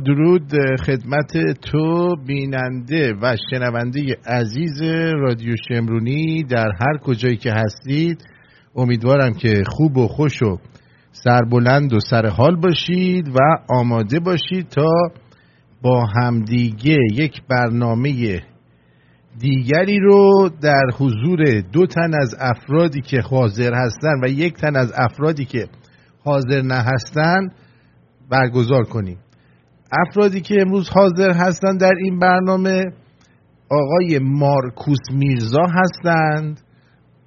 درود خدمت تو بیننده و شنونده عزیز رادیو شمرونی در هر کجایی که هستید. امیدوارم که خوب و خوش و سربلند و سرحال باشید و آماده باشید تا با همدیگه یک برنامه دیگری رو در حضور دو تن از افرادی که حاضر هستند و یک تن از افرادی که حاضر نه هستند برگزار کنیم. افرادی که امروز حاضر هستند در این برنامه آقای مارکوس میرزا هستند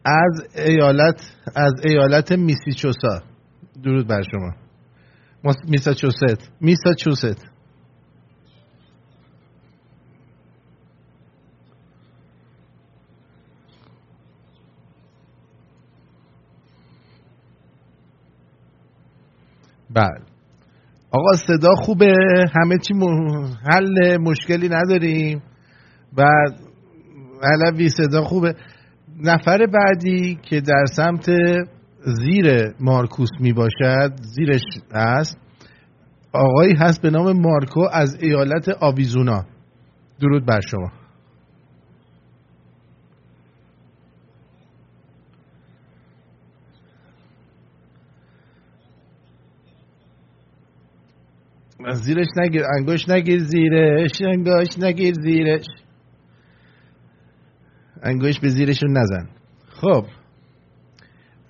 از ایالت از ایالت میسیچوسا. درود بر شما. میساچوست میساچوست. بله. آقا صدا خوبه. همه چی حل مشکلی نداریم. و علوی صدا خوبه. نفر بعدی که در سمت زیر مارکوس می باشد زیرش هست. آقایی هست به نام مارکو از ایالت آویزونا. درود بر شما. زیرش نگیر انگوش نگیر زیرش انگوش نگیر زیرش. انگوش به زیرشون نزن. خب.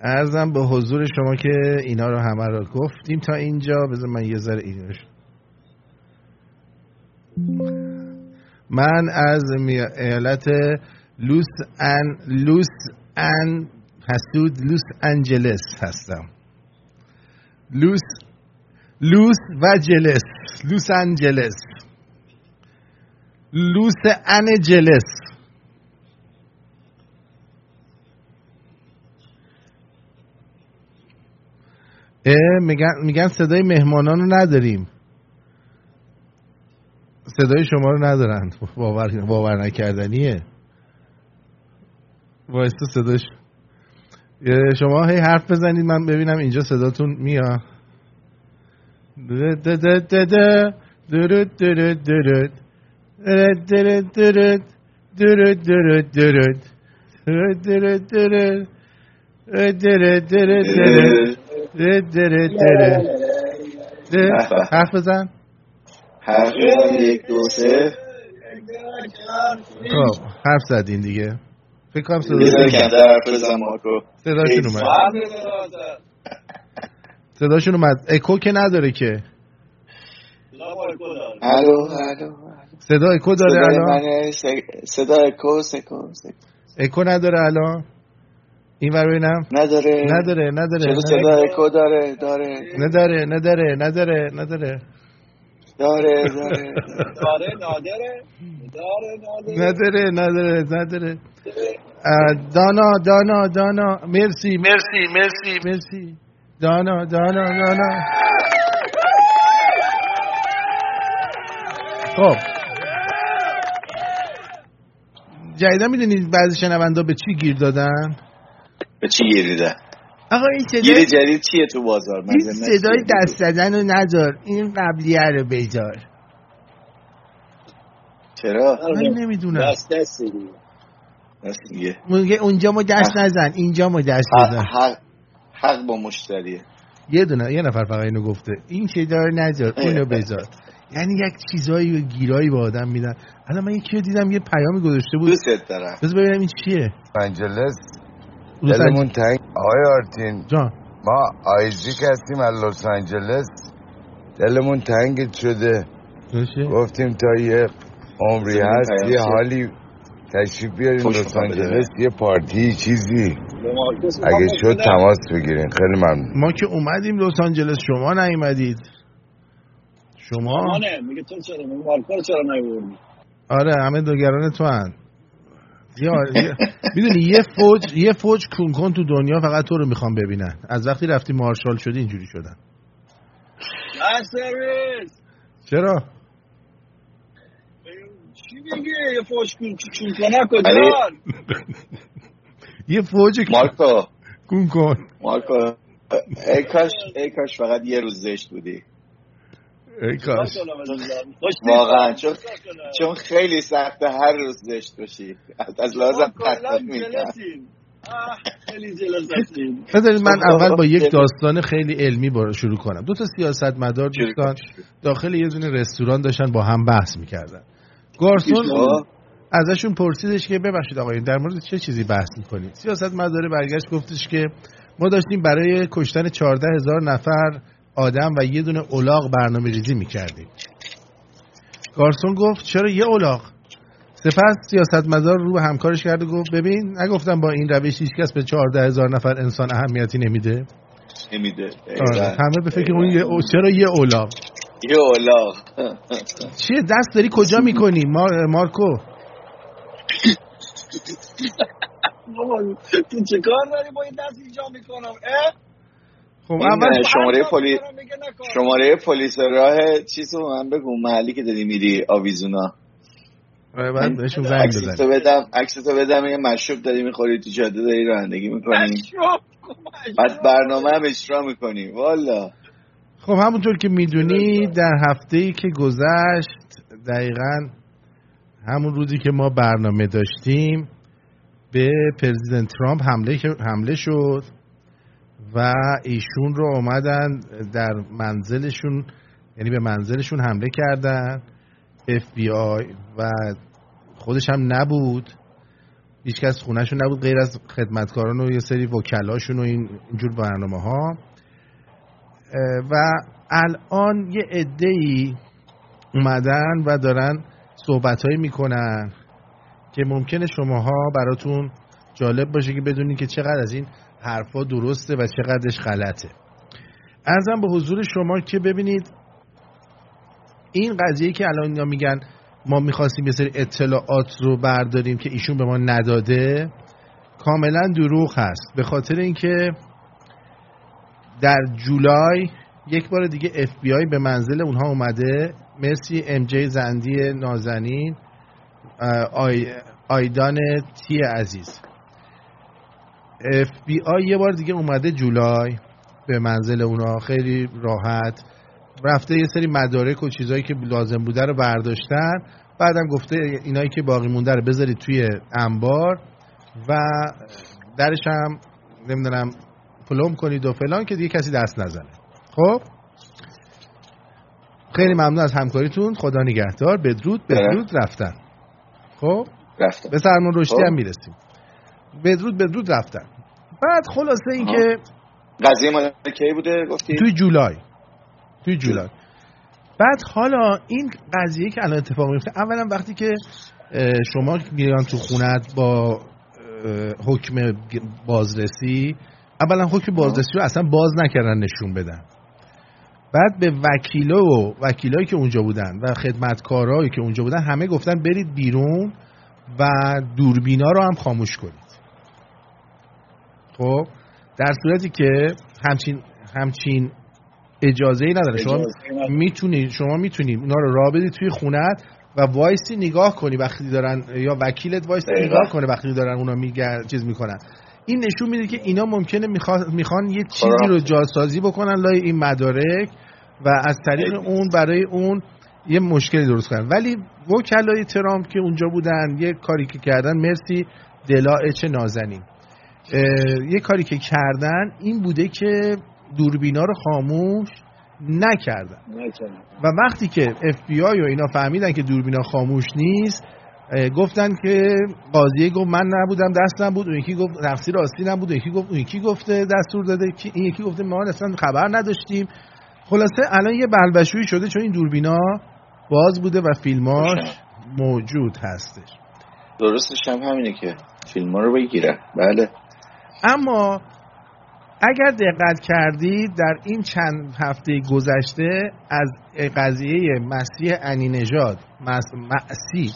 ارزم به حضور شما که اینا رو همه رو گفتیم تا اینجا. بذار من یه ذره اینش من از ایالت لوس ان لوس ان حسود لوس انجلس هستم. لوس لوس و جلس لوس انجلس. لوس انجلس. میگن میگن صدای مهمانان رو نداریم. صدای شما رو ندارن. باور, باور نکردنیه. وایستا صداش. شما هی حرف بزنید من ببینم اینجا صداتون میاد. حرف بزن حرف یک دو سه خب حرف زدین دیگه فکر کنم صدا صداشون اومد صداشون اومد. اکو که نداره که. الو الو صدا اکو داره الان؟ صدا اکو سکو اکو نداره الان؟ این ور ببینم. نداره. نداره نداره. چرا صدا اکو داره؟ داره. نداره نداره نداره نداره. داره داره داره. نداره نداره نداره. نداره دانا دانا دانا. مرسی مرسی مرسی مرسی. دانا دانا دانا خب. جدیدا می‌دونید بعضی شنوندا به چی گیر دادن؟ به چی گیریده آقا این گیر صدای جدید چیه تو بازار؟ من این صدای دست زدن رو ندار این قبلیه رو بذار. چرا؟ من نمی‌دونم. دست دستی دیگه. اونجا ما دست نزن اینجا ما دست بزن. حق با مشتریه. یه دونه یه نفر فقط اینو گفته. این صدا رو نذار اونو بذار. یعنی یک چیزایی و گیرایی به آدم میدن. الان من یکی دیدم یه پیامی گذاشته بود. دوست دارم. بذار ببینم این چیه. انجلس لس دلمون. تنگ. آقای آرتین جان. ما آیزیک هستیم از لس آنجلس دلمون تنگ شده. گفتیم تا یه عمری هست یه؟ حالی تشریف بیاریم خوش لس. آنجلس یه پارتی چیزی. اگه شد. تماس بگیرین. خیلی ممنون. ما که اومدیم لس آنجلس شما نیومدید. شما؟ میگه تو چرا مارکو چرا نیوردی؟ آره همه دوگران تو هن. می‌دونی یه فوج یه فوج کونکن تو دنیا فقط تو رو می‌خوام ببینن. از وقتی رفتی مارشال شدی اینجوری شدن. چرا؟ چی میگه؟ یه فوش کن. کنه کجا. یه فوج مارکو. کونکن مارکو. ای کاش ای کاش فقط یه روز زشت بودی. ای کاش. واقعا؟ چون؟ چون خیلی سخته هر روز زشت باشی از- از لازم تحقیق می‌کنم بذارید من اول با یک. داستان خیلی علمی با شروع کنم. دو تا دوستان کن. داخل یه دونه رستوران داشتن با هم بحث می‌کردن. گارسون. ازشون پرسیدش که ببخشید آقایون در مورد چه چیزی بحث می‌کنید سیاست مداره برگشت گفتش که ما داشتیم برای کشتن 14 هزار نفر آدم و یه دونه اولاغ برنامه ریزی می‌کردیم گارسون گفت چرا یه اولاغ سپس سیاست مدار رو به همکارش کرد و گفت ببین نگفتم با این روش هیچکس به 14 هزار نفر انسان اهمیتی نمیده نمیده آره. همه به فکر اون. چرا یه اولاغ یه اولاغ چیه دست داری کجا می‌کنی؟ مار... مارکو. بابا تو چه کار داری با این دست اینجا می‌کنم اه؟ خب این اول شماره پلیس. شماره پلیس راه چیز رو من بگو محلی که داری میری آویزونا. آره، بعد بهشون زنگ عکستو بزنی بدم عکستو بدم یه مشروب داری می‌خوری تو جاده داری رانندگی می‌کنی. بعد برنامه هم اجرا می‌کنی والا. خب همونطور که می‌دونی در هفته ای که گذشت دقیقا همون روزی که ما برنامه داشتیم به پرزیدنت ترامپ حمله حمله شد و ایشون رو اومدن در منزلشون یعنی به منزلشون حمله کردن اف بی آی و خودش هم نبود. هیچ کس خونهشون نبود غیر از خدمتکاران و یه سری وکلاشون و این اینجور برنامه ها و الان یه عده ای اومدن و دارن صحبت هایی می‌کنن که ممکنه شماها براتون جالب باشه که بدونین که چقدر از این حرفا درسته و چقدرش غلطه. ارزم به حضور شما که ببینید این قضیه که الان اینا میگن ما می‌خواستیم یه سری اطلاعات رو برداریم که ایشون به ما نداده کاملا دروغ هست. به خاطر اینکه در جولای یک بار دیگه اف بی آی به منزل اونها اومده. مرسی ام جی زندی نازنین آی آیدان تی عزیز. اف بی آی یه بار دیگه اومده جولای به منزل اونا. خیلی راحت. رفته یه سری مدارک و چیزهایی که لازم بوده رو برداشتن. بعدم گفته اینایی که باقی مونده رو بذارید توی انبار. و درش هم نمی‌دونم پلم کنید و فلان که دیگه کسی دست نزنه. خب؟ خیلی ممنون از همکاریتون. خدا نگهدار. بدرود بدرود رفتن. خب؟ رفتم به سرمان رشدی خب. هم می‌رسیم. بدرود بدرود رفتن. بعد خلاصه این که قضیه مال کی بوده؟ گفتی توی جولای. توی جولای. بعد حالا این قضیه که الان اتفاق میفته اولا وقتی که شما میان تو خونت با حکم بازرسی اولا حکم بازرسی رو اصلا باز نکردن نشون بدن بعد به وکیلا و وکیلایی که اونجا بودن و خدمتکارایی که اونجا بودن همه گفتن برید بیرون و دوربینا رو هم خاموش کنید خب در صورتی که همچین همچین اجازه ای نداره شما. می‌تونید شما می‌تونید اونا رو راه بدید توی خونت و وایسی نگاه کنی وقتی دارن یا وکیلت وایسی. نگاه کنه وقتی دارن اونا میگر چیز می‌کنن این نشون میده که اینا ممکنه میخوا- می‌خوان یه چیزی رو جاسازی بکنن لای این مدارک و از طریق. اون برای اون یه مشکلی درست کنن ولی وکلای ترامپ که اونجا بودن یه کاری که کردن مرسی دلا اچ نازنین یه کاری که کردن این بوده که دوربینا رو خاموش نکردن. و وقتی که اف بی آی و اینا فهمیدن که دوربینا خاموش نیست گفتن که قاضیه گفت من نبودم دست نبود. اون یکی گفت تقصیر راستی نبود. اون یکی گفت اون یکی گفته دستور داده. کی- این یکی گفته ما اصلا خبر نداشتیم. خلاصه الان یه بلبشویی شده چون این دوربینا باز بوده و فیلماش موجود هستش. درستش هم همینه که فیلم رو بگیره. بله. اما اگر دقت کردید در این چند هفته گذشته از قضیه مسیح انی نژاد مس- معسی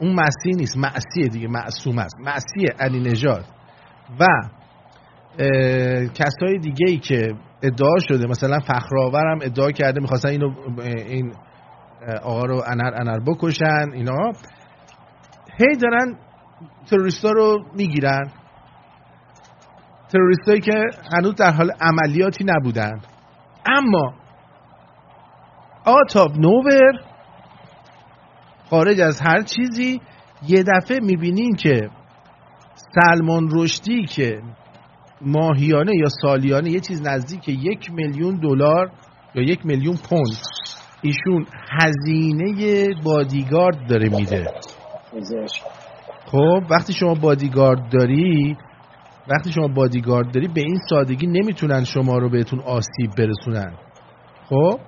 اون مسیح نیست معصیه دیگه معصوم است. مسیح علی نژاد. و کسای دیگه ای که ادعا شده مثلا فخرآور هم ادعا کرده می‌خواستن اینو این آقا رو انر انر بکشن اینا. هی دارن تروریستا رو می‌گیرن. تروریستایی که هنوز در حال عملیاتی نبودن. اما آت آف نوور خارج از هر چیزی یه دفعه می‌بینین که سلمان رشدی که ماهیانه یا سالیانه یه چیز نزدیک یک میلیون دلار یا یک میلیون پوند. ایشون هزینه بادیگارد داره میده. خب وقتی شما بادیگارد داری وقتی شما بادیگارد داری به این سادگی نمی‌تونن شما رو بهتون آسیب برسونن. خب؟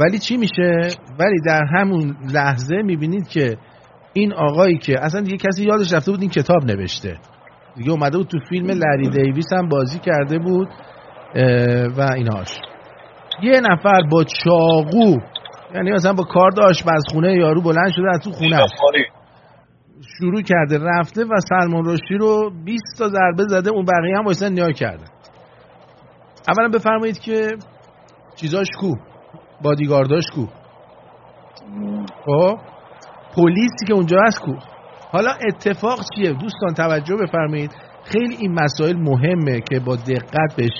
ولی چی میشه؟ ولی در همون لحظه می‌بینید که این آقایی که اصلا دیگه کسی یادش رفته بود این کتاب نوشته. دیگه اومده بود تو فیلم لری دیویس هم بازی کرده بود و ایناش. یه نفر با چاقو یعنی مثلا با کارد آشپزخونه یارو بلند شده از تو خونه شروع کرده رفته و سلمان رشدی رو 20 تا ضربه زده اون بقیه هم واسه نیا کرده اولا بفرمایید که چیزاش کو بادیگارداش کو. خب؟ پلیسی که اونجا هست کو. حالا اتفاق چیه؟ دوستان توجه بفرمایید. خیلی این مسائل مهمه که با دقت بهش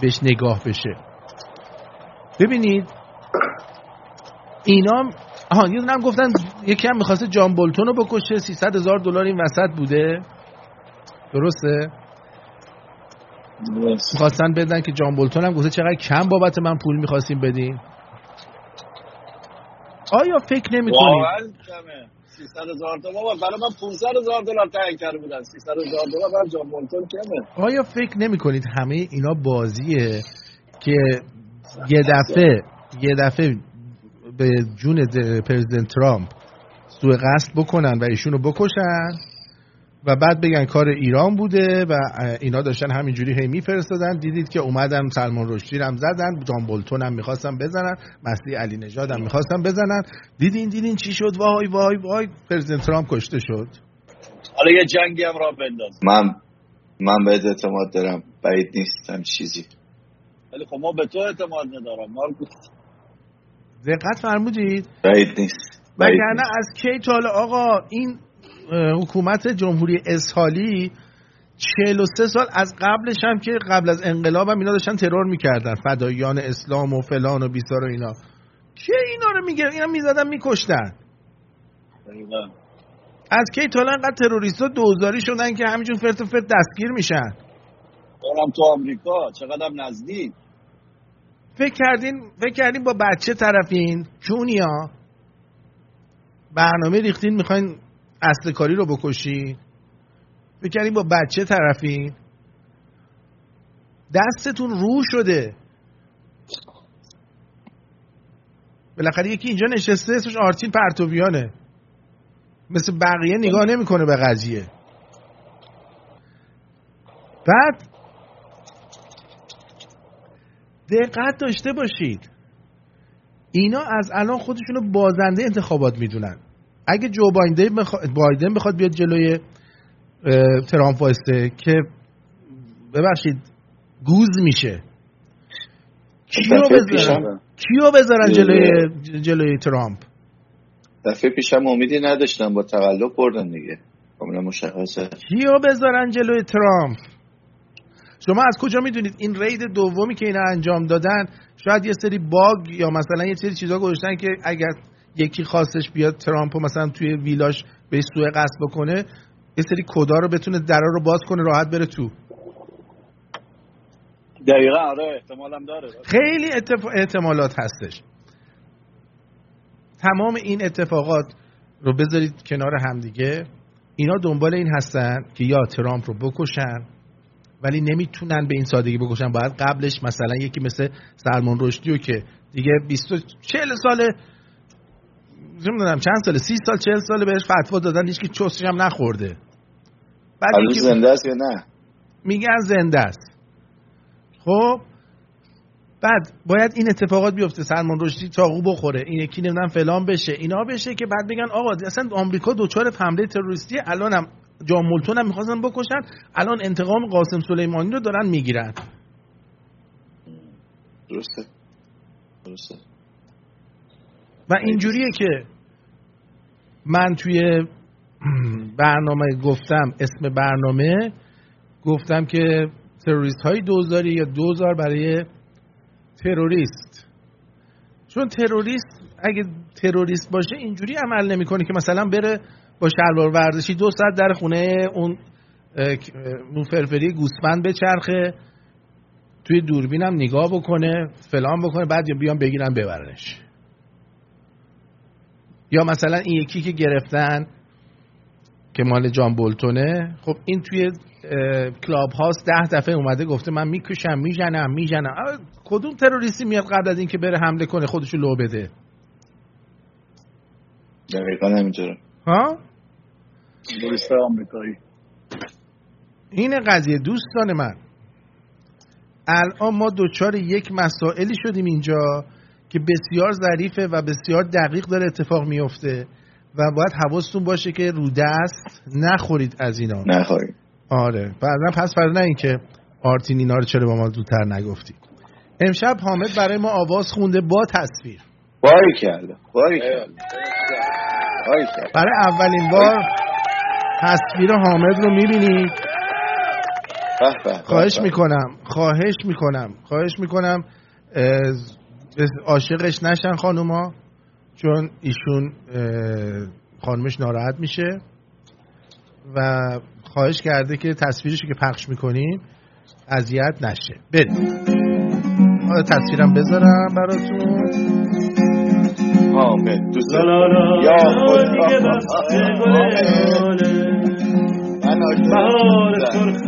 بهش نگاه بشه. ببینید اینا آها یه هم گفتن یکی هم می‌خواسته جان بولتون رو بکشه. 300 هزار دلار این وسط بوده. درسته؟ می‌خواستن بدن که جان بولتون هم گفته چقدر کم بابت من پول می‌خواستیم بدین. آیا فکر نمی کنید 300 هزار دلار برای من 500 هزار دلار تعیین کرده بودن. 300 هزار دلار برای جان بولتون کمه. آیا فکر نمی کنید همه اینا بازیه که یه دفعه یه دفعه به جون پرزیدنت ترامپ سوء قصد بکنن و ایشونو بکشن؟ و بعد بگن کار ایران بوده و اینا داشتن همینجوری هی میفرستادن. دیدید که اومدن سلمان رشدی هم زدن جان بولتون هم می‌خواستن بزنن مسیح علی نژاد هم می‌خواستن بزنن. دیدین دیدین چی شد؟ وای وای وای پرزیدنت ترامپ کشته شد. حالا یه جنگی هم را بنداز. من من به اعتماد دارم. بعید نیستم چیزی. ولی خب ما به تو اعتماد ندارم مارکوس دقت فرمودید. بعید نیست. وگرنه از کی تا آقا؟ این حکومت جمهوری اسحالی 43 سال از قبلش هم که قبل از انقلاب هم اینا داشتن ترور می‌کردن. فدایان اسلام و فلان و بیسار و اینا. که اینا رو میگه؟ اینا می‌زدن میکشتن. از کی تا انقدر تروریست ها دوزاری شدن که همینجون فرت و فرت دستگیر میشن؟ دارم تو آمریکا. چقدر نزدیک. فکر کردین فکر کردین با بچه طرفین؟ چونیا برنامه ریختین می‌خواین اصل کاری رو بکشی؟ فکر کردین با بچه طرفین دستتون رو شده. بالاخره یکی اینجا نشسته اسمش آرتین پرتویانه مثل بقیه نگاه نمی‌کنه به قضیه. بعد دقت داشته باشید. اینا از الان خودشونو بازنده انتخابات می‌دونن. اگه جو بایدن بخواد, بایدن بخواد بیاد جلوی ترامپ واسطه که ببخشید گوز میشه. کیو بذارن؟ کیو بذارن جلوی جلوی ترامپ؟ دفعه پیشم امیدی نداشتم با تقلب بردن دیگه. کاملا مشخصه. کیو بذارن جلوی ترامپ؟ شما از کجا می‌دونید این raid دومی که اینا انجام دادن؟ شاید یه سری bug یا مثلا یه سری چیزا گذاشتن که اگر یکی خواستش بیاد ترامپو مثلا توی ویلاش به سوء قصد بکنه یه سری کدا رو بتونه درا رو باز کنه راحت بره تو. دقیقا آره احتمالم داره. خیلی اتفا... احتمالات هستش. تمام این اتفاقات رو بذارید کنار همدیگه. اینا دنبال این هستن که یا ترامپ رو بکشن ولی نمی‌تونن به این سادگی بکشن. باید قبلش مثلا یکی مثل سلمان رشدی که دیگه 20 40 ساله نمی‌دونم چند ساله 30 سال 40 ساله بهش فتوا دادن هیچ کی چوسش هم نخورده. بعد یکی زنده است یا نه؟ میگن زنده است. خب بعد باید این اتفاقات بیفته سلمان رشدی چاقو بخوره این یکی نمی‌دونم فلان بشه اینا بشه که بعد بگن آقا اصلا آمریکا دوچار حمله تروریستی الان هم جان مولتون هم می‌خواستن بکشن الان انتقام قاسم سلیمانی رو دارن می‌گیرن. درسته. درسته. و اینجوریه که من توی برنامه گفتم اسم برنامه گفتم که تروریست های دوزاری یا دوزار برای تروریست. چون تروریست اگه تروریست باشه اینجوری عمل نمی‌کنه که مثلا بره با شلوار ورزشی دو ساعت در خونه اون اون فرفری گوسفند بچرخه توی دوربینم نگاه بکنه فلان بکنه بعد بیان بگیرن ببرنش. یا مثلا این یکی که گرفتن که مال جان بولتونه خب این توی کلاب هاست ده دفعه اومده گفته من می‌کشم میجنم میجنم کدوم تروریستی میاد قبل از اینکه بره حمله کنه خودشو لو بده؟ دقیقا همینطوره ها؟ تروریست آمریکایی. این قضیه دوستان من الان ما دوچار یک مسائلی شدیم اینجا که بسیار ظریفه و بسیار دقیق داره اتفاق میفته و باید حواستون باشه که رو دست نخورید از اینا. نخورید. آره. بعدا پس فردا نه اینکه آرتین اینا رو چرا با ما زودتر نگفتی امشب حامد برای ما آواز خونده با تصویر. باری کرده باری کرده برای اولین بار تصویر حامد رو می‌بینید. خواهش می‌کنم. خواهش می‌کنم. خواهش می‌کنم. عاشقش نشن خانوما چون ایشون خانمش ناراحت میشه و خواهش کرده که تصویرشو که پخش می‌کنیم اذیت نشه. بریم. حالا تصویرم بذارم براتون. حامد دوست یا بهار سرخ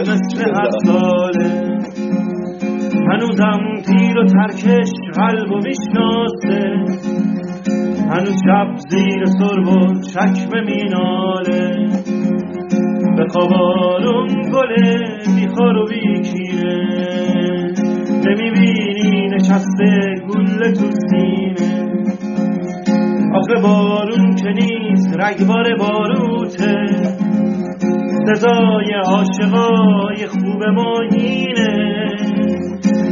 مثل هر ساله هنوزم تیر و ترکش قلب و می‌شناسه. هنوز شب زیر سرب و چکم میناله. به خوابارون گله بیخار و بیکینه نمی‌بینی نشسته گل تو سینه. آخه بارون که نیست رگبار باروته. سزای عاشقای خوب ما اینه.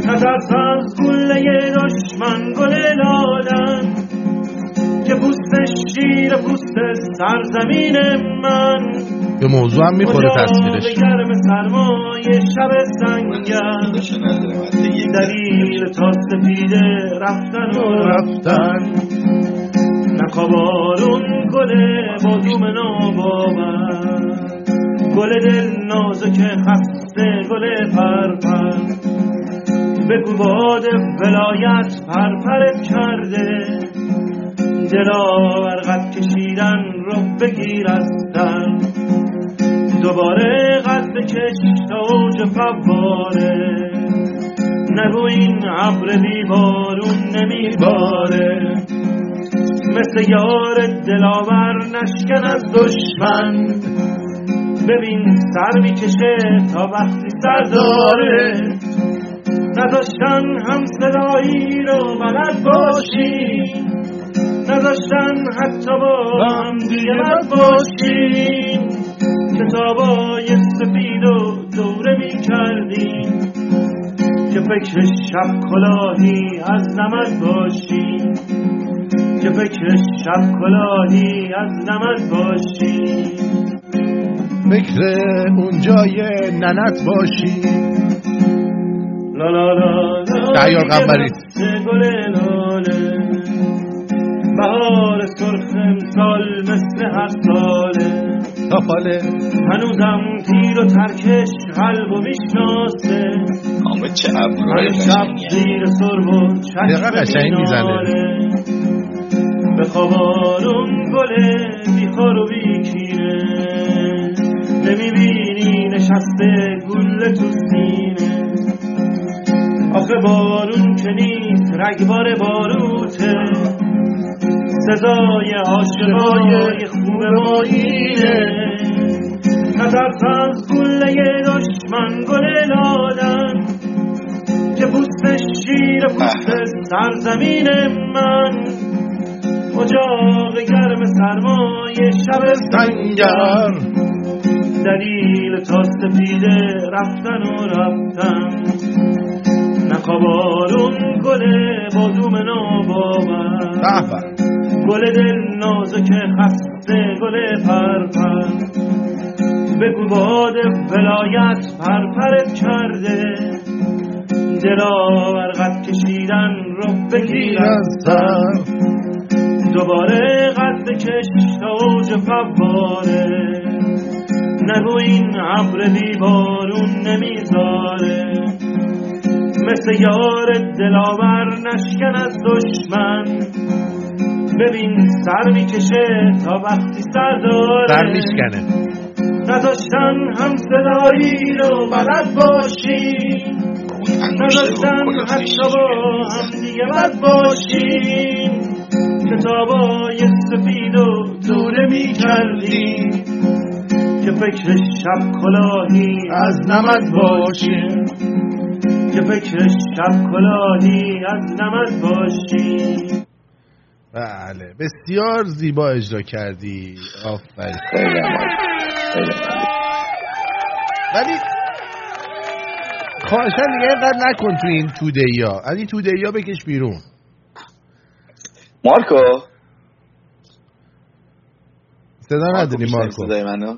نترس از گله دشمن گل لادن که پوست شیر پوست سرزمین من. به موضوع هم می‌خوره تصویرش. گرم سرمای شب سنگم. دلیل تا سپیده رفتن و رفتن. نخوابارون گل بازوم ناباور. گل دل نازک خسته گل پرپر. بگو باد ولایت پرپرت کرده. دلا قد کشیدن رو بگیر ازن دوباره قد بکش تا اوج فواره. نگو این عبر بیبارون نمیباره. مثل یار دلاور نشکن از دشمن. ببین سر می‌کشه تا وقتی سر داره. نداشتن هم صدایی رو بلد باشی. نداشتن حتی با هم دیگه بد باشیم کتابای سفید و دوره می کردیم که فکر شب کلاهی از نمد باشیم که فکر شب کلاهی از نمد باشیم فکر اون جای ننت باشی. قنبری گل لاله. بهار سرخ امسال مثل هر ساله. تا حاله هنوزم تیر و ترکش قلب و می‌شناسه. حامد چه ابروی شب زیر سرب و چشم می‌زنه. به خوابارون گله بیخار و بیکینه نمی‌بینی نشسته گل تو سینه. آخه بارون که نیست رگبار باروته. سزای عاشقای خوب ما اینه. نترس از گله دشمن گل لادن که پوست شیر پوست سرزمین من. اجاق گرم سرمای شب سنگر. دلیل تا سپیده رفتن و رفتن. نخوابارون گل بازوم ناباور. گل دل نازک خسته گل پرپر. بگو باد ولایت پرپرت کرده. دلا قد کشیدن رو بگیر از سر. دوباره قد کش تا اوج فواره. نگو این ابر بیبارون نمی‌ذاره. مثل یار دلاور نشکن از دشمن. ببین سر می‌کشه تا وقتی سر داره. سر میشکنه. نداشتن هم صدایی رو بلد باشی. نداشتن حتی با هم دیگه بد باشیم کتابای سفید و دوره می‌کردیم که فکر شب کلاهی از نمد باشیم که فکر شب کلاهی از نمد باشیم بله بسیار زیبا اجرا کردی. آفرین. ولی خواهشن دیگه اینقدر نکن تو این توده ها. از این توده ها بکش بیرون. مارکو؟ صدا نداری مارکو؟ صدای منو؟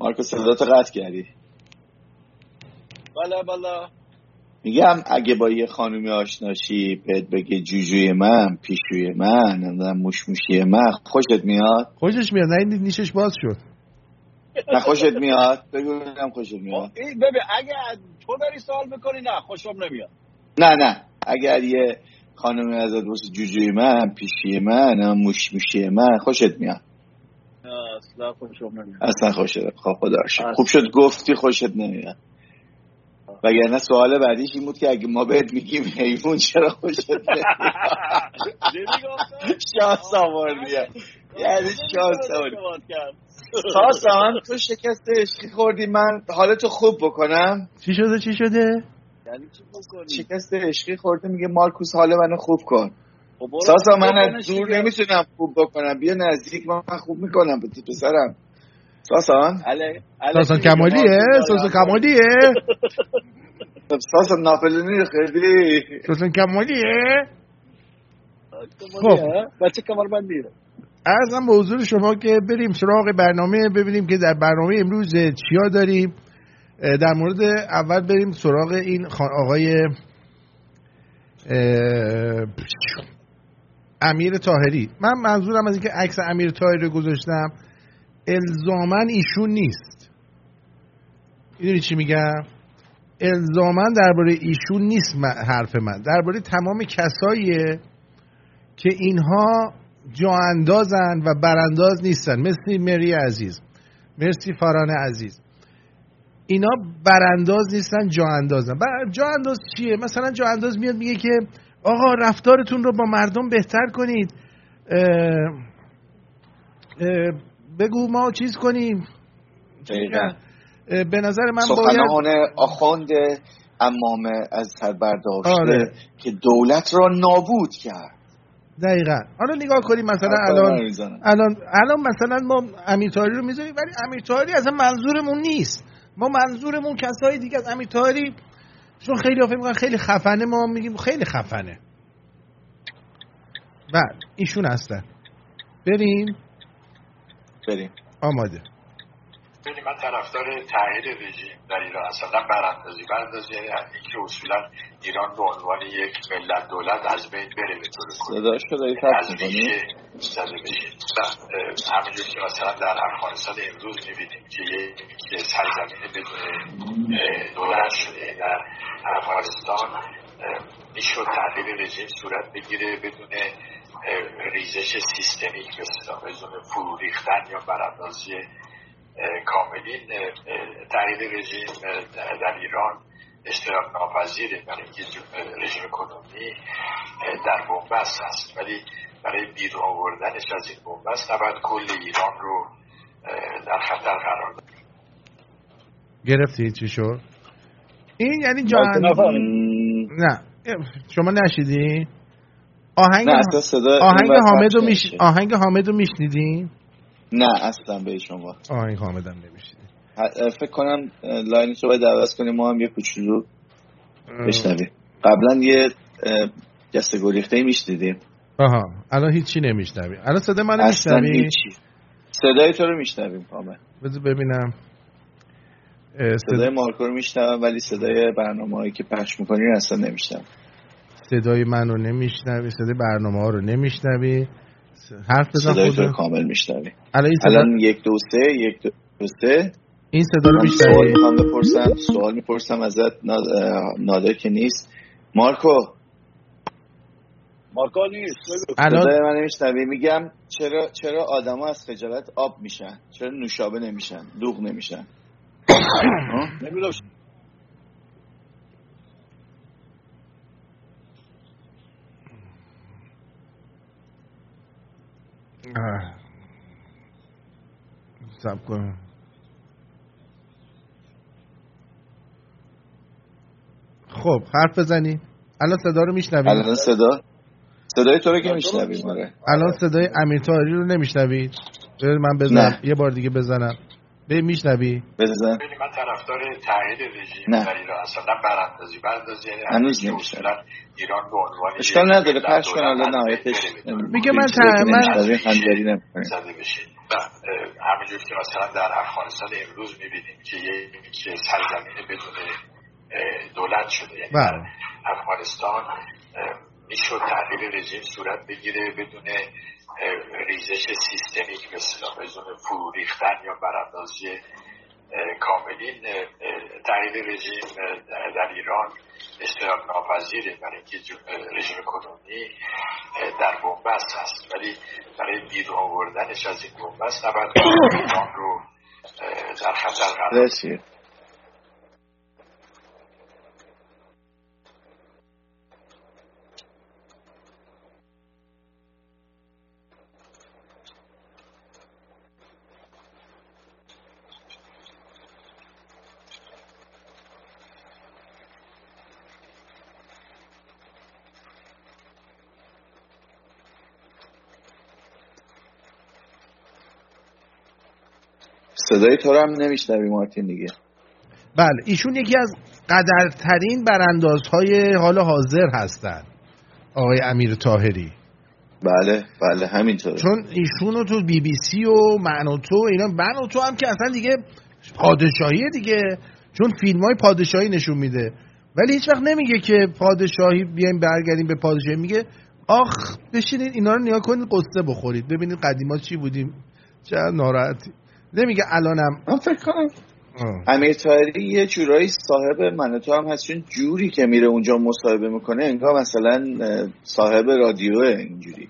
مارکو صداتو قطع کردی. بله بله. میگم اگه با یه خانومی آشناشی بهت بگه جوجوی من پیشوی من نمی‌دونم موشموشی من خوشت میاد؟ خوشش میاد نه این نیشش باز شد. نه خوشت میاد؟ بگو خوشت میاد. این ببین اگه از تو داری سوال می‌کنی نه خوشم نمیاد. نه نه. اگر یه خانومی ازت واسه جوجوی من پیشوی من نمی‌دونم موشموشی من خوشت میاد. اصلا خوشم نمیاد. اصلا خوشت خب خدا. خوب شد گفتی خوشت نمیاد. وگرنه سوال بعدیش این بود که اگه ما بهت میگیم حیوان چرا خوشت؟ شانس آوردی. یعنی شانس آوردی. ساسان تو شکست عشقی خوردی. من حالتو خوب بکنم. چی شده؟ چی شده؟ یعنی شکست عشقی خورده میگه مارکوس حال منو خوب کن. خب ساسا من از دور. نمی‌تونم خوب بکنم. بیا نزدیک من خوب می‌کنم. به تو پسرم. ساسان. علی- ساسان؟ کمالیه؟ ساسان. کمالیه؟ ساسان ناپلونی خیلی ساسان کمالیه؟ کمالیه، ها؟ بچه کمربندیه. ارزم به حضور شما که بریم سراغ برنامه ببینیم که در برنامه امروز چیا داریم. در مورد اول بریم سراغ این آقای امیر تاهری من منظورم از اینکه عکس امیر تاهری رو گذاشتم. الزاما ایشون نیست. می‌دونی چی میگم؟ الزاما درباره ایشون نیست حرف من. درباره تمام کساییه که اینها جا اندازن و برانداز نیستن. مثل مری عزیز. مرسی فاران عزیز. اینا برانداز نیستن جا اندازن جا انداز چیه؟ مثلا جا انداز میاد میگه که آقا رفتارتون رو با مردم بهتر کنید. اه، اه، بگو ما چیز کنیم. دقیقا. به نظر من باید سخنان آخوند امام از سر برداشته آره. که دولت را نابود کرد. دقیقا. حالا نگاه کنیم مثلا الان. الان الان مثلا ما امیرتاری رو می‌ذاریم ولی امیرتاری اصلا منظورمون نیست. ما منظورمون کسای دیگه از امیرتاری چون خیلی فکر می‌کنن خیلی خفنه ما میگیم خیلی خفنه. بعد ایشون هستن. بریم. بریم. آماده. ببینید من طرفدار تغییر رژیم در ایران نه براندازی براندازی یعنی اینکه اصولا ایران به عنوان یک ملت دولت از بین بره به طور کلی. صداش رو داری از و، اه، همونجور که مثلا در افغانستان امروز می‌بینیم که یک سرزمین دولت شده. در افغانستان می‌شد تغییر رژیم صورت بگیره بدون ریزش سیستمیک به بدون فرو ریختن یا براندازی کاملین تغییر رژیم در- ایران اشتراک ناپذیره. برای اینکه رژیم کنونی در بنبست هست. ولی برای بیرون آوردنش از این بنبست نباید کل ایران رو در خطر قرار داد. گرفتی چی شد؟ این یعنی جا مایک اند- نفهمید. مم، نه. شما نشیدی آهنگ آهنگ حامد رو. میش... آهنگ حامد رو میشنیدین؟ نه اصلا به شما. آهنگ حامد هم نمیشنیدین. فکر کنم اه، لاینش رو باید عوض کنیم ما هم یه کوچولو بشنویم. قبلا یه اه، جسته گریخته میشنیدیم. آها الان هیچی نمیشنوی. الان صدا منو اصلا میشنوی؟ هیچی. صدای تو رو میشنویم کامل بذار ببینم. صدای صدا... مارکو رو میشنوم ولی صدای برنامه هایی که پخش می‌کنی اصلا نمیشنوم. صدای من رو نمیشنوی صدای برنامه ها رو نمیشنوی. حرف بزن صدای تو رو کامل میشنوی. الان این صدا, الان یک دو سه یک دو سه. این صدا رو من سوال میشنوی می‌خوام بپرسم سوال می‌پرسم ازت نادر که نیست. مارکو. مارکو نیست. الان صدای من نمیشنوی میگم چرا چرا آدما از خجالت آب میشن؟ چرا نوشابه نمیشن؟ دوغ نمیشن؟ ها؟ نمی‌دونم. سب کن. خب حرف بزنی. الان صدا رو میشنوی؟ الان صدا؟ صدای تو رو که میشنویم آره. الان صدای امیر طاهری رو نمیشنوی؟ من بزنم نه. یه بار دیگه بزنم. به میشنوی بزن من طرفدار تغییر رژیم نه. در ایران نه براندازی براندازی یعنی هنوز نمیشه. ایران به عنوان اشکال نداره پخش کن حالا نهایتش. میگه من من- خنجری اه، همینجور که مثلا در افغانستان امروز می‌بینیم که یک سرزمین بدون دولت شده یعنی بله. در افغانستان می‌شد تغییر رژیم صورت بگیره بدون ریزش سیستمیک به اصطلاح بدون فرو ریختن یا براندازی کاملین تغییر رژیم در ایران اشتراک ناپذیره برای اینکه رژیم کنونی در بنبست هست. ولی برای بیرون آوردنش از این بنبست نباید ایران رو در خطر قرار صدای تو رو هم نمیشنوی مارتین دیگه. بله ایشون یکی از قدرترین براندازهای حال حاضر هستن آقای امیر طاهری. بله بله همینطوره. چون ایشون رو تو بی بی سی و من و تو اینا من و تو هم که اصلا دیگه پادشاهیه دیگه چون فیلم های پادشاهی نشون میده. ولی هیچ وقت نمیگه که پادشاهی بیایم برگردیم به پادشاهی میگه آخ بشینید اینا رو نیا کنید قصه بخورید. ببینید قدیما چی بودیم چقدر ناراحتی. نمیگه الانم. من فکر کنم. امیر طاهری یه جورایی صاحب من تو هم هست چون جوری که میره اونجا مصاحبه می‌کنه انگار مثلا صاحب رادیوه اینجوری.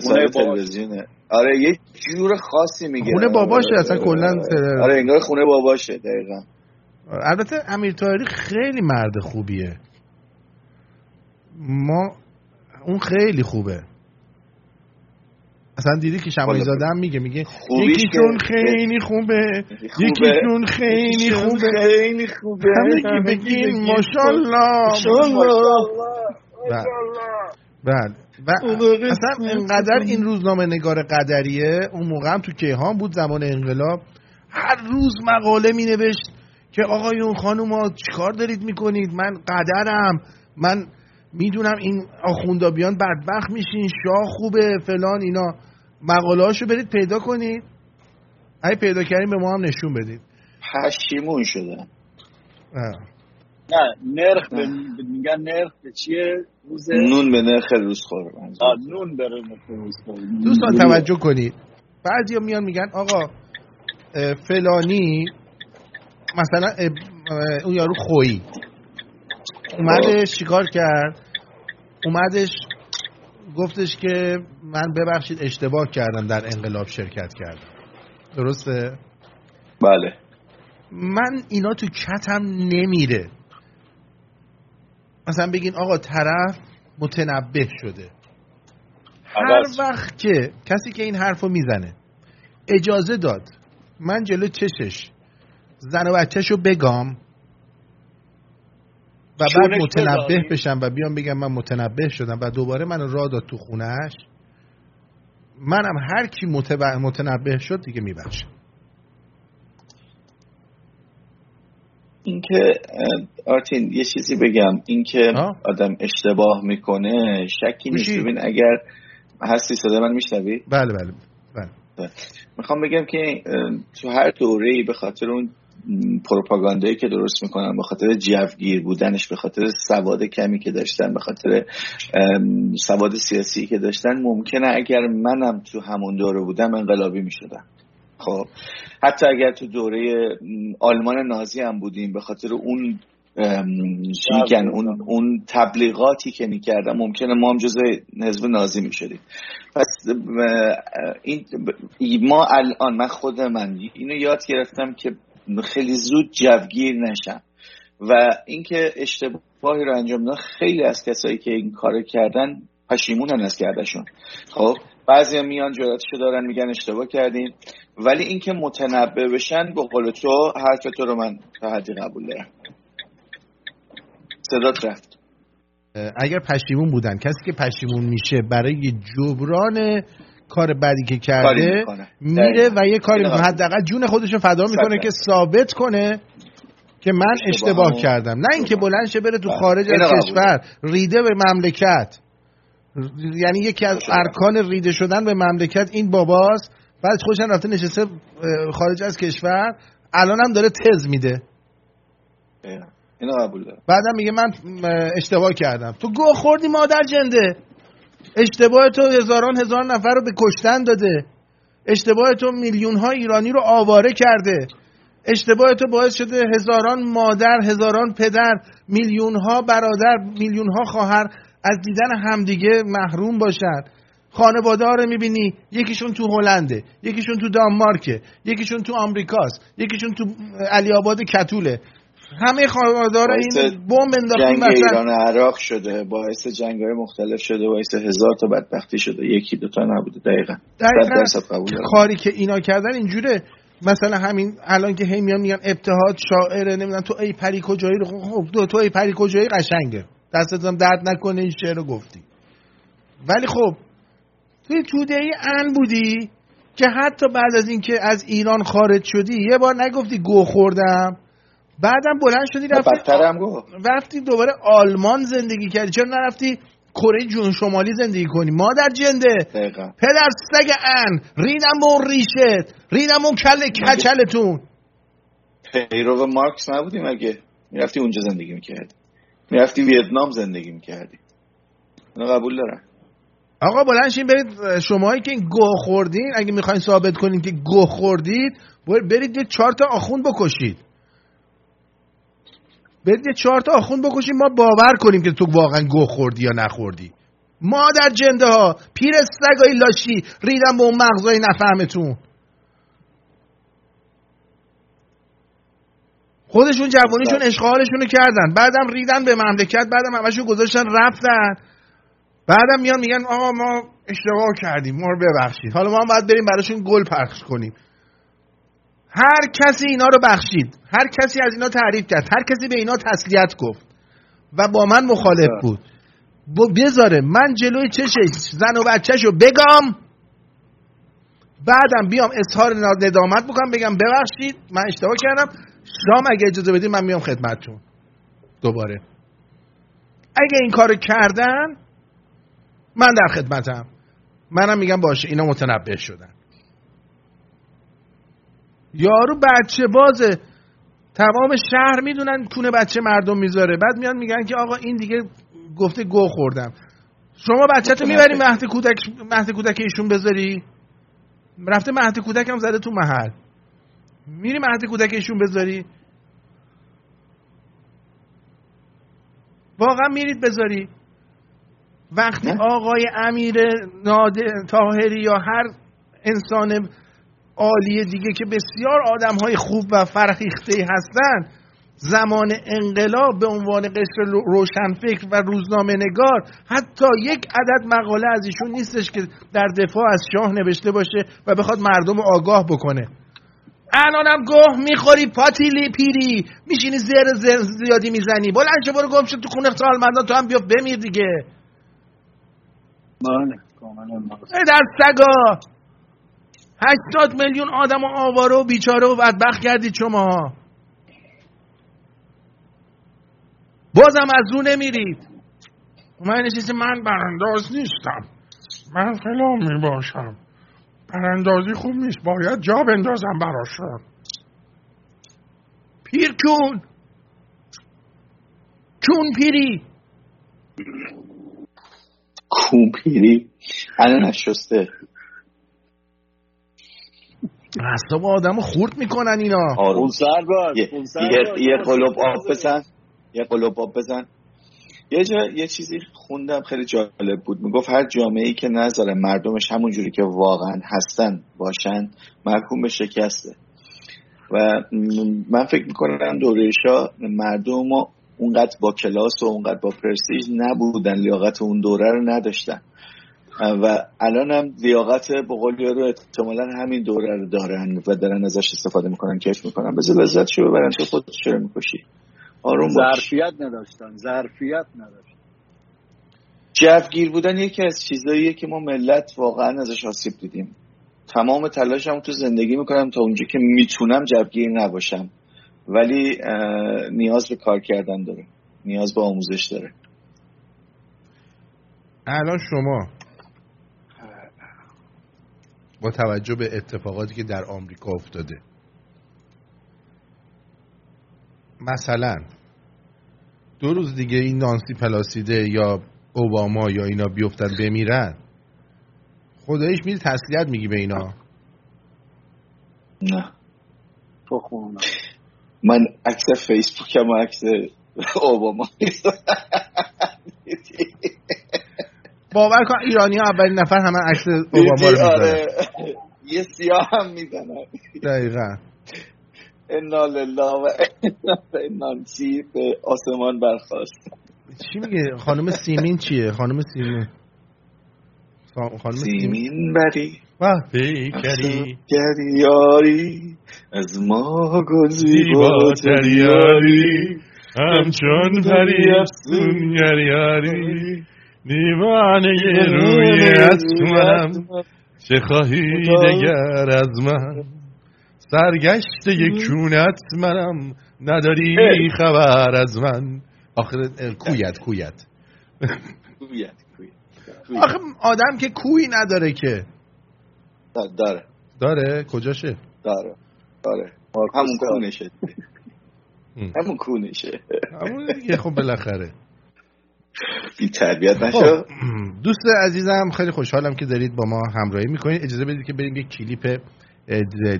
صاحب. تلویزیونه. آره یه جور خاصی میگه. خونه باباشه، اصلا کلاً تل- آره انگار خونه باباشه دقیقا. البته امیر طاهری خیلی مرد خوبیه. ما اون خیلی خوبه. اصلا دیدی که شمایی زاده هم میگه میگه یکیشون خیلی خوبه. یکیشون خیلی خوبه. خیلی خوبه. همه که بگین ماشالله بله. بله. و اصلا انقدر این روزنامه نگار قدریه اون موقع هم تو کیهان بود زمان انقلاب. هر روز مقاله می نوشت که آقایون خانوما چیکار دارید می‌کنید؟ من قدرم. من می‌دونم این آخوندابیان بدبخت میشین شاه خوبه فلان اینا. مقاله هاشو برید پیدا کنید. اگه پیدا کردین به ما هم نشون بدید. پشیمون شدن اه. نه نرخ به میگن نرخ به چیه؟ روز نون به نرخ روز خور آه، نون بره روز دوستان توجه کنید. بعضی میان میگن آقا فلانی مثلا اون یارو خویی. اومدش چیکار کرد؟ اومدش گفتش که من ببخشید اشتباه کردم در انقلاب شرکت کردم. درسته؟ بله. من اینا تو کتم نمیره. مثلا بگین آقا طرف متنبه شده. هر. وقت که کسی که این حرفو می‌زنه اجازه داد من جلو چشش زن و بچهشو بگام و بعد متنبه. بشم و بیام بگم من متنبه شدم و دوباره من راه داد تو خونهش منم هر کی متنبه شد دیگه میبخشم. اینکه آرتین یه چیزی بگم. اینکه. آدم اشتباه می‌کنه شکی نیست؟ ببین اگر هستی صدا من میشنوی؟ بله بله بله. می‌خوام بگم که تو هر دوره ای به خاطر اون پروپاگاندایی که درست می‌کنن به خاطر جوگیر بودنش به خاطر سواد کمی که داشتن به خاطر سواد سیاسی که داشتن ممکنه اگر منم تو همون دوره بودم انقلابی می‌شدم. خب حتی اگر تو دوره آلمان نازی هم بودیم به خاطر اون اون, اون تبلیغاتی که می‌کردن ممکنه ما هم جزء حزب نازی می‌شدیم. پس این ما الان من خود من اینو یاد گرفتم که خیلی زود جوگیر نشم. و اینکه اشتباهی رو انجام دادن خیلی از کسایی که این کار کردن پشیمونن از کردشون. خب بعضی میان جراتشو دارن میگن اشتباه کردیم ولی اینکه متنبه بشن به قول تو حرف تو رو من تا حدی قبول دارم. صدات رفت. اگر پشیمون بودن کسی که پشیمون میشه برای جبران کار بدی که کرده میره و یه کاری می‌کنه. حداقل جون خودش رو فدا می‌کنه که ثابت کنه که من اشتباه کردم. نه اینکه بلند شه بره تو بله. خارج از کشور ریده به مملکت. یعنی یکی از ارکان ریده شدن به مملکت این باباست. بعد خوشن رفته نشسته خارج از کشور. الان هم داره تز میده. اینو قبول دارم. بعدم میگه من اشتباه کردم. تو گوه خوردی مادر جنده. اشتباه تو هزاران هزار نفر رو به کشتن داده. اشتباه تو میلیون ها ایرانی رو آواره کرده. اشتباه تو باعث شده هزاران مادر هزاران پدر میلیون ها برادر میلیون ها خواهر از دیدن همدیگه محروم باشن. خانواده ها رو می‌بینی یکیشون تو هلنده یکیشون تو دانمارکه یکیشون تو آمریکاست یکیشون تو علی آباد کتوله. همه خانوادار این بمب انداختیم جنگ ایران عراق شده باعث جنگ های مختلف شده باعث هزار تا بدبختی شده. یکی دوتا نبوده دقیقا. دقیقا کاری که اینا کردن اینجوره. مثلا همین الان که هی میان میگن ابتهاد شاعره نمی‌دونم تو ای پری کجایی رو خب تو ای پری کجایی قشنگه. دستتم درد نکنه این شعر رو گفتی. ولی خب توی توده ای ان بودی که حتی بعد از اینکه از ایران خارج شدی یه بار نگفتی گو خوردم؟ بعدم بلند شدی رفتی رفتی دوباره آلمان زندگی کردی. چرا نرفتی کره جون شمالی زندگی کنی؟ مادر جنده. دقیقا. پدر سگ ان. ریدم اون ریشت. ریدم اون کل کچلتون. پیرو مارکس نبودیم اگه می‌رفتی اونجا زندگی می‌کردی. می‌رفتی ویتنام زندگی می‌کردی. اینو قبول دارم. آقا بلنشین برید شماهایی که این گوه خوردین اگه می‌خواین ثابت کنین که گوه خوردید برید یه چهار تا آخوند بکشید. برید یه چهار تا آخوند بکشیم ما باور کنیم که تو واقعا گوه خوردی یا نخوردی. ما در جنده ها پیر سگای لاشی ریدم به اون مغزای نفهمتون. خودشون جوانیشون اشغالشون رو کردن. بعدم ریدن به مملکت بعدم همشون گذاشتن رفتن. بعدم میان میگن آقا ما اشتباه کردیم ما رو ببخشید. حالا ما هم باید بریم براشون گل پخش کنیم. هر کسی اینا رو بخشید. هر کسی از اینا تعریف کرد. هر کسی به اینا تسلیت گفت. و با من مخالف بود. بذاره من جلوی چشش زن و بچهش رو بگم بعدم بیام اظهار ندامت بکنم بگم ببخشید من اشتباه کردم. شام اگه اجازه بدید من میام خدمتتون. دوباره. اگه این کارو کردن من در خدمتم. منم میگم باشه اینا متنبه شدن. یارو بچه بازه. تمام شهر می‌دونن کونه بچه مردم می‌ذاره. بعد میان میگن که آقا این دیگه گفته گو خوردم. شما بچه تو می‌بری مهد کودک مهد کودک ایشون بذاری؟ رفته مهد کودک هم زده تو محل. میری مهد کودک ایشون بذاری؟ واقعا میرید بذاری؟ وقتی آقای امیر نادر تاهری یا هر انسان عالی دیگه که بسیار آدم های خوب و فرهیخته هستند زمان انقلاب به عنوان قشر روشنفکر و روزنامه نگار حتی یک عدد مقاله از ایشون نیستش که در دفاع از شاه نوشته باشه و بخواد مردم رو آگاه بکنه. الانم گوه می‌خوری پاتیلی پیری. میشینی زیر, زیر زیادی می‌زنی. بلند شو برو گم شد تو خونه سالمندان تو هم بیا بمیر دیگه. بله در سگا. هشتاد میلیون آدم و آواره و بیچاره و بدبخت کردید شما. بازم از رو نمیرید. من نشسته من برانداز نیستم. من فلان می باشم. براندازی خوب نیست. باید جا بندازم براشون. کون. کون پیری. کومپیری الان نشسته. اصلا آدم رو خورد می‌کنن اینا. آروم خونسر باش یه, خونسر یه. یه قلوب آب بزن. یه قلوب آب بزن. یه جا یه چیزی خوندم خیلی جالب بود. می‌گفت هر جامعه ای که نذاره مردمش همون جوری که واقعا هستن باشن محکوم به شکسته. و من فکر می‌کنم دوره شاه مردم ما اونقدر با کلاس و اونقدر با پرستیژ نبودن. لیاقت اون دوره رو نداشتن. و الان هم لیاقت بقول رو احتمالا همین دوره رو دارن و دارن ازش استفاده می‌کنن کش می‌کنن. بذار لذت شو ببرن تو خود چرا می‌کشی. آروم باش. ظرفیت نداشتن ظرفیت نداشتن. جوگیر بودن یکی از چیزاییه که ما ملت واقعا ازش آسیب دیدیم. تمام تلاشم تو زندگی می‌کنم تا اونجا که می‌تونم جوگیر نباشم. ولی نیاز به کار کردن داره. نیاز به آموزش داره. الان شما با توجه به اتفاقاتی که در آمریکا افتاده. مثلا دو روز دیگه این نانسی پلاسیده یا اوباما یا اینا بیفتن بمیرن خدایش میری تسلیت میگی به اینا؟ نه. من عکس فیسبوکم و عکس اوباما. باور کن ایرانی ها اولین نفر همه عکس اوباما رو می‌ذارن. آره. یه سیاه هم می‌زنن. دقیقا. انا لله و انا چی به آسمان برخواست چی میگه؟ خانم سیمین چیه؟ خانم سیمین. خا- خانم سیمین. بری. وقتی کری گری یاری از ما گل زیباتر زیباتر یاری همچون پری افسون یاری دیوانه روی اسمنم چه خواهی دگر از من؟ سرگشته کونت منم. نداری خبر از من. آخر کویت کویت. کویت آخه آدم که کوی نداره که. داره. داره؟ کجاشه؟ داره. داره. همون کونشه همون کونشه همون دیگه خب بالاخره. بی تربیت خب نشو. دوست عزیزم خیلی خوشحالم که دارید با ما همراهی می‌کنید. اجازه بدید که بریم یک کلیپ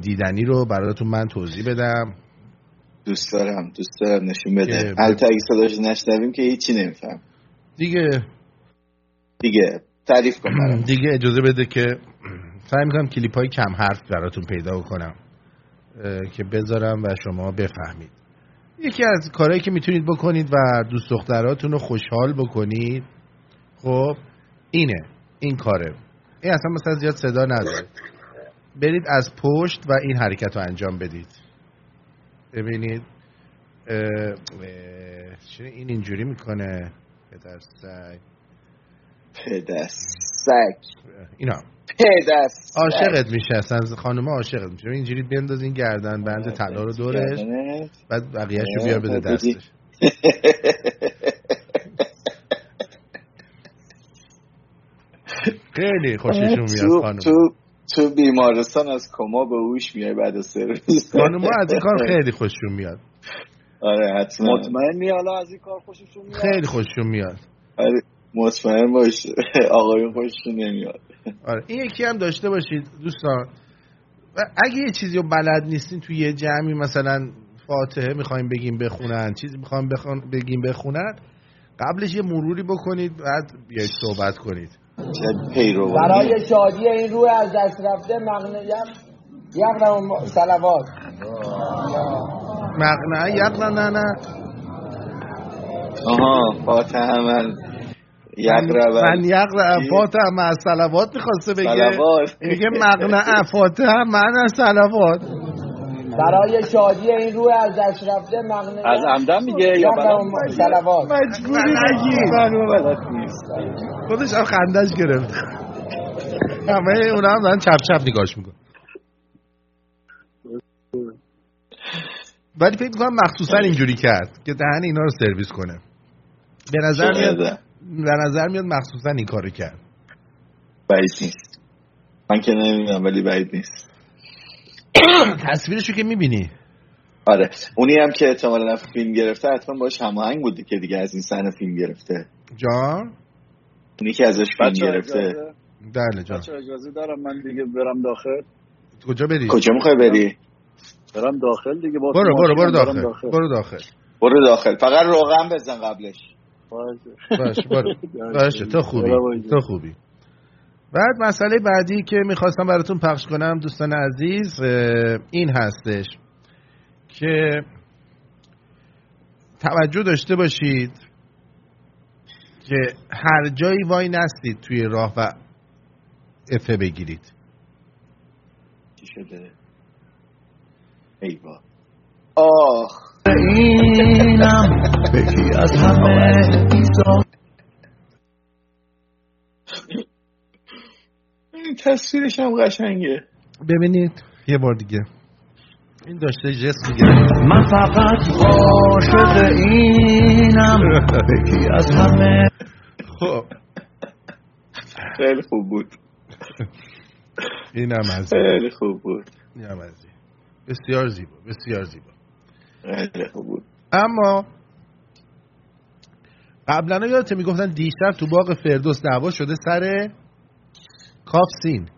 دیدنی رو براتون من توضیح بدم. دوست دارم دوست دارم نشون بده. البته اگه صداش نشنویم که هیچی نمیفهم. دیگه. دیگه تعریف کن برام. دیگه اجازه بده که سعی می‌کنم کلیپ های کم حرف براتون پیدا کنم که بذارم و شما بفهمید. یکی از کارهایی که می‌تونید بکنید و دوست دختراتون رو خوشحال بکنید خب اینه این کاره. این اصلا مثلا زیاد صدا نداره برید از پشت و این حرکت رو انجام بدید. ببینید چرا این اینجوری می‌کنه؟ پدر سگ. پدست سگ. اینا. پدست عاشقت میشه اصلا خانم عاشقت میشه اینجوری بنداز این گردن بند طلا رو دورش. بعد بقیهش رو بیار بده. دستش. خیلی خوششون میاد خانم. تو, تو بیمارستان از کما به هوش میای بعد از روز خانم از این کار خیلی خوششون میاد. آره حتما. مطمئنی حالا از این کار خوششون میاد؟ خیلی خوششون میاد. آره. مطمئن باش. آقایون خوششون نمیاد. آره. این یکی هم داشته باشید دوستان. و اگه یه چیزی رو بلد نیستین توی یه جمعی مثلا فاتحه می‌خوایم بگیم بخونن چیزی می‌خوایم بخون بگیم بخونن قبلش یه مروری بکنید بعد بیاید صحبت کنید. برای شادی این روح از دست رفته مغنیت یقرم سلوات مقنعه یک نه نه نه. آها فاتحه من. من یقرا فاتحه مع صلوات می‌خواسته بگه. میگه مقنعه فاتحه مع صلوات برای شادی این روح از دست رفته مغنیت از عمدن میگه یا سلوات. مجبوری نگی بلد نیست. خودش هم خندش گرفت. همه اونا هم دارن چپ چپ نگاش میکن ولی فکر می‌کنم مخصوصا اینجوری کرد که دهن اینا رو سرویس کنه. به نظر میاد. به نظر میاد مخصوصا این کارو کرد. بعید نیست. من که نمی‌دونم ولی بعید نیست. تصویرشو که می‌بینی؟ آره. اونی هم که احتمالا فیلم گرفته حتما باش هماهنگ بوده که دیگه از این صحنه فیلم گرفته. جان؟ اونی که ازش فیلم گرفته. بله جان. بچه اجازه دارم من دیگه برم داخل؟ کجا بری؟ کجا می‌خوای بری؟ برم داخل دیگه با برو برو برو داخل. برو داخل. برو داخل. فقط روغن بزن قبلش. باشه. باشه تو خوبی. تو خوبی. بعد مسئله بعدی که می‌خواستم براتون پخش کنم دوستان عزیز این هستش که توجه داشته باشید که هر جایی وای نستید توی راه و افه بگیرید. چی شده؟ ای با آخ. اینم بکی از همه تصویرش هم قشنگه. ببینید. یه بار دیگه. این داشته جست می‌گیره من فقط عاشق اینم. بکی از همه. خب. خیلی خوب بود. اینم از. خیلی خوب بود. اینم از. بسیار زیبا بسیار زیبا. خیلی خوب بود. اما قبلا یادت می‌گفتن دیشب تو باغ فردوس دعوا شده سر کافسین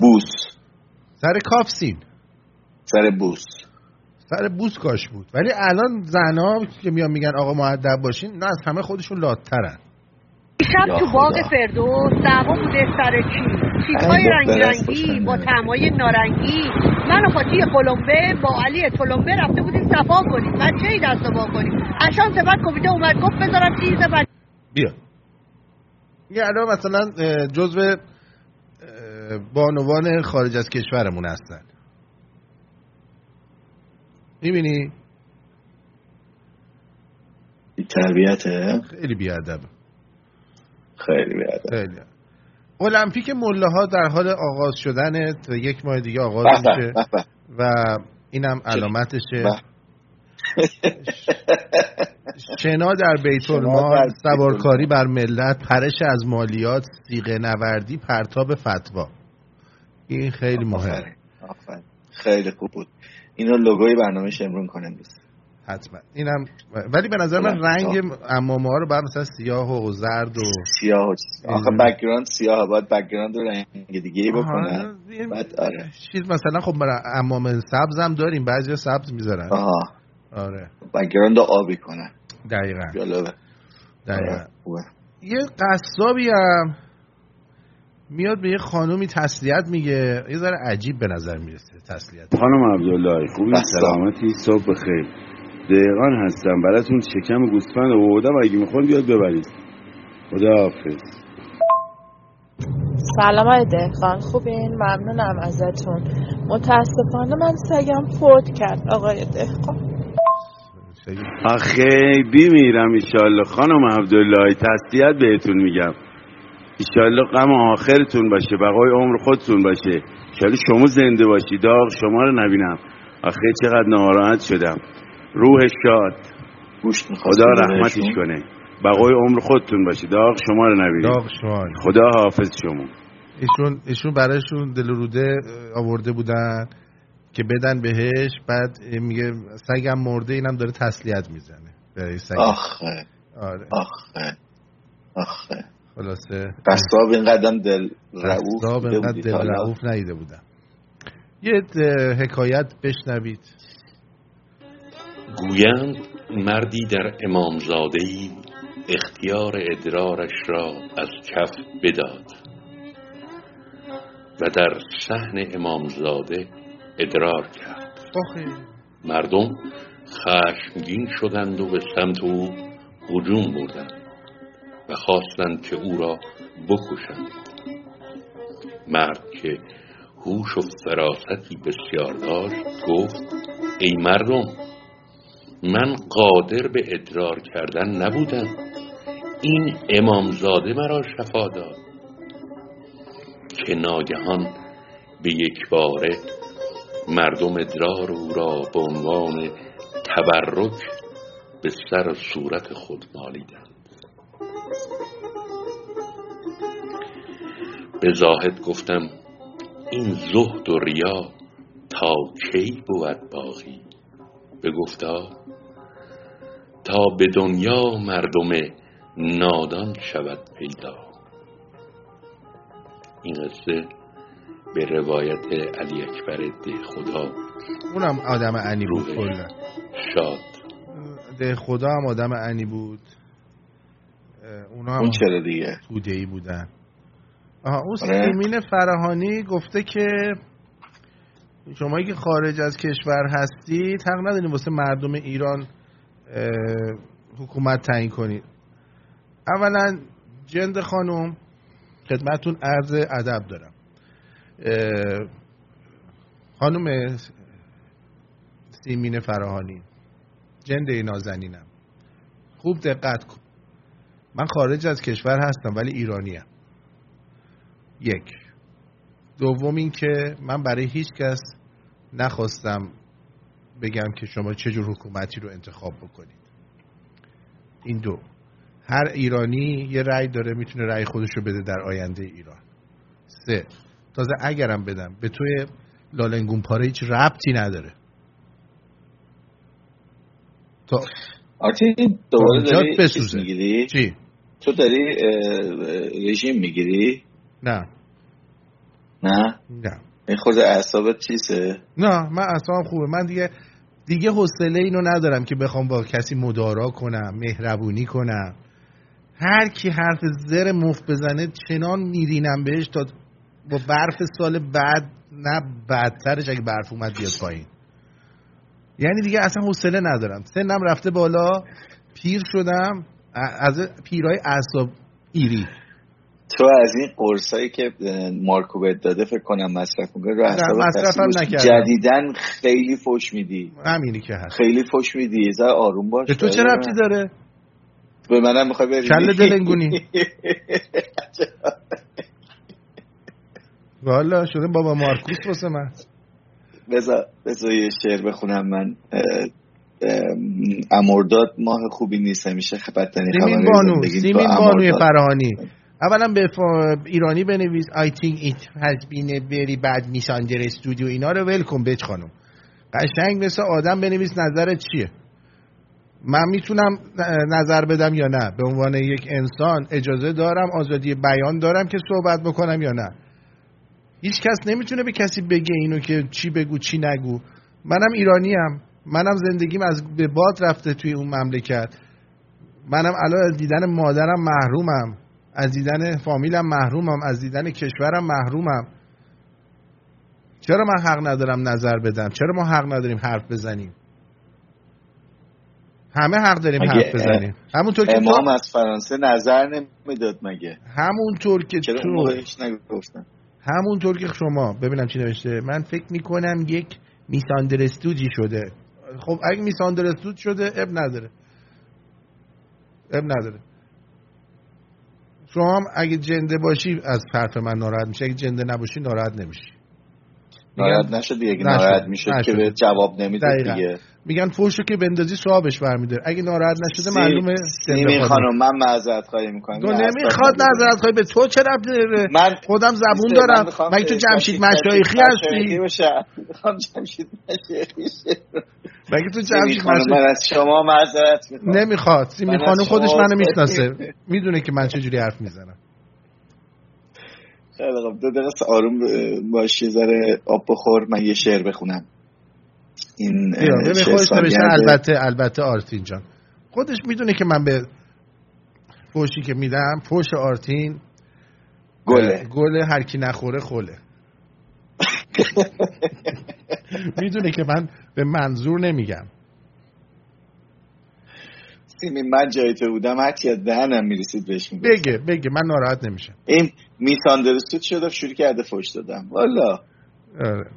بوس. سر کافسین سر بوس. سر بوس کاش بود. ولی الان زنا که میان میگن آقا معدب باشین نه از همه خودشون لاترن. دیشب تو باغ. فردوس دعوا بوده سر چی؟ چیزهای ای رنگی با. تمای نارنگی. من و فاتی قلمبه با علی تلمبه رفته بودیم صفا کنیم. بچه ای دست با کنیم. اشان بعد کمیته اومد گفت بذارم چیز بچه بیا. یه الان مثلا جزو بانوان خارج از کشورمون هستن. می‌بینی؟ تربیته؟ خیلی بیادب. خیلی بیاده خیلی. المپیک مله ها در حال آغاز شدن تا یک ماه دیگه آغاز به میشه به به و اینم علامتشه. به. شنا در بیت المال سوارکاری بر ملت پرش از مالیات سیغه نوردی پرتاب فتوا. این خیلی مهم آفرین آفرین. خیلی خوب بود. اینو لوگوی برنامه شمرون کنم دوست حتما. اینم ولی به نظر من. رنگ عمامه ها رو بر مثلا سیاه و زرد و سیاه و. آخه background سیاه باید background رو رنگ دیگه ای بکنن. بعد آره. چیز مثلا خب برای امام سبز هم داریم بعضی سبز می‌ذارن. آها. آره. background رو آبی کنن. دقیقا. جالبه. دقیقا. آره، خوبه. یه قصابی هم میاد به یه خانومی تسلیت میگه. یه ذره عجیب به نظر می‌رسه تسلیت. خانم عبدالله خوبی. سلامتی صبح بخیر. دقیقان هستم. براتون شکم گوسفند آوردم اگه می‌خوان بیاد ببرید. خدا حافظ سلام آقای دهقان خوبین؟ ممنونم ازتون. متاسفانه من سگم فوت کرد آقای دهقان آخه بیمیرم ایشالله. خانم عبدالله تسلیت بهتون میگم. ایشالله غم آخرتون باشه بقای عمر خودتون باشه. ایشالله شما زنده باشی. داغ شما رو نبینم. آخه چقدر ناراحت شدم. روح شاد. خدا رحمتش. کنه. بقای عمر خودتون باشه داغ شما رو نبینم داغ شما خدا حافظ شما. ایشون ایشون برایشون دل روده آورده بودن که بدن بهش بعد میگه سگم مرده اینم داره تسلیت می‌زنه. برای سگ. آخه. آره. آخه. آخه. خلاصه. قصاب این قدم دل رعوف قصاب اینقدر دل؟ رعوف ندیده بودم یه حکایت بشنوید. گویند مردی در امامزاده ای اختیار ادرارش را از کف بداد و در صحن امامزاده ادرار کرد. مردم خشمگین شدند و به سمت او هجوم بردند و خواستند که او را بکشند. مرد که هوش و فراستی بسیار داشت گفت ای مردم من قادر به ادرار کردن نبودم. این امامزاده مرا شفا داد. که ناگهان به یک باره مردم ادرار او را به عنوان تبرک به سر و صورت خود مالیدند. به زاهد گفتم این زهد و ریا تا کی بود باقی؟ بگفتا تا به دنیا مردم نادان شود پیدا. این قصه به روایت علی اکبر ده خدا. اونم آدم عنی بود کلا. شاد. ده خدا هم آدم عنی بود. اونا هم اون چرا دیگه؟ توده ای بودن. آها اون آره. سیمین فرهانی گفته که شما که خارج از کشور هستید حق ندارید واسه مردم ایران حکومت تعیین کنید اولا جند خانم خدمتون عرض ادب دارم. خانم سیمین فراهانی جند نازنینم. خوب دقت کن. من خارج از کشور هستم ولی ایرانیم. یک. دوم این که من برای هیچ کس نخواستم بگم که شما چه جور حکومتی رو انتخاب بکنید. این دو هر ایرانی یه رأی داره می‌تونه رأی خودش رو بده در آینده ایران. سه تازه اگرم بدم به توی لالنگون پاره هیچ ربطی نداره. تا دوباره داری بسوزه. می‌گیری؟ چی؟ تو داری رژیم می‌گیری؟ نه. نه؟ نه. این خود اعصابت چیزه؟ نه من اصلا خوبه. من دیگه دیگه حوصله اینو ندارم که بخوام با کسی مدارا کنم مهربونی کنم. هر کی حرف زر مفت بزنه چنان میرینم بهش تا با برف سال بعد نه بدترش اگه برف اومد بیاد پایین. یعنی دیگه اصلا حوصله ندارم. سنم رفته بالا پیر شدم از پیرای اعصاب ایری. تو از این قرصایی که مارکو بهت داده فکر کنم مصرف می‌کنی رو. نکردم. جدیدن خیلی فش میدی. همینی که هست. خیلی فش میدی. یه آروم باش. به تو چه ربطی داره؟ به منم می‌خوای بری. کله دلنگونی والا شده بابا مارکوس واسه من. بذار بذار یه شعر بخونم من. امرداد ماه خوبی نیست همیشه سیمین خبر بانو زندگی تو سیمین بانوی. فرهانی. اولا به ایرانی بنویس I think it has been a very bad misunderstood اینا رو ول بچ خانم. قشنگ مثل آدم بنویس نظرت چیه؟ من می‌تونم نظر بدم یا نه؟ به عنوان یک انسان اجازه دارم آزادی بیان دارم که صحبت بکنم یا نه؟ هیچ کس نمی‌تونه به کسی بگه اینو که چی بگو چی نگو. منم ایرانیم. منم زندگیم از به باد رفته توی اون مملکت. منم الان دیدن مادرم محرومم. از دیدن فامیلم محرومم از دیدن کشورم محرومم. چرا من حق ندارم نظر بدم؟ چرا ما حق نداریم حرف بزنیم؟ همه حق داریم حرف بزنیم. همونطور که امام تو از فرانسه نظر نمی‌داد مگه؟ همونطور که چرا تو همونطور که شما ببینم چی نوشته. من فکر می‌کنم یک میساندرستوجی شده. خب اگه میساندرستود شده اب نداره. اب نداره. شما هم اگه جنده باشی از حرف من ناراحت میشه اگه جنده نباشی ناراحت نمیشی ناراحت نشد دیگه. ناراحت می‌شد که. به جواب نمی‌داد دقیقاً. دیگه میگن فوشو که بندازی صاحبش برمیداره. اگه ناراحت نشده سی- معلومه سیمین. خانم من معذرت خواهی می‌کنم. تو نمی‌خواد نظرت خواهی به تو چه ربطی داره؟ من خودم زبون دارم. مگه تو جمشید مشایخی هستی. می‌خوام جمشید مشایخی. مگه تو سیمین جمشید مشایخی من از شما معذرت می‌خوام. نمی‌خواد. سیمی من از خانم خودش منو می‌شناسه. می‌دونه که من چجوری حرف می‌زنم. خیلی خب دو دقیقه آروم باش یه ذره آب بخور. من یه شعر بخونم. این ببین خودش نوشته البته البته آرتین جان. خودش می‌دونه که من به فوشی که میدم فوش آرتین گله. اه، گل هر کی نخوره خله. می‌دونه که من به منظور نمیگم. سیمین من جای تو بودم هرچی از دهنم می‌رسید بهش میگم بگه بگه من ناراحت نمیشم. این میساندرستود شده؟ شروع کرده فوش دادم. والا. آره.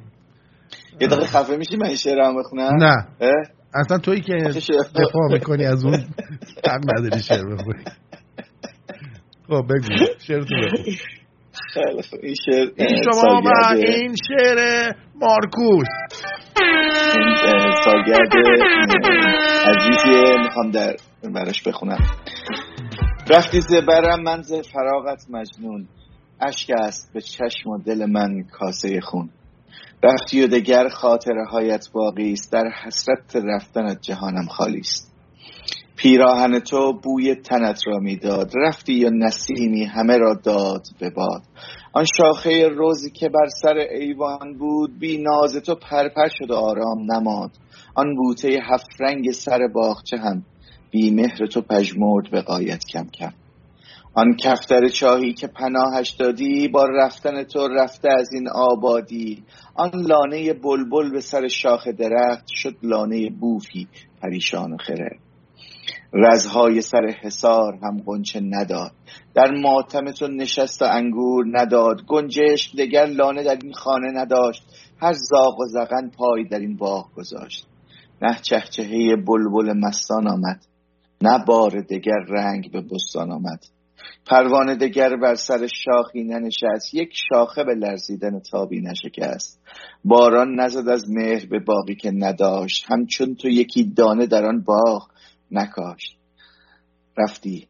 یه دقیقه خفه میشی من این شعر هم بخونم؟ نه؟ اصلا تویی که دفاع می‌کنی از اون هم نداری شعر بخونی؟ خب بگو. شعر تو خوب. این شعر این شما و سالگرد- این شعر مارکوس سالگرد اه، عزیزیه. می‌خوام در براش بخونم. رفتی زبرم من ز فراغت مجنون. اشک است به چشم و دل من کاسه خون. رفتی و دگر خاطره هایت باقی است. در حسرت رفتنت جهانم خالی است. پیراهن تو بوی تنت را می‌داد رفتی و نسیمی همه را داد به باد. آن شاخه روزی که بر سر ایوان بود بی ناز تو پرپر شد و آرام نماد. آن بوته هفت رنگ سر باغچه هم. بی مهر تو پژمرد به قایت کم کم. آن کفتر چاهی که پناهش دادی با رفتن تو رفته از این آبادی. آن لانه بلبل به سر شاخ درخت شد لانه بوفی پریشان و خره رزهای سر حصار هم قنچه نداد. در ماتم تو نشست و انگور نداد. گنجشک دگر لانه در این خانه نداشت. هر زاغ و زغن پای در این باغ گذاشت. نه چهچهه بلبل مستان آمد نه بار دگر رنگ به بستان آمد. پروانه دگر بر سر شاخی ننشست. یک شاخه به لرزیدن تابی نشکست. باران نزد از مهر به باقی که نداشت. همچون تو یکی دانه در آن باغ نکاشت. رفتی.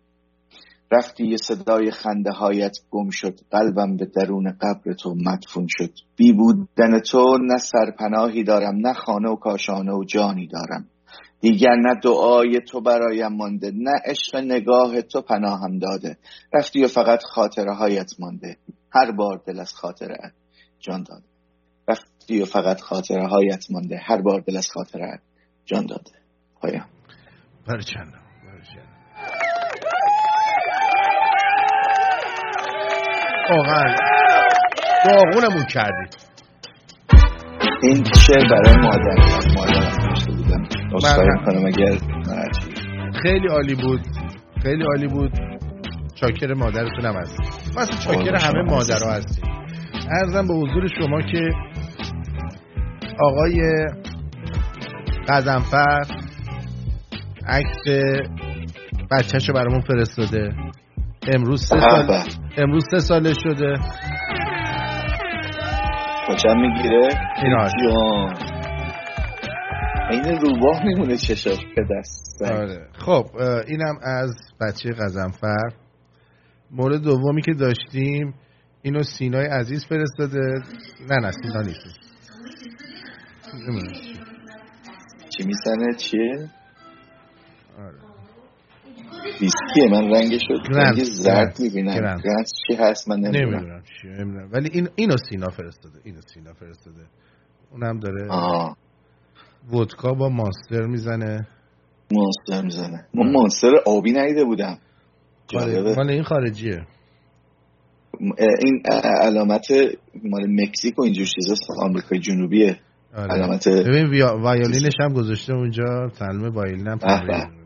رفتی یه صدای خنده هایت گم شد. قلبم به درون قبر تو مدفون شد. بی بودن تو نه سرپناهی دارم نه خانه و کاشانه و جانی دارم. دیگر نه دعای تو برایم مانده نه عشق نگاه تو پناهم داده. رفتی و فقط خاطره هایت مانده. هر بار دل از خاطره جان داده. رفتی و فقط خاطره هایت مانده. هر بار دل از خاطره جان داده. پایان. برچند. واقعا داغونمون کردید این شعر برای مادر؟ مادر نوشته بودم. اگر خیلی عالی بود. خیلی عالی بود. چاکر مادرتون هم هست. مثلا چاکر همه مادر هستیم. ارزم به حضور شما که آقای قزنفر عکس بچهش رو برامون فرستاده. امروز سه سال امروز سه ساله شده. کجا می‌گیره؟ این روباه میمونه چشاش به دست آره. خب اینم از بچه غزنفر. مورد دومی که داشتیم اینو سینای عزیز فرستاده. نه نه سینا نیست. چی. می‌زنه؟ چیه؟ آره. ویسکیه من رنگش رو رنگ زرد می‌بینم. گرند چی هست؟ من نمی‌دونم. نمی‌دونم چی نمی‌دونم. ولی این اینو سینا فرستاده اینو سینا فرستاده. اونم داره آه. ودکا با ماستر می‌زنه. ماستر می‌زنه. من ماستر آبی ندیده بودم. مال این خارجیه. این علامت مال مکزیک و اینجور چیزاست آمریکای جنوبیه. آره. علامت ببین. وایولینش هم گذاشته اونجا. تعلیم وایولین هم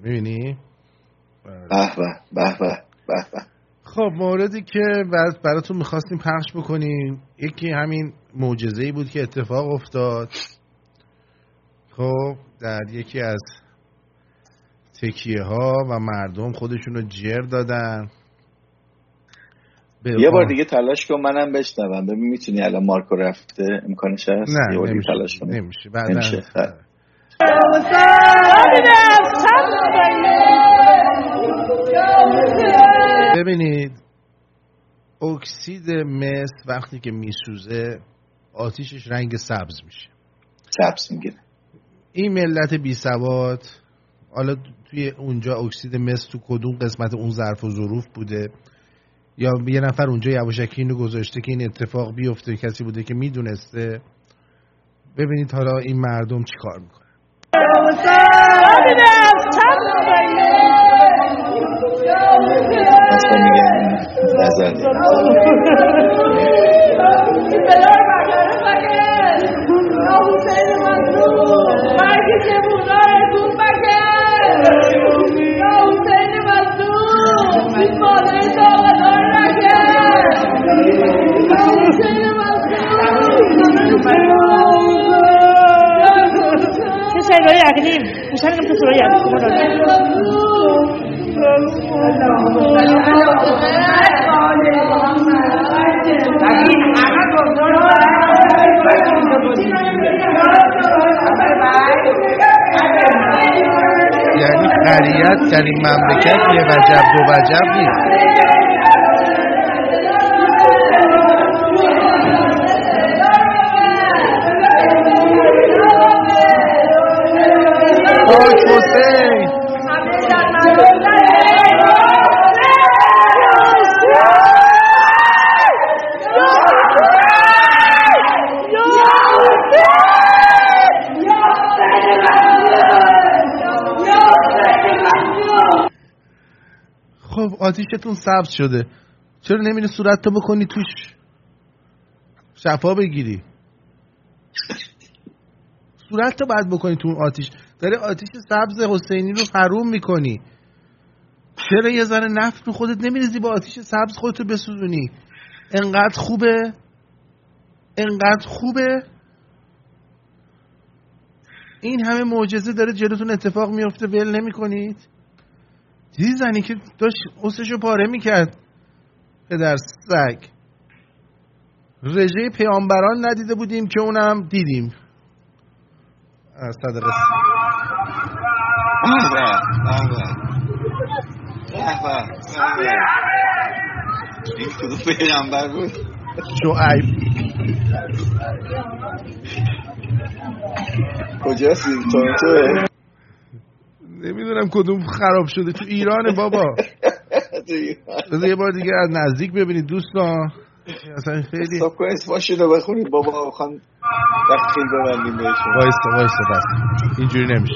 می‌بینی؟ به به به به خب موردی که براتون می‌خواستیم پخش بکنیم یکی همین معجزه ای بود که اتفاق افتاد. خب در یکی از تکیه ها و مردم خودشون رو جر دادن. یه بار دیگه تلاش کن منم بشنوم. ببین می‌تونی الان مارکو رفته؟ امکانش هست؟ نه یه نمیشه. تلاش نمیشه. نمیشه. ببینید اکسید مس وقتی که میسوزه آتیشش رنگ سبز میشه. سبز می‌گیره. این ملت بی سواد حالا توی اونجا اکسید مس تو کدوم قسمت اون ظرف و ظروف بوده؟ یا یه نفر اونجا یواشکی اینو گذاشته که این اتفاق بیفته کسی بوده که می‌دونسته؟ ببینید حالا این مردم چی کار می‌کنن. اصلا میگن نظر چه شعرهای عقلیم میشن تو سرای یعنی خریت در این مملکت یه وجب دو وجب نیست. آتیشتون سبز شده. چرا نمیری صورت بکنی توش؟ شفا بگیری. صورت رو باید بکنی تو اون آتیش. داره آتیش سبز حسینی رو حروم می‌کنی. چرا یه ذره نفت رو خودت نمیریزی با آتیش سبز خودتو بسوزونی؟ انقدر خوبه؟ انقدر خوبه؟ این همه معجزه داره جلوتون اتفاق میفته ول نمی کنید دیدی زنی که داشت حسشو پاره می‌کرد. پدر سگ. رژه پیامبران ندیده بودیم که اونم دیدیم. صدقه این کدوم پیغمبر بود شعیب. کجاست؟ این تورنتوه نمی‌دونم کدوم خراب شده تو ایرانه بابا. بذار یه بار دیگه از نزدیک ببینید دوستان. اصلا خیلی سب کنید اسماشون رو بخونید. بابا بخوان دخیل ببندیم بهشون وایستا وایستا بس. اینجوری نمیشه.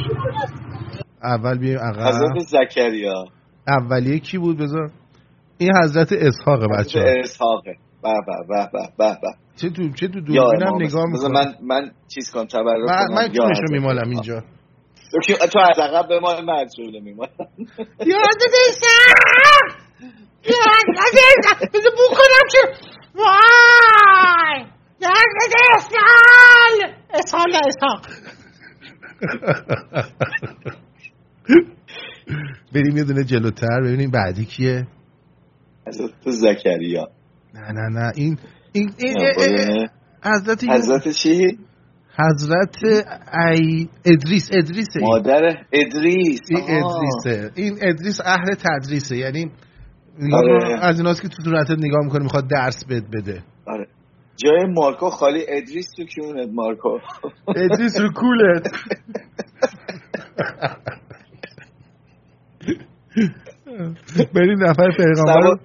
اول بیایم عقب. حضرت زکریا. اولیه کی بود؟ بذار. این حضرت اسحاق بچه حضرت اسحاقه به به به به به چه تو چه تو دوربینم نگاه می‌کنم. من من چیز کنم تبرک من من کونشو حضرت میمالم اینجا. تو از عقب به ما من از جلو میمالم یا حضرت اسحاق یا حضرت اسحاق بذار بو کنم چه وای! یا حضرت اسحاق اسحاق یا اسحاق. بریم یه دونه جلوتر ببینیم بعدی کیه. حضرت زکریا. نه نه نه. این این, بله. حضرت حضرت چی؟ حضرت ای ادریس ادریسه. مادر ادریس. این. ادریسه. این ادریس اهل تدریسه. یعنی آره. از ایناست که تو صورتت نگاه می‌کنه می‌خواد درس بهت بده. آره. جای مارکو خالی. ادریس تو کونت مارکو؟ ادریس رو کولت بریم نفر پیغمبر.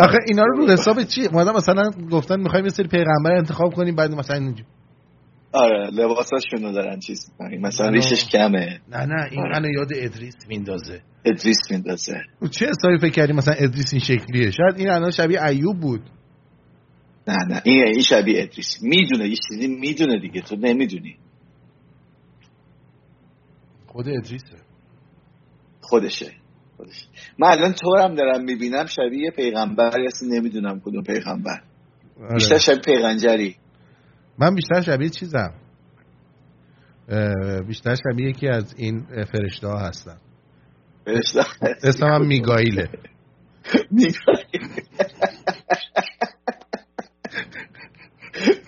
آخه اینا رو رو حساب چی؟ اومدن مثلا گفتن می‌خوایم یه سری پیغمبر انتخاب کنیم بعد مثلا اینجا آره لباساشون رو دارن چیز می‌کنن. مثلا آره. ریشش کمه. نه نه این آره. منو یاد ادریس میندازه. ادریس میندازه. چه حسابی فکر کردی مثلا ادریس این شکلیه؟ شاید این الان شبیه ایوب بود. نه نه این این شبیه ادریس. می‌دونه یه چیزی می‌دونه دیگه. تو نمی‌دونی. خود ادریسه. خودشه. خودشه. من الان تو هم دارم می‌بینم شبیه پیغمبر هستی نمی‌دونم کدوم پیغمبر. آره. بیشتر شبیه پیغنجری من بیشتر شبیه چیزم. بیشتر شبیه یکی از این فرشته ها هستم. فرشته اسمم هم میگایله.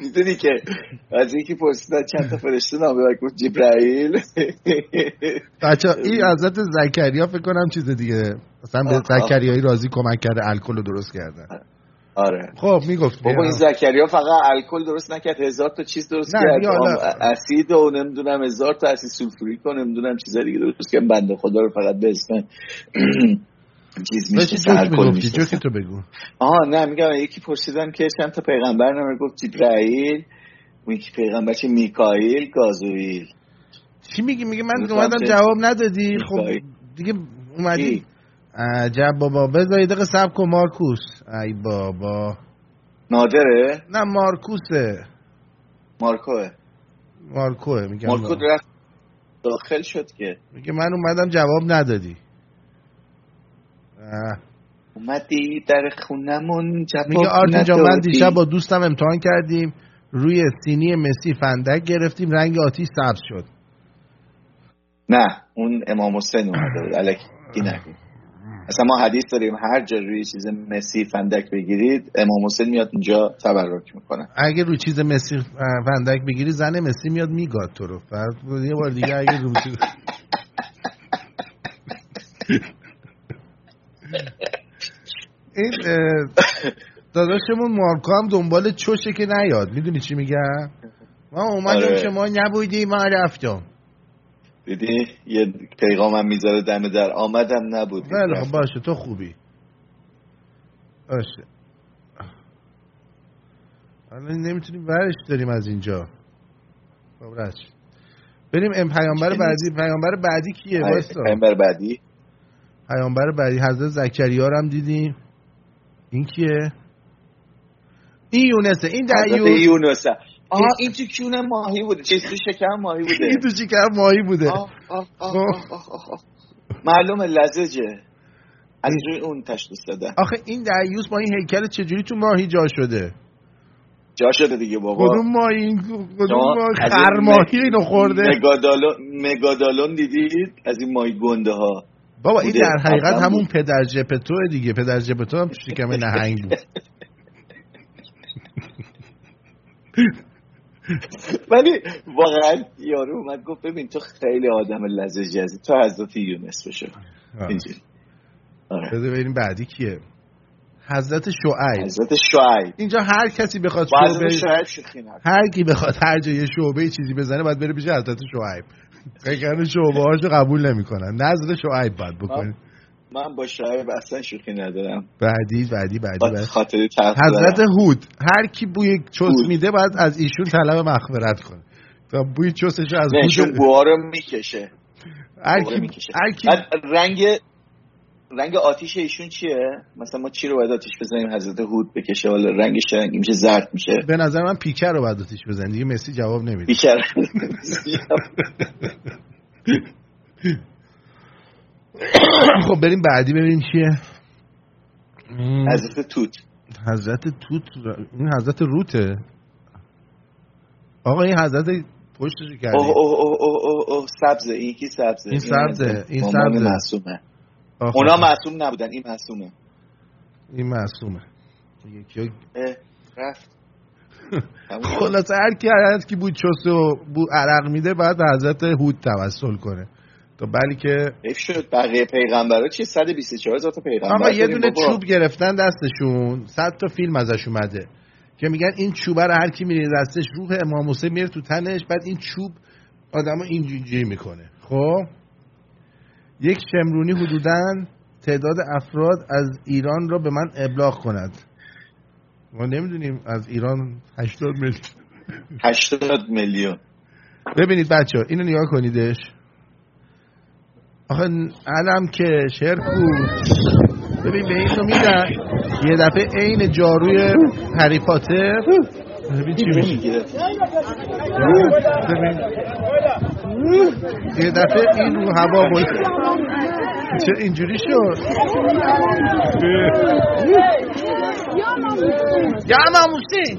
می‌دونی که از یکی پرسیدن چند تا فرشته نام ببر گفت جبرائیل بچه این حضرت زکریا فکر کنم چیز دیگه. مثلا به. زکریایی رازی کمک کرده الکل رو درست کردن. آره. خب می‌گفت بابا این زکریا فقط الکل درست نکرد هزار تا چیز درست کرد. اسید و نمی‌دونم هزار تا اسید سولفوریک و نمی‌دونم چیزا دیگه درست کرد. بنده خدا رو فقط به اسم چیز میشه تو بگو. آها نه میگم یکی پرسیدن که چند تا پیغمبر نامه گفت. جبرائیل یکی پیغمبر چه میکائیل گازوئیل. چی میگی؟ میگه من اومدم جواب ندادی. خب. دیگه اومدی؟ عجب بابا. بذار یه دقیقه سب کن مارکوس. ای بابا. نادره؟ نه مارکوسه. مارکوه. مارکوه میگم. مارکو رفت داخل شد که. میگه من اومدم جواب ندادی. اه. اومدی در خونمون جواب میگه آرتین من. دیشب با دوستم امتحان کردیم. روی سینی مسی فندک گرفتیم رنگ آتیش سبز شد. نه اون امام حسین اومده بود. الکی نگو. اصلا ما حدیث داریم هر جا روی چیز مسی فندک بگیرید امام حسین میاد اونجا تبرک می‌کنه. اگه روی چیز مسی فندک بگیری زن مسی میاد میگاد تو رو. فرض یه بار دیگه اگه روی چیز این داداشمون مارکو هم دنبال چوشه که نیاد. می‌دونی چی میگم ما اومدیم آره. که ما نبودیم ما رفتم دیدی؟ یه پیغامم می‌ذاره دم در. آمدم نبود. خیلی خب باشه تو خوبی. باشه. حالا نمی‌تونیم ورش داریم از اینجا. خب رد شد. بریم ام پیامبر بعدی. پیامبر بعدی کیه؟ پیغمبر بعدی. پیامبر بعدی. حضرت زکریا رو هم دیدیم. این کیه؟ این یونسه این دعیوس یونسه آها این تو کونه ماهی بوده. چیز تو شکم ماهی بوده. این تو شکر ماهی بوده. آه، آه، آه، آه، آه، آه. معلومه لزجه. از روی اون تشخیص داده. آخه این دعیوس با این هیکل چجوری تو ماهی جا شده؟ جا شده دیگه بابا. کدوم ماهی؟ کدوم ماهی؟ خر ماهی اینو خورده؟ مگادالون مگادالون دیدید؟ از این ماهی گنده ها بابا این. در حقیقت همون. پدر جپتو دیگه. پدر جپتو هم تو شکم نهنگ بود. ولی واقعا یارو اومد گفت ببین تو خیلی آدم لزجی هستی. تو حضرت یونس بشو. اینجوری. آره. بذار ببینیم بعدی کیه. حضرت شعیب. حضرت شعیب. اینجا هر کسی بخواد شعبه شعیب هر کی بخواد هر جای شعبه چیزی بزنه باید بره پیش حضرت شعیب. فکر شعبه هاشو قبول نمی‌کنن. نه حضرت شعیب باید بکنی من با شعیب اصلا شوخی ندارم. بعدی بعدی بعدی خاطر حضرت. هود هر کی بوی هود. میده باید از ایشون طلب مغفرت کنه. تا بوی رو از هود بوها رو می‌کشه. هر کی می‌کشه. هر کی رنگ رنگ آتیش ایشون چیه؟ مثلا ما چی رو باید آتیش بزنیم؟ حضرت هود بکشه. ولی رنگش رنگی میشه زرد میشه. به نظر من پیکر رو باید آتیش بزنی دیگه مسی جواب نمیده. بیکر خب بریم بعدی ببینیم چیه. حضرت توت. حضرت توت این حضرت روته. آقا این حضرت پشتشو کردی. اوه اوه اوه اوه اوه سبزه. این کی سبزه؟ این سبزه، این سبزه. معصومه. اونا معصوم نبودن این معصومه. این معصومه. یکی رفت. خلاصه هر کی هر کی بود چست و بود عرق میده بعد به حضرت هود توسل کنه. تا بلی که حیف شد. بقیه پیغمبرا چی 124 هزار تا پیغمبر آقا یه دونه بابا. چوب گرفتن دستشون. صد تا فیلم ازش اومده که میگن این چوبه رو هر کی میره دستش روح امام حسین میره تو تنش بعد این چوب آدمو اینجوری می‌کنه. خب؟ یک شمرونی حدودا تعداد افراد از ایران را به من ابلاغ کند. ما نمی‌دونیم از ایران 80 میلیون. 80 میلیون. ببینید بچه ها اینو نگاه کنیدش. آخه علم که شرکو ببین به اینو میدن. یه دفعه عین جاروی هری پاتر. ببین چی میشه. یه دفعه این رو هوا بود. چه اینجوری شد؟ یا امام حسین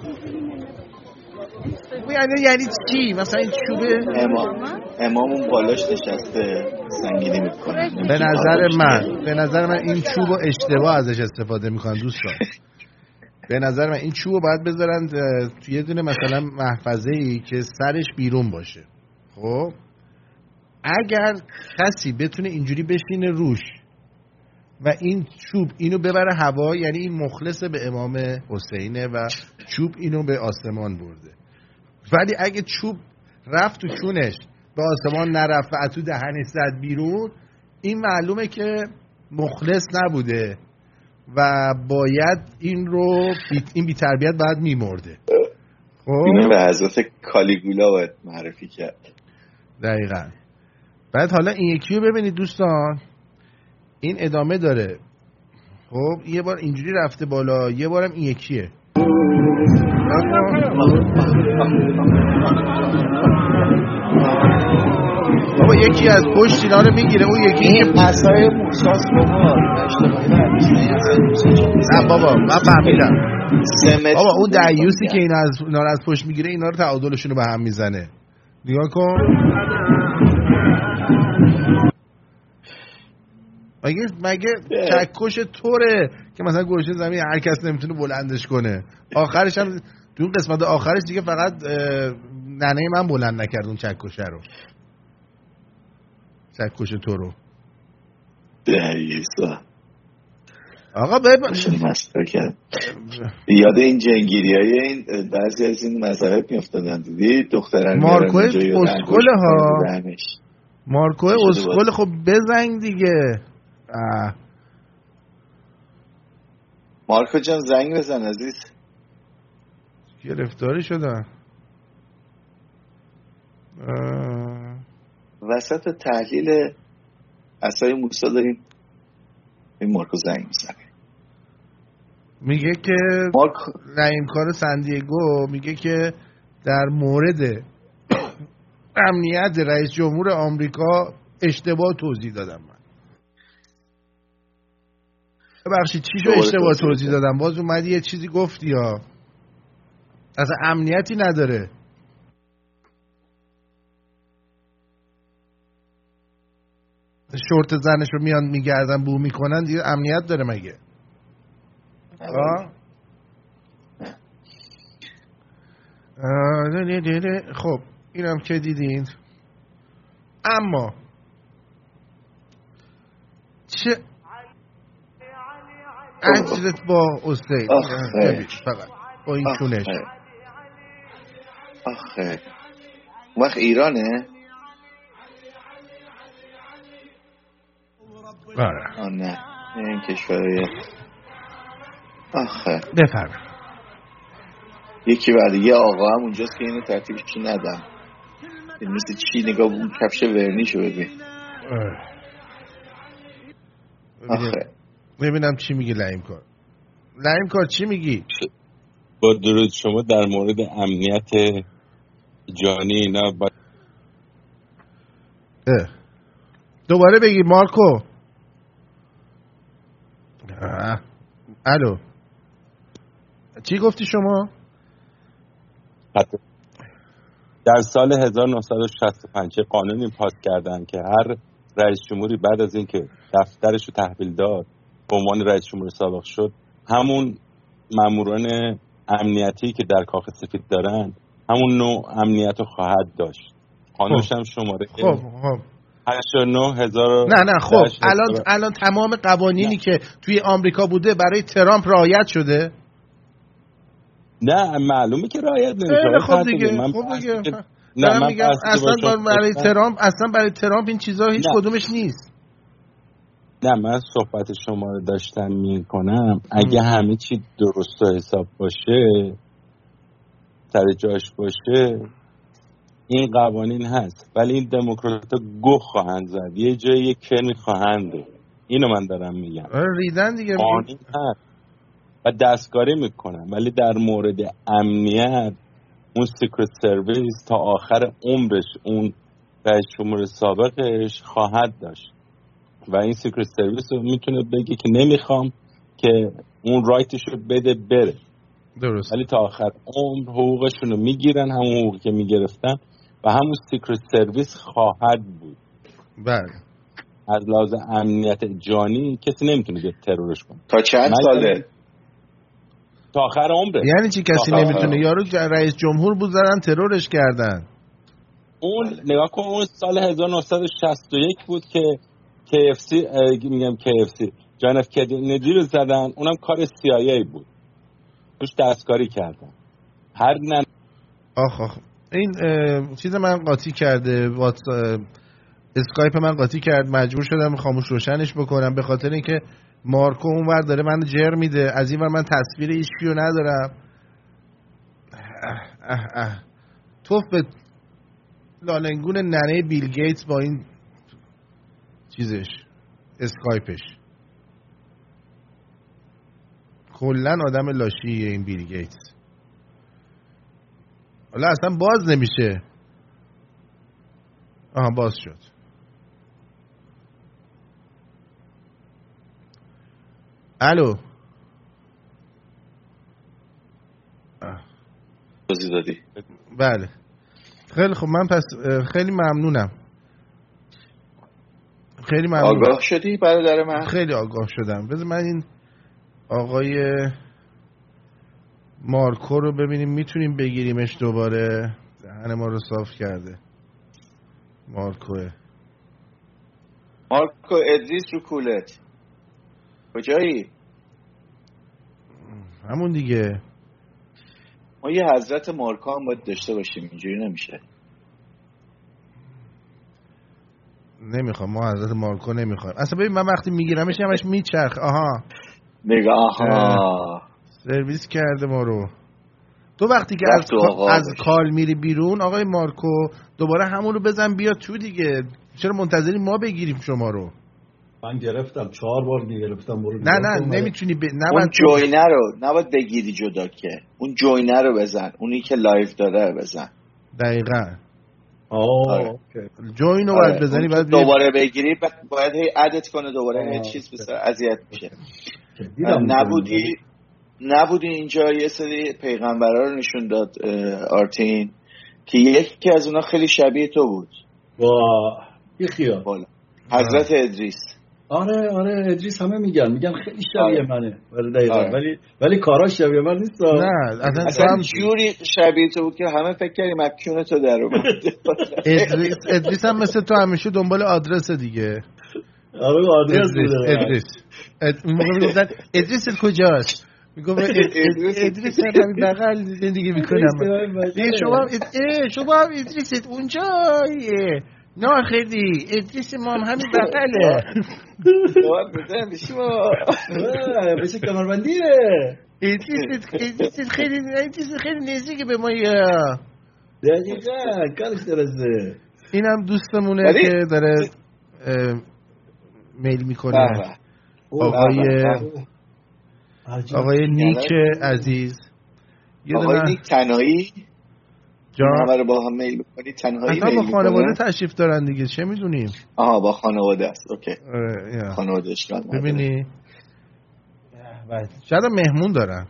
یعنی یعنی چی؟ مثلا این چوبه امام امامون بالاش نشسته. سنگینی می‌کنه. به نظر من به نظر من این چوب رو اشتباه ازش استفاده می‌کنن دوستان. به نظر من این چوب باید بذارن یه دونه مثلا محفظه ای که سرش بیرون باشه. خب؟ اگر کسی بتونه اینجوری بشینه روش و این چوب اینو ببره هوا یعنی این مخلص به امام حسینه و چوب اینو به آسمان برده. ولی اگه چوب رفت تو چونش به آسمان نرفت و از تو دهنش زد بیرون این معلومه که مخلص نبوده و باید این رو بی- این بیتربیت باید میمرده. اینو خب به حضرت کالیگولا باید معرفی کرد. دقیقا. بعد حالا این یکی رو ببینید دوستان. این ادامه داره. خب یه بار اینجوری رفته بالا یه بارم این یکیه. بابا یکی از پشت اینا رو می‌گیره اون یکی این عصای موساس بابا نه بابا من فهمیدم. بابا اون دعیوسی که اینا از اینا رو از پشت می‌گیره اینا رو تعادلشون رو به هم می‌زنه. نگاه کن. مگه مگه چکش طوره که مثلا گوشه زمین هر کس نمی‌تونه بلندش کنه. آخرش هم تو اون قسمت آخرش دیگه فقط ننه من بلند نکرد اون چکشه رو چکش تو رو دعیوسا آقا بب... یاد این جنگیری های این بعضی از این مذاهب میافتادن دیدی دختران مارکو انگشت ها. مارکو اسکل. خب بزنگ دیگه اه. مارکو جان زنگ بزن عزیز گرفتاری شدن. وسط تحلیل اصای موسا داریم. این مارکو زنگ می‌زنه. میگه که کار سندیگو میگه که در مورد امنیت رئیس جمهور آمریکا اشتباه توضیح دادم من. ببخشید چی شو اشتباه توضیح دادم؟ باز اومدی یه چیزی گفتی یا از امنیتی نداره. شورت زنش رو میان میگردن بو می‌کنن دیگه امنیت داره مگه؟ خب اینم که دیدین. اما چه عجلت با استید فقط با این چونش. آخه. وقت ایرانه؟ آره. نه. این کشورهای آخه. بفرم یکی بعد یه آقا هم اونجاست که اینو ترتیبش ندم مثل چی نگاه اون کفش ورنیشو ببین. آخه. ببینم چی میگی لعیم کار. لعیم کار چی میگی؟ با درود شما در مورد امنیت جانی اینا با... دوباره بگی مارکو. الو. چی گفتی شما؟ در سال 1965 قانونی پاس کردن که هر رئیس جمهوری بعد از اینکه دفترش رو تحویل داد به عنوان رئیس جمهور سابق شد همون ماموران امنیتی که در کاخ سفید دارن همون نوع امنیت رو خواهد داشت. قانونش هم شماره خب خب. 89 هزار نه نه خب الان الان تمام قوانینی که توی آمریکا بوده برای ترامپ رعایت شده؟ نه معلومه که رعایت نمیشه. خب دیگه من خب دیگه. نه من میگم اصلا برای ترامپ اصلا برای ترامپ این چیزها هیچ کدومش نیست. نه من صحبت شما رو داشتم می‌کنم. اگه همه چی درست و حساب باشه سر جاش باشه این قوانین هست ولی این دموکرات گو خواهند زد. یه جایی یه کرمی خواهند اینو من دارم میگم. ریدن دیگه. قانون هست و دستکاری می‌کنن ولی در مورد امنیت اون سیکرت سرویس تا آخر عمرش اون رئیس جمهور سابقش خواهد داشت. و این Secret Service رو می‌تونه بگه که نمی‌خوام که اون right ش رو بده بره. درست. ولی تا آخر عمر حقوقشون رو می‌گیرن همون حقوقی که می‌گرفتن. و همون Secret Service خواهد بود. بله. از لحاظ امنیت جانی کسی نمی‌تونه بیاد ترورش کنه. تا چند ساله؟ تا آخر عمره. یعنی چی؟ کسی نمی‌تونه یارو رئیس جمهور بود زدن ترورش کردن. اون نگاه کن اون سال 1961 بود که KFC میگم KFC جان اف کندی رو زدن. اونم کار CIA بود. توش دستکاری کردن. هر نن آخ آخ. این چیز من قاطی کرده واتس اسکایپ من قاطی کرد مجبور شدم خاموش روشنش بکنم به خاطر اینکه مارکو اونور داره من جر میده. از این ور من تصویر IQ ندارم. توف به لالنگون ننه بیل گیتس با این چیزش اسکایپش. کلا آدم لاشیه این بیل گیتس. حالا اصلا باز نمیشه. آها باز شد. الو. بازی دادی. بله. خیلی خب من پس خیلی ممنونم. خیلی ممنونم آگاه شدی برادر من؟ خیلی آگاه شدم. بذار من این آقای مارکو رو ببینیم می‌تونیم بگیریمش دوباره. دهن ما رو صاف کرده. مارکوه. مارکو ادریس رو کولت. کجایی؟ همون دیگه. ما یه حضرت مارکو هم باید داشته باشیم اینجوری نمیشه. نمی‌خوام ما حضرت مارکو نمی‌خوایم. اصلا ببین من وقتی میگیرمش همش میچرخ. آها. نگاه. آها سرویس کرده ما رو. تو وقتی که از, از کال میری بیرون آقای مارکو دوباره همون رو بزن بیا تو دیگه. چرا منتظری ما بگیریم شما رو؟ من گرفتم. چهار بار گرفتم برو نه نه نمی‌تونی ب... اون نباید جوینه رو نباید بگیری جدا که. اون join ه رو بزن. اونی که live داره رو بزن. دقیقا. آه آره. join رو آره. باید بزنی اون باید دوباره بگیری باید عادت کنه دوباره هی. چیز بسه اذیت میشه دیدم نبودی؟ نبودی اینجا یه سری پیغمبرا رو نشون داد آرتین که یکی از اونا خیلی شبیه تو بود. وا یه خیال. بالا. حضرت ادریس. آره آره ادریس همه میگن. میگن خیلی شبیه آره. منه. ولی دقیقا. آره. ولی ولی کاراش شبیه من نیست. نه اصلا اصلا هم جوری شبیه تو بود که همه فکر کردیم مکیون تو در اومد ادریس ادریس هم مثل تو همیشه دنبال آدرس دیگه. آره آدرس ادریس ادریس. ادریس کجاست؟ میگم ادریس- ادریس هم همین بغل زندگی می‌کنم. شما هم شما هم ادریست اونجاییه نه خیلی. ادریس ما هم همین بغله. باید بزن به شما. بشه کمربندیه. ادریست خیلی ادریست خیلی نزدیک به ما دقیقا کارش درسته. اینم دوستمونه ولی- که داره میل می‌کنه. به. آقای. آقای نیک عزیز. یه آقای نیک تنهایی؟ رو با هم میل می‌کنی تنهایی اصلا با میل خانواده؟ تشریف دارن دیگه چه می‌دونیم؟ آها با خانواده است. اوکی. آره، خانواده اشکال. ببینی؟ شاید هم مهمون دارن.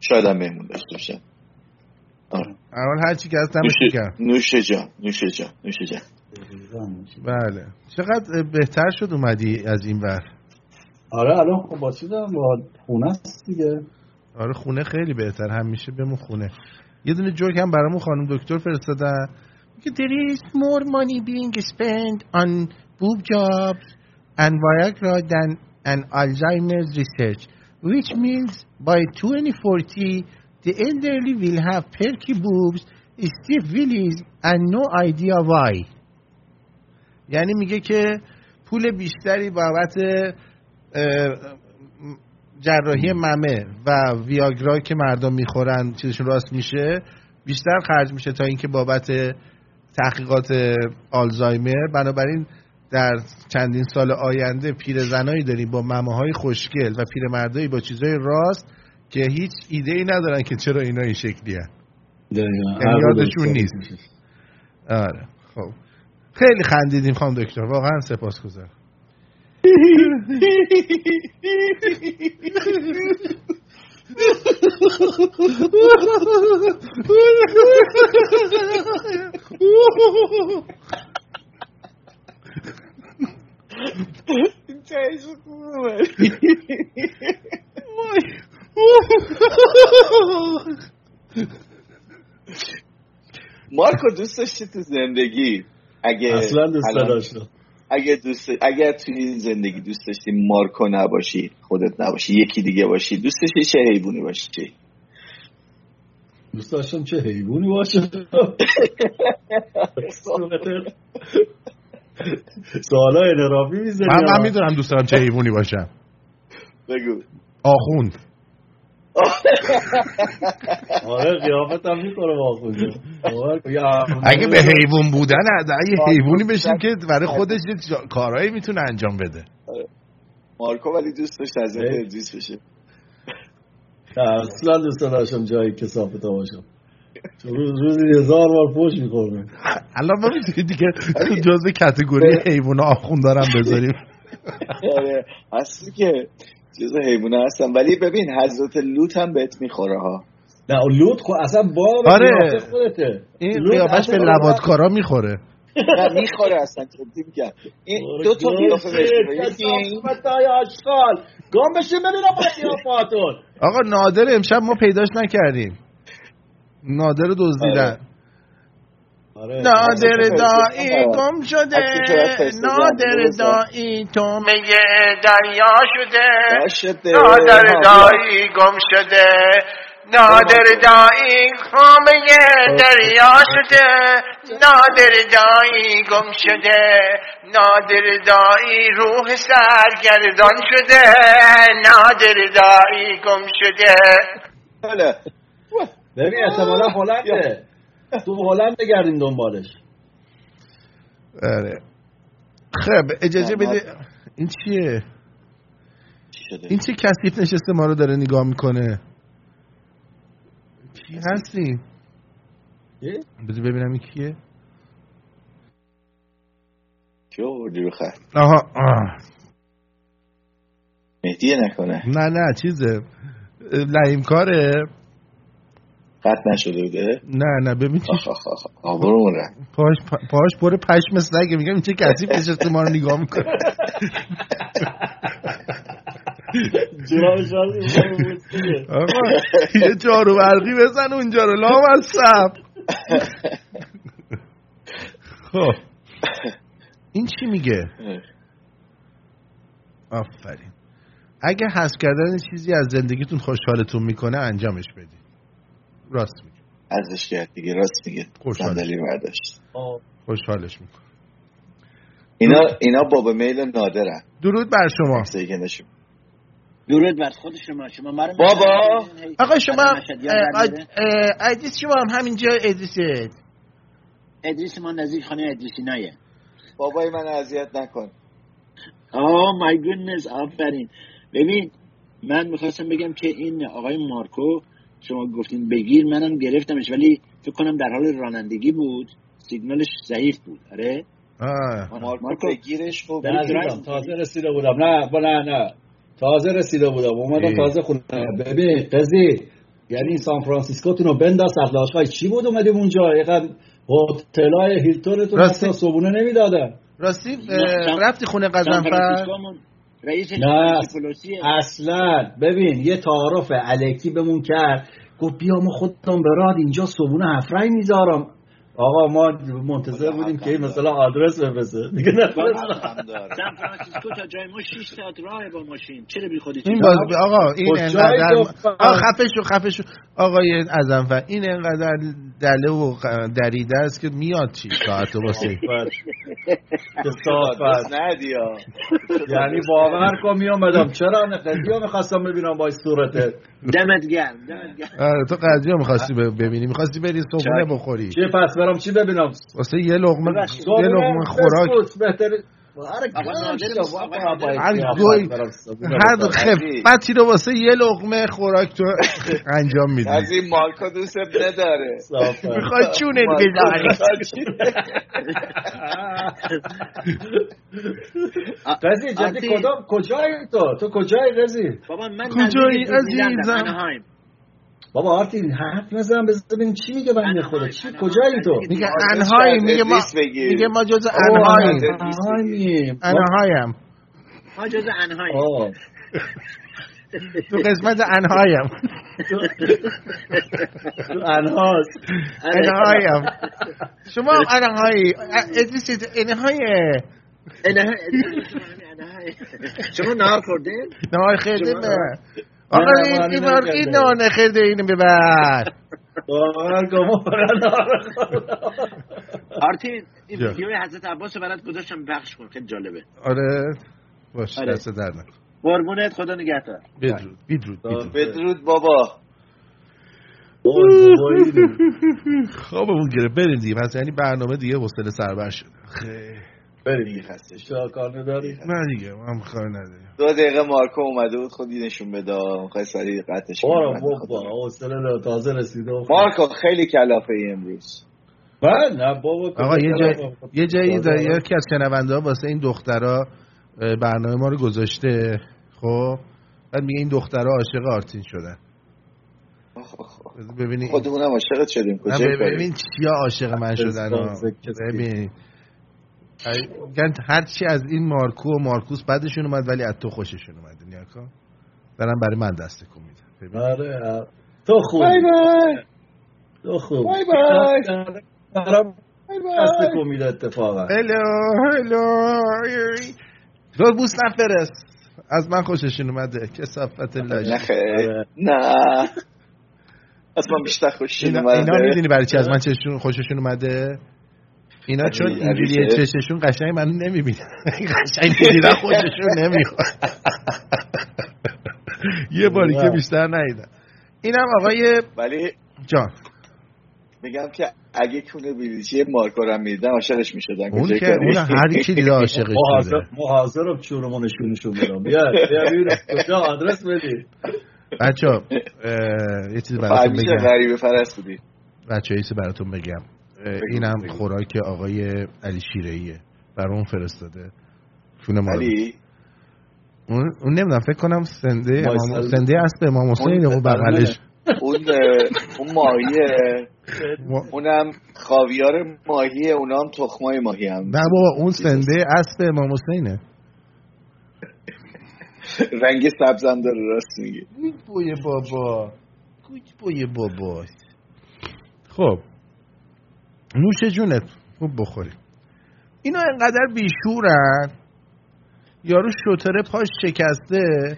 شاید هم مهمون داشته باشه آره. اول هر چی که هست دمش کرد نوش جان نوش جان نوش جان. بله. چقدر بهتر شد اومدی از این ور؟ آره الان خب با چیزم با خونه است دیگه آره خونه خیلی بهتر همیشه بمون خونه یه دونه جوک هم برامون خانم دکتر فرستادن که there is more money being spent on boob jobs and Viagra than an Alzheimer's research which means by 2040 the elderly will have perky boobs stiff willies and no idea why یعنی میگه که پول بیشتری بابت جراحی ممه و ویاگرا که مردم می‌خورن چیزشون راست میشه بیشتر خرج میشه تا اینکه بابت تحقیقات آلزایمر. بنابراین در چندین سال آینده پیرزنایی داریم با ممه های خوشگل و پیرمردایی با چیزهای راست که هیچ ایده ای ندارن که چرا اینا این شکلی هن. یعنی یادشون نیست. آره خب. خیلی خندیدیم خانم دکتر. واقعا سپاسگزارم مارکو دوست داشتی تو زندگی اگه اصلا دوست نداشتم. اگه دوست اگر تو این زندگی دوست داشتی مارکو نباشی خودت نباشی یکی دیگه باشی دوست داشتی چه حیوانی باشی؟ دوست داشتم چه حیوانی باشه. سوالا انرافی می‌زنی من, من می‌دونم دوست دارم چه حیوانی باشم. بگو. آخوند. آره قیافت هم می‌کنه واقعا. اگه به حیوان بودن یه حیوانی بشیم که برای خودش کارهایی می‌تونه انجام بده. مارکو ولی دوست داشت از. ادریس بشه. اصلا دوست داشتم جایی که صافتا باشم. روزی هزار بار پوش می‌خورم الان ما می‌تونی دیگه جزء کتگوری حیوان آخوند دارم بذاریم. آره. اصلی که جز حیوانه هستن. ولی ببین حضرت لوط هم بهت می‌خوره ها. نه لوت خب اصلا باب آره. خودته. این لوت قیافش به لوادکارا می‌خوره. نه می‌خوره اصلا جدی میگم. این دو تا قیافه بهش آشغال. گم بشین ببینم با قیافاتون آقا نادر امشب ما پیداش نکردیم. نادر رو دزدیدن. آره. نادر دایی گم شده. نادر. دایی تو میگه دریا شده. نادر دایی گم شده نادر دایی میگه دریا. شده نادر دایی گم شده نادر دایی روح سرگردان شده نادر دایی گم شده. حالا ببین احتمالا هلنده تو هلند بگردیم دنبالش. آره. خب اجازه بده این چیه؟ چی شده. این چه کثیف نشسته ما رو داره نگاه می‌کنه؟ کی هستی؟ بذار ببینم این کیه. کی آوردی رو خط؟ آها آه. مهدیه نکنه. نه نه چیزه. لعیم کاره قطع نشده بوده؟ نه نه ببین. رفت پاش پاش پر پشم سگه میگم این چه کثیف نشسته ما رو نگاه می‌کنه؟ آقا یه جارو برقی بزن اونجا رو لام از سب. خب. این چی میگه؟ آفرین. اگه حذف کردن چیزی از زندگیتون خوشحالتون می‌کنه انجامش بدید راست میگه. ازش کرد دیگه راست میگه. خوشحال. صندلی برداشت. خوشحالش می‌کنه اینا اینا بابا میل نادرن. درود بر شما. درود بر خود شما. شما بابا! آقا شما؟ ادریس شما هم همینجا ادریسه ادریس ما نزدیک خانه ادریسی نایه بابای من اذیت نکن. Oh my goodness آفرین. ببین من می‌خواستم بگم که این آقای مارکو شما گفتین بگیر منم گرفتمش ولی فکر کنم در حال رانندگی بود. سیگنالش ضعیف بود. آره. مارکو. بگیرش خب درایو تازه رسیده بودم. نه با نه نه. تازه رسیده بودم. اومدم. تازه خونه. ببین قضی یعنی سان فرانسیسکوتون رو بنداز اخلاقای چی بود اومدیم اونجا؟ اینقدر هتلای هیلتونتون راستی- حتی صبونه نمی‌دادن. راستی رفتی خونه قزنفر؟ رئیس نه اصلا. ببین یه تعارف علکی بمون کرد. گفت بیا ما خودم براد اینجا صبونه هفرای می‌ذارم. آقا ما منتظر بودیم که این مثلا آدرس بفرسته دیگه سان فرانسیسکو تا جای ما 6 ساعت راه با ماشین. چرا بی خودی این باز آقا این انقدر؟ آقا خفه شو خفه شو. آقای ازنفر این انقدر دله و دریده است که میاد چی؟ ساعت واسه کسافت یعنی باور کن می اومدم چرا نقدی ها می‌خواستم ببینم با این صورته دمت گرم. آره تو قضیه می‌خواستی ببینی. می‌خواستی بری صبحونه بخوری. چی پس برم چی ببینم؟ واسه یه لقمه. یه لقمه خوراک. بهتری آره آقا باید هر. خفتی رو واسه یه لقمه خوراک تو انجام میدی از این مارکو دوست نداره صافت. می‌خوای چونت می‌خواد چی؟ قضی جدی. کدام کجایی تو تو کجایی قضی بابا من کجایی عزیزم؟ بابا آرتین حرف نزن بذار ببینیم چی میگه بنده انهایم، خدا چی انهایم. کجایی تو میگه انهایی میگه ما. میگه ما جز انهاییم انهاییم. انهایم ما جز انهایم آه. تو قسمت انهایم تو انهاست انهایم شما هم انهایی انهایه انهای- انهای. شما نهار خوردین؟ نهار به آقا این این نهار نخیرده اینو ببر. باور آرتین این جا. ویدیوی حضرت عباس برات گذاشتم بخش کن. خیلی جالبه. آره. باش آره. دست در نکن. قربونت خدا نگهدار. بدرود بدرود بدرود. بدرود بابا. خوابمون گره بریم دیگه. پس یعنی برنامه دیگه حوصله سربر شد خیلی. بریم چرا کار نداری؟ نه دیگه من کار نداریم دو دقیقه مارکو اومده بود خودی نشون بده. می‌خوای سریع قطعش کنی. حوصله تازه رسیده مارکو خیلی کلافه ای امروز. من نه بابا آقا یه جای یه جایی در. یکی از شنونده ها واسه این دخترا برنامه ما رو گذاشته خب؟ بعد میگه این دخترها عاشق آرتین شدن. ببینید خودمونم عاشقت شدیم. کاری؟ ببین چیا عاشق من شدن. ببین. میگن هر چی از این مارکو و مارکوس بعدشون اومد ولی از تو خوششون اومد نیا کن دارم برای من دست کن میدم ببین. آره تو خوب بای بای. تو خوب بای بای. برام بای دست بای کن میده اتفاقا. هلو هلو. دور بوس نفرست. از من خوششون اومده. کسافت آره. نه. از من بیشتر خوششون اینا, اینا اومده می‌دونی برای چی از من چششون خوششون اومده؟ اینا چون چه؟ چششون قشنگ من نمی‌بینن قشنگ دیدن خودشون نمی‌خواد یه باری که بیشتر ندیدن اینم آقای ولی جان. میگم که اگه کونه بلیچی مارکو رو می‌دیدم عاشقش می‌شدم اون که اون هر کی دیده عاشقش شده ما حاضرم چونمون نشونشون بدم. بیا بیا بیا کجا؟ آدرس بدی. بچه یه چیزی براتون همیشه بگم. غریبه فرست بودی. بچه یه چیزی براتون بگم. اینم خوراک آقای علی شیرهیه برای اون فرستاده. چون ما علی؟ اون, اون نمی‌دونم فکر کنم سنده امام. سنده اسب امام حسین اون بغلش. اون اون ماهیه. اونم خاویار ماهیه اونام تخمای ماهی هم. نه بابا اون سنده اسب امام حسینه. رنگ سبزم داره راست میگی بوی بابا. کوچ بوی بابا. خب. نوش جونت خوب بخوری. اینا انقدر بیشورن. یارو شتره پاش شکسته.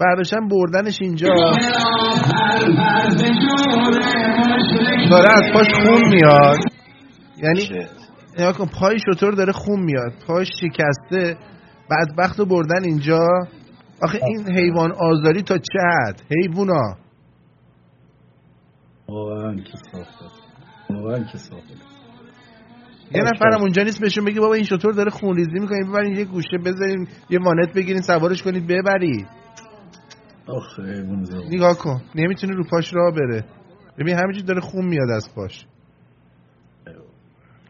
برداشتن بردنش اینجا. داره از پاش خون میاد. یعنی نگاه کن پای شطور داره خون میاد. پاش شکسته. بدبخت رو بردن اینجا. آخه این حیوان آزاری تا چه حد؟ حیوونا. واقعا که یه نفرم اونجا نیست بهشون بگی بابا این شطور داره خونریزی می‌کنه ببرین یه گوشه بذارین یه وانت بگیرین سوارش کنید ببرید آخه. نگاه کن نمی‌تونه رو پاش راه بره. ببین همینجور داره خون میاد از پاش.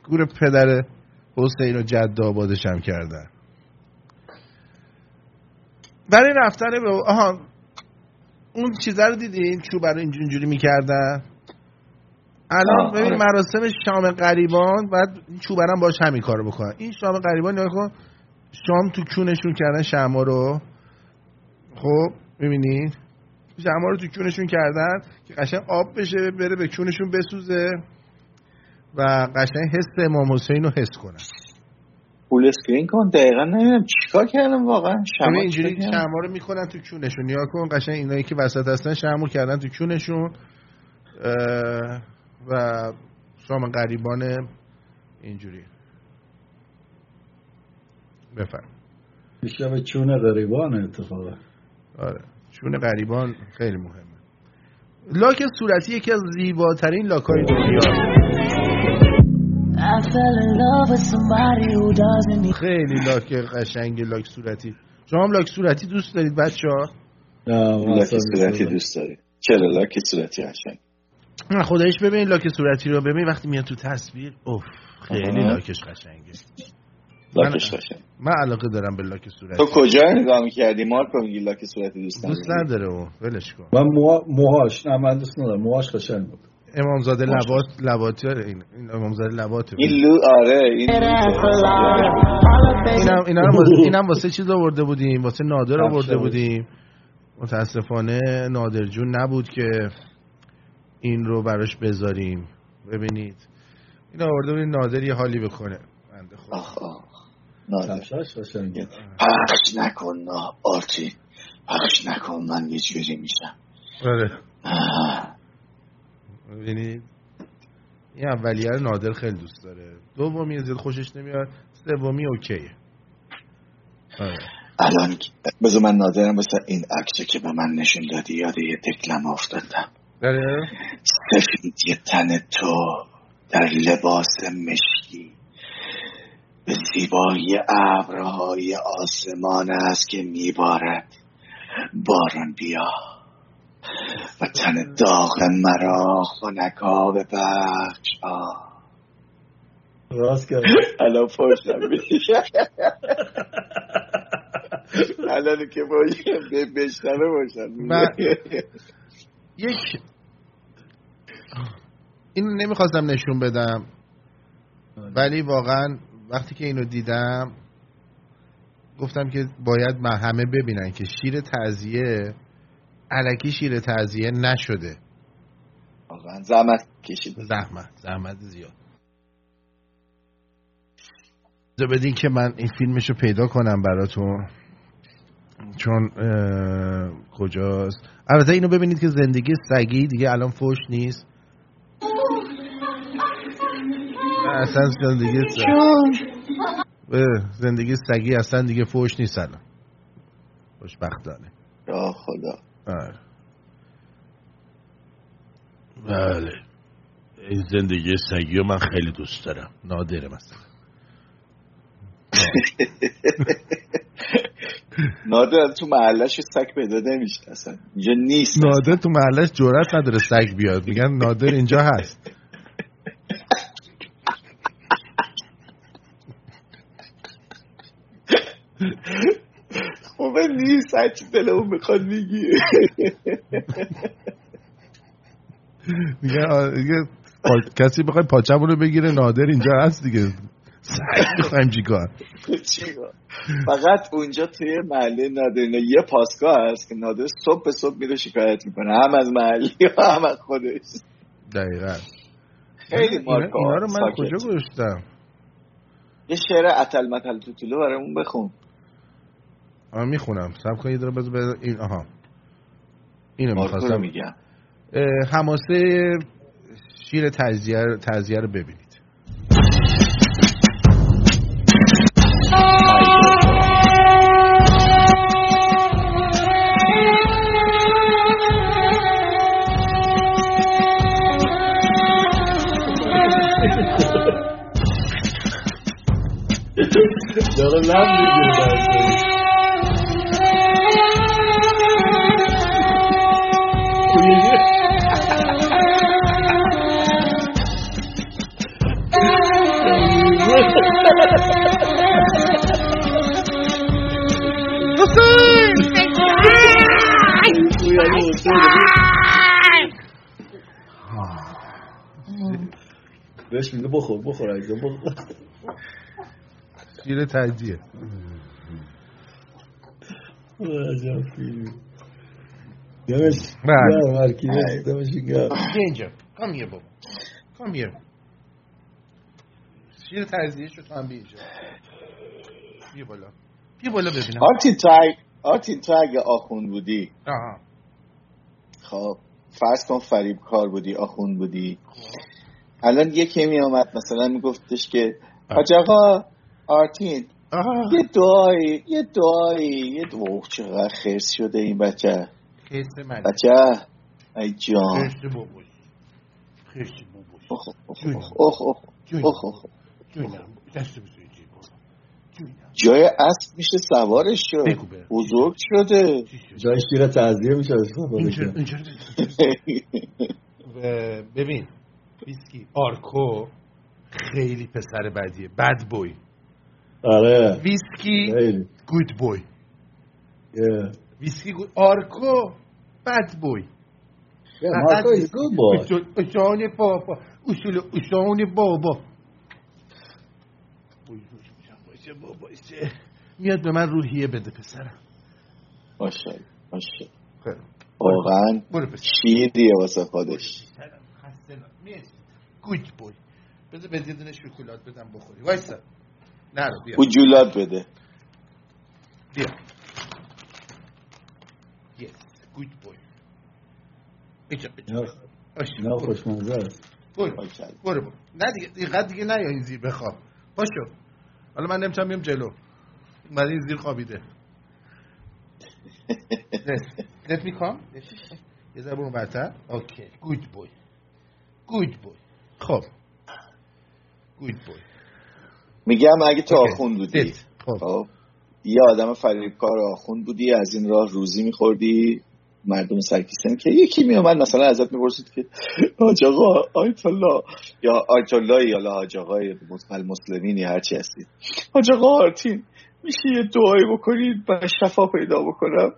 گور پدر حسین و جد آبادش هم کردن. برای رفتن به آها اون چیزه رو دیدین؟ چوب رو اینجوری می‌کردن؟ الان ببین آره. مراسم شام غریبان بعد چوبرم باش همین کارو بکنن. این شام غریبان نگاه کن شام تو کونشون کردن شما رو. خب ببینید شما رو تو کونشون کردن که قشنگ آب بشه بره به کونشون بسوزه و قشنگ حس امام حسین رو حس کنن فول اسکرین کن دقیقا نمی‌دونم چیکار کردم واقعا. شما اینجوری شما رو می‌کنن تو کونشون. نیا کن قشنگ اینایی که وسط هستن شما کردن تو کونشون. اه، و شام غریبان اینجوری. بفرم بیشتر به چون غریبان اتفاقا آره. چون غریبان خیلی مهمه. لاک صورتی یکی از زیباترین لاکای دنیا. I fell in love with somebody who doesn't need خیلی لاک قشنگ لاک صورتی. شما هم لاک صورتی دوست دارید بچه ها لاک صورتی دوست داری چرا لاک صورتی قشنگ؟ خدایش ببین لاک صورتی رو. ببین وقتی میاد تو تصویر اوف خیلی. لاکش قشنگه. لاکش من- من علاقه دارم به لاک صورتی. تو کجا نگاه می‌کردی؟ مارکو میگی لاک صورتی دوست دوست نداری؟ نداره اون ولش کن. من موها- موهاش نه من دوست ندارم. موهاش قشنگ بود. امامزاده. لبات لباتی این این امامزاده لباته این لو آره این اینم اینا واسه اینم واسه چیز آورده بودیم. واسه نادر آورده بود. بودیم. متاسفانه نادر جون نبود که این رو براش بذاریم. ببینید. این آورده بودیم نادر یه حالی بکنه. بنده خدا. آخ آخ. پخش نکن نه آرتی. پخش نکن من یه جوری میشم. آره. آه. ببینید. این اولیه رو نادر خیلی دوست داره. دومی زیاد خوشش نمیاد سومی اوکیه. آره. الان بذار من نادرم بسه این عکسی که به من نشون دادی یاد یه دکلم افتادم. داره سفیدی تن تو در لباس مشکی. به زیبایی ابرهای آسمان است که میبارد. باران بیا. و تن داغ مرا خنکا به بخش آه راست کرد الان پشتم الان که باشه بشنوه باشن من- یک اینو نمی‌خواستم نشون بدم. ولی واقعا وقتی که اینو دیدم گفتم که باید من همه ببینن که شیر تعذیه علکی شیر تعذیه نشده. واقعا زحمت کشید. زحمت زحمت زیاد. بدین که من این فیلمش رو پیدا کنم براتون. چون اه، کجاست؟ البته اینو ببینید که زندگی سگی دیگه الان فوش نیست نه، اصلا زندگی زندگی سگی اصلا دیگه فوش نیست الان. خوشبختانه یا خدا. آره. بله. این زندگی سگی رو من خیلی دوست دارم. نادره مثلا. نادر تو محلش سگ پیدا نمیشه اصلا. اینجا نیست نادر تو محلش جرأت نداره سگ بیاد. میگن نادر اینجا هست. خوبه نیست هرچی دلمون می‌خواد میگی. دیگه کسی بخواد پاچمون رو بگیره نادر اینجا هست دیگه. می‌خوایم چیکار؟ فقط اونجا توی محله نادر یه پاسگاه هست که نادر صبح به صبح میره شکایت می‌کنه. هم از محلی و هم از خودش. دقیقا. خیلی مارکا اینا رو من. کجا گذاشتم؟ یه شعر اتل متل توتولو برامون بخون. آه می‌خونم. سب کن یه داره بذار بذار- این آها. اینو رو می‌خواستم. میگم. حماسه شیر تجزیه تجزیه رو ببینید. داره لب می‌گیره بهش میگه بخور بخور عزیزم بخور. شیر فیلم دمش دمش اینجا کام یه بابا. کام یه شیر تجزیه شو تو هم بیا اینجا. بیا بالا. بیا بالا ببینم. آرتین تو اگه- آرتین تو اگه آخون بودی. آها. خب فرض کن فریب کار بودی آخون بودی. الان یکی می آمد مثلا میگفتش که حاج آقا آرتین یه دعایی یه دعایی یه دعا. اوه، چقدر خرس شده این بچه. خیس من بچه ای جان. خیس بابوش خیس بابوش اوه اوه جونم. اوه. جای اسب میشه سوارش شد. بزرگ شده. جای شیر تعذیه میشه. ببین ویسکی آرکو خیلی پسر بدیه. بد بوی آره. ویسکی خیلی. گود بوی. ویسکی گود آرکو بد بوی boy. اشان بابا اصول بابا وای، بابا، ایسه. میاد به من روحیه بده پسرم. ماشاءالله ماشاءالله خیلی. واقعا شیریه واسه خودش. گود بوی. بذار به یه دونه شکلات بدم بخوری. وایسا. نرو بیا. وجولات بده. بیا. یس گود بوی باش، اینا برو. خوشمزه است. برو. برو نه دیگه دیگه دیگه نه یا این زیر بخواب. پاشو حالا من نمی‌تونم بیام جلو. بعد این زیر خوابیده. Let me come. یه ذره برو برتر. اوکی گود بوی گود بوی خب. گود بوی میگم اگه تو. آخون بودی. خب. خب. یه آدم فریبکار آخون بودی از این راه روزی میخوردی. مردم سرکیسن که یکی میومد مثلا ازت می‌پرسید که حاج آقا آیت الله. یا آیت الله یا حاج آقای مسلمینی هرچی هستید حاج آقا آرتین میشه یه دعایی بکنید؟ من شفا پیدا بکنم.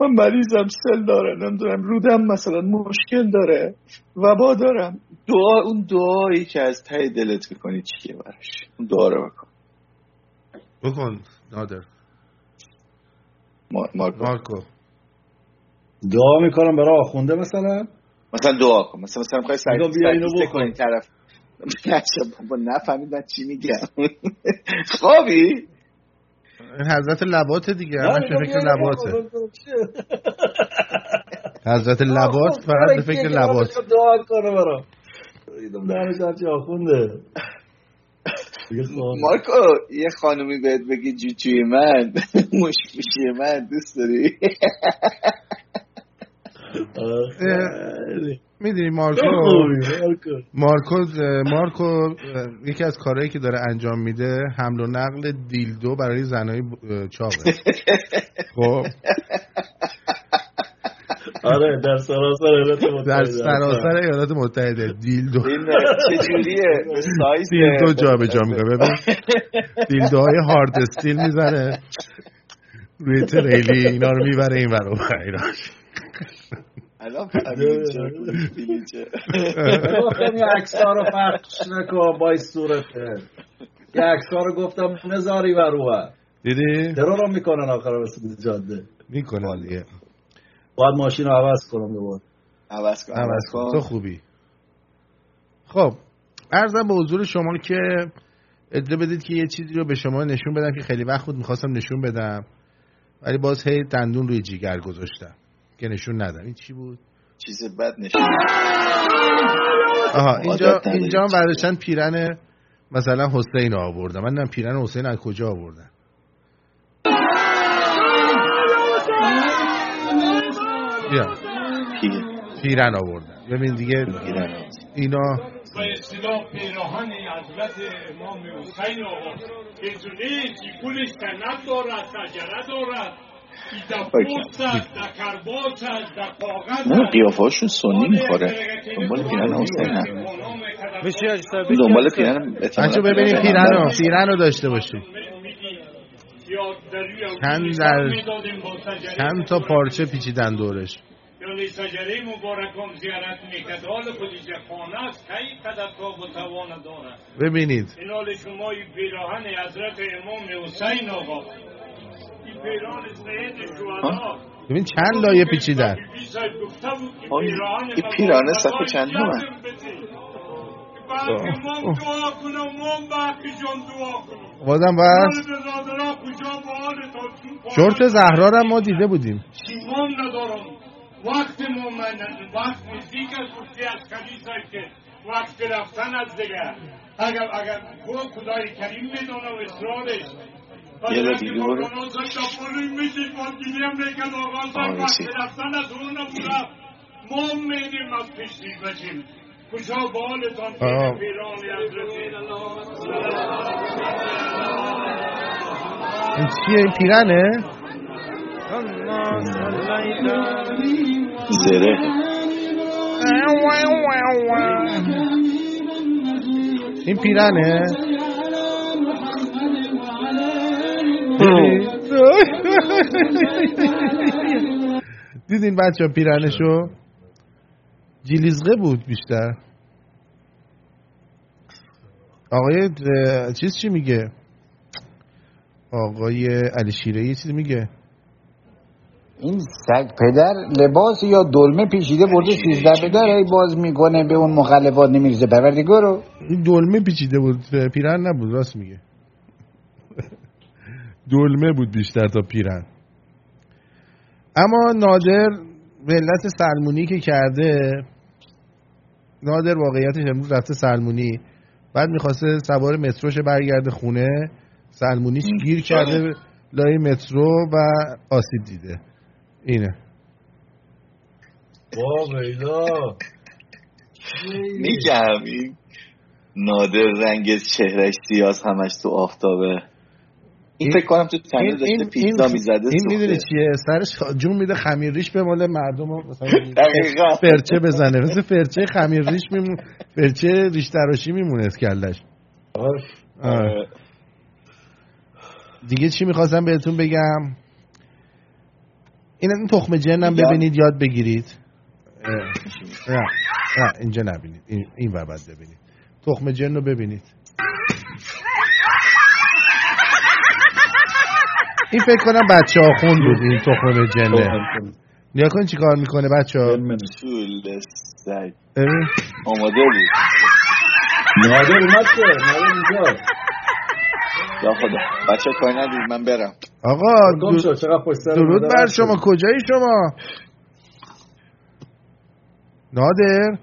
من مریضم سل داره نمی‌دونم. رودم مثلا مشکل داره. وبا دارم. دعا اون دعایی که از ته دلت می‌کنی چیه براش؟ اون دعا رو بکن. بکن. نادر. ما- مارکو. مارکو. دعا می‌کنم برای آخونده مثلا. مثلا دعا کن. مثلا مثلا می‌خوای سر بگو بیا اینو سرکیسه بخور. کنی طرف. بابا نفهمید من چی میگم. خوابی؟ این حضرت لبات دیگه همش به میگم فکر لباته. حضرت لبات آخ، فقط به فکر لبات دعا کنه برام دیدم دهنش هرچی آخونده. مارکو یه خانومی بهت بگی جوجوی من مشکوشی من دوست داری. می‌دونی مارکو مارکو. مارکو یکی از کارهایی که داره انجام میده حمل و نقل دیلدو برای زنای چاقه خب. آره در سراسر ایالات در متحده سراسر ایالات متحده دیلدو. این چجوریه سایز دیلدو جا به جا می‌کنه. ببین دیلدوهای هارد استیل می‌زنه. روی تریلی اینا رو می‌بره این ور. اینا. الان. گفتم یه عکس‌ها رو پخش نکن با این صورته یه عکس‌ها رو گفتم نذاری بر رو دیدی؟ ترور رو می‌کنن آخر رسید جاده؟ می‌کنه دیگه. باید ماشین رو عوض کنم دوباره. عوض کن. عوض کن. تو خوبی؟ خب ارزم به حضور شما که ادعا بدید که یه چیزی رو به شما نشون بدم که خیلی وقت بود می‌خواستم نشون بدم ولی باز هی دندون روی جیگر گذاشتم. که نشون ندم این چی بود؟ چیز بد نشون آها اینجا. اینجا هم برداشتن پیرن مثلا حسین رو آوردم من نمی‌دونم پیرن حسین از کجا آوردن. بیا. پیرن آوردن. ببین دیگه اینا به اصطلاح پیراهن حضرت امام حسین بدونه جیکولش سند دارد شجره دارد نه است قیافهاشون سنی می‌خوره. دنبال پیرن حسین هم دنبال پیرن بچه ببینیم پیرن رو پیرن رو داشته باشیم چند در چند تا پارچه پیچیدن دورش. یعنی شجره مبارکم زیارت می‌کرد حال خودش خانه است کی قدر تاب و توان دارد؟ ببینید. این حال شما این پیراهن حضرت امام حسین آقا این پیراهن سید شهدا ببین چند لایه پیچیدن این پیراهن صفحه چند کنه بازم بس. شورت زهرا رو هم ما دیده بودیم. وقت مومن وقت نزدیک است گفتی از کلیسا که وقت رفتن از دیگه اگر اگر خدای کریم می‌دونه و اصرارش. یه رو دیگه برو. آه،. پیران این چیه؟ این پیرنه؟ زره. این پیرنه؟ دیدین بچه پیرنشو جیلیزقه بود بیشتر. آقای چیز چی میگه؟ آقای علی شیره یه چیزی میگه. این سگ پدر لباس یا دلمه پیچیده برده سیزده به در هی باز می‌کنه به اون مخلفات نمی‌رسه پروردگارو. این دلمه پیچیده بود پیرن نبود راست میگه. دلمه بود بیشتر تا پیرن. اما نادر به علت سلمونی که کرده نادر واقعیتش امروز رفته سلمونی بعد می‌خواسته سوار متروش برگرده خونه. سلمونیش گیر کرده لای مترو و آسیب دیده. اینه. میگم این نادر رنگ چهرش سیاس همش تو آفتابه. این فکر کنم تو تنور داشته پیتزا می‌زده این می‌دونی. چیه سرش جون میده خمیر ریش به مال مردم رو مثلا دقیقاً. فرچه بزنه مثل فرچه خمیر ریش میمون فرچه ریش تراشی میمونه از کلش آره. دیگه چی می‌خواستم بهتون بگم این این تخم جنم. ببینید یاد بگیرید. نه نه اینجا نبینید این, این ور ببینید تخم جن رو ببینید این فکر کنم بچه ها خون بود این تخم جنه. نیا کن چی کار می‌کنه بچه ها آماده بود نادر اومد که نادر اینجا. یا خدا. بچه کاری ندید من برم. آقا درود بر. شما. کجایی شما؟ نادر؟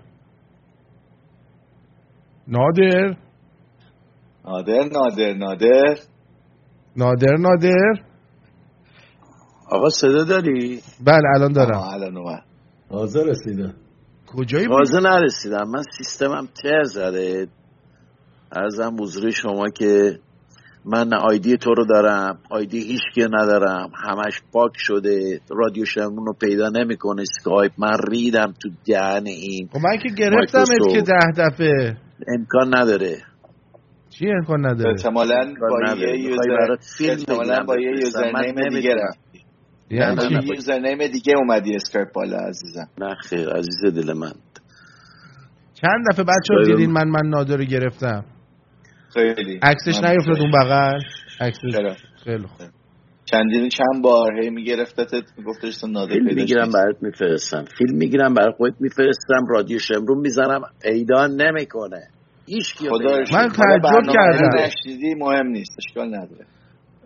نادر؟ نادر نادر نادر. نادر نادر؟ آقا صدا داری؟ بله الان دارم. الان اومد. حاضر رسیده. کجایی بود؟ تازه نرسیدم. من سیستمم تر زده ارزم حضور شما که من آیدی تو رو دارم. آیدی هیچکی ندارم. همش پاک شده. رادیو شمرون رو پیدا نمی‌کنه. اسکایپ. من ریدم تو دهن این خب من که گرفتم. که ده دفعه. امکان نداره. چی امکان نداره؟ احتمالاً با. یه user با یه. من username دیگه. رفتی یعنی؟ یه username دیگه اومدی اسکایپ بالا عزیزم. نه خیر عزیز دل من. چند دفعه بچه دیدین من من نادر رو گرفتم؟ خیلی. عکسش نیفتاد اون بغل؟ عکسش؟ خیلی خوب. چندین چند بار هی میگرفتت گفتش تو نادر فیلم می‌گیرم. برات میفرستم. فیلم می‌گیرم برای خودت میفرستم. رادیو شمرون می‌زنم پیدا نمی‌کنه. هیچ. من تعجب کردم. مهم نیست. اشکال نداره.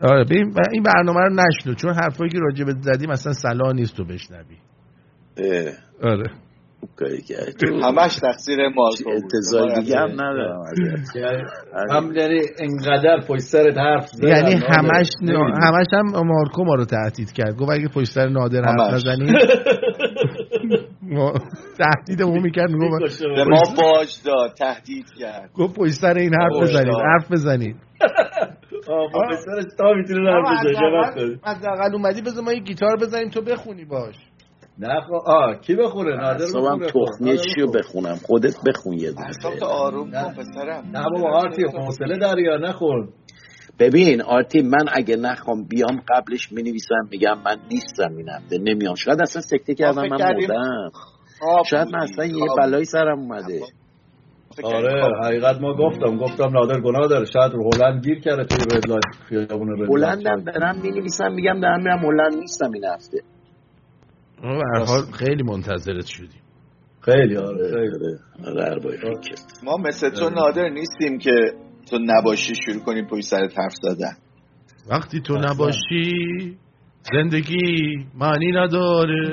آره ببین این برنامه رو نشنو چون حرفایی که راجع به زدیم اصلا صلاح نیست تو بشنوی آره کاری. همش تقصیر مارکو بود انتظار دیگه هم ندارم یعنی هم یعنی انقدر پشت سرت حرف زدن یعنی. همش. همش هم مارکو ما رو تهدید کرد گفت اگه پشت سر نادر حرف. نزنی ما تهدیدمون می‌کرد می‌گفت. به ما باج داد تهدید کرد گفت پشت سر این حرف بزنید. حرف بزنید آه، با پسرش تا می‌تونه حرف بزنه جواب بده. حداقل اومدی بذار ما یه گیتار بزنیم تو بخونی باش نه خب آه کی بخوره نادر خب. تخمیه نادر چی رو. بخونم خودت بخون یه دونه اصلا تو فعلا. آروم کن پسرم نه بابا آرتی حوصله داری یا نخون ببین آرتی من اگه نخوام بیام قبلش می نویسم میگم من نیستم این هفته نمیام. شاید اصلا سکته کردم من مردم. شاید من اصلا یه بلایی سرم اومده. کردیم آره. حقیقت ما گفتم گفتم نادر گناه داره. شاید رو هلند گیر کرده توی red light خیابون red light. هلندم برم می نویسم میگم دارم میرم هلند نیستم این هفته. ما به هر حال خیلی منتظرت شدیم. خیلی آره خیلی. آره آره. ما مثل تو نادر نیستیم که تو نباشی شروع کنیم پشت سرت حرف زدن. وقتی تو نباشی زندگی معنی نداره.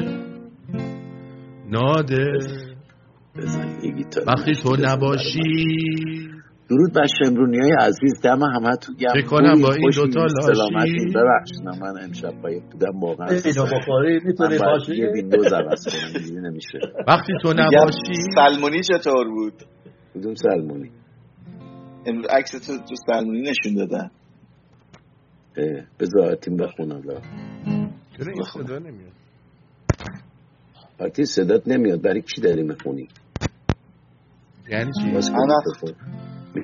گیتار. وقتی تو. نباشی. درود بر شمرونی های عزیز دم همه تو گم فکر کنم خوبی، با این خوشی، دوتا لاشی. نه، من امشب پای بودم واقعا من می‌تونی باید باشی؟ یه ویندوز عوض کنم اینجوری نمیشه. وقتی تو نباشی. سلمونی چطور بود؟ کدوم سلمونی؟ امروز عکس تو تو سلمونی نشون دادن. بذار تیم بخون حالا چرا این صدا نمیاد؟ آرتی صدات نمیاد برای کی داری می‌خونی؟ یعنی چی؟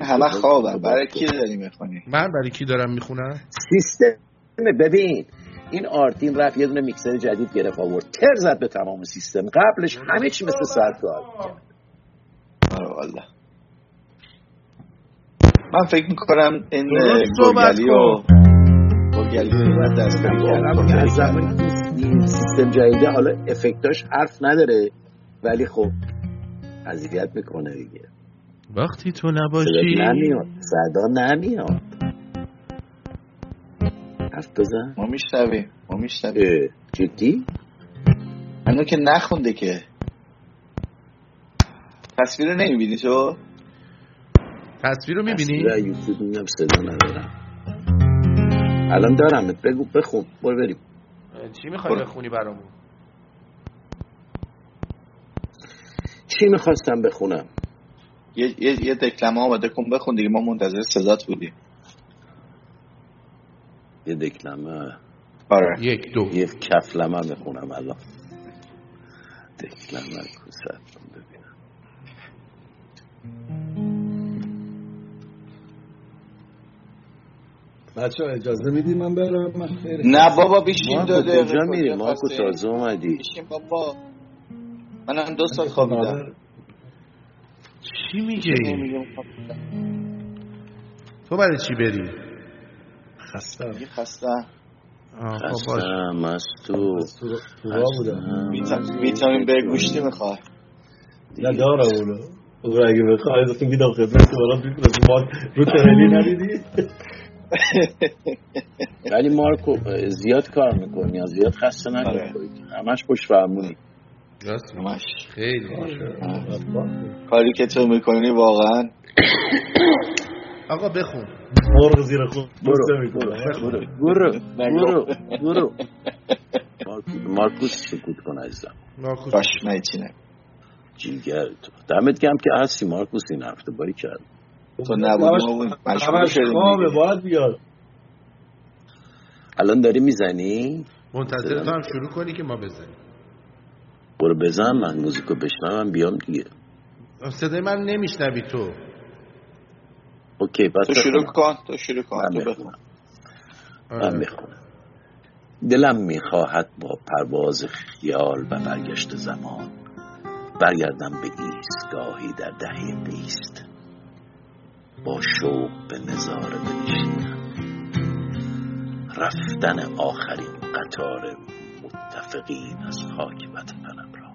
همه- خوابم باز برای. کی داری می‌خونی؟ من برای کی دارم می‌خونم؟ سیستم ببین این آرتین رفت یه دونه میکسر جدید گرفت آورد. تر زد به تمام سیستم. قبلش همه چی مثل سر کار آره والله. من فکر می‌کنم این گلگلی و زمانی که این سیستم جدیده حالا افکتاش حرف نداره ولی خب اذیت می‌کنه دیگه. وقتی تو صدا نباشی نمیاد. صدا نمیاد. حرف بزن. ما میشنویم. ما میشنویم. جدی؟ هنو که نخونده که. تصویر رو نمی‌بینی تو؟ تصویر رو می‌بینی؟ تصویر یوتیوب میگم صدا ندارم. الان دارمت بگو بخون برو بریم. چی می‌خوای بخونی برامون؟ چی می‌خواستم بخونم؟ یه یه, یه دکلمه آماده کن بخون دیگه ما منتظر صدات بودیم. یه دکلمه. آره. یک دو. یه کفلمه می‌خونم الان. دکلمه کوست بچه اجازه میدی من برم؟ من خیلی نه بابا بیشیم دو دقیقه کجا میری؟ مارکو؟ تازه اومدی. بیشیم بابا. منم دو ساعت خوابیدم. چی میگه؟ تو برای چی بری؟ خسته. خسته. خب خستم مستو تو. تو ویتامین به گوشتی می‌خواد نه دارم اونو. اون اگه بخوای از میدم خدمت تو میفرستم ما رو ترلی ندیدی ولی مارکو زیاد کار می‌کنی یا زیاد خسته آره. نکنی همش پشت فرمونی. همش. خیلی. کاری که تو می‌کنی واقعا. آقا بخون. مرغ زیر خود برو. برو می‌کنه برو. برو. برو. برو. مارکو- مارکوس سکوت کن عزیزم. ناکوس باش من چی نه. جیگر تو. دمت گم که هستی مارکوس این هفته باری کرد. تو نبودی ما بود مشغول شدیم. باید بیاد. الان داری می‌زنی؟ منتظر تو هم شروع کنی که ما بزنیم. برو بزن من موزیکو بشنوم بیام دیگه. صدای من نمیشنوی تو. اوکی بعد تو شروع. کن تو شروع کن من تو بخونم. بخون. من می‌خونم. دلم می‌خواهد با پرواز خیال و برگشت زمان برگردم به ایستگاهی در دهه بیست. با شوق به نظاره بنشینم رفتن آخرین قطار متفقین از خاک وطنم را.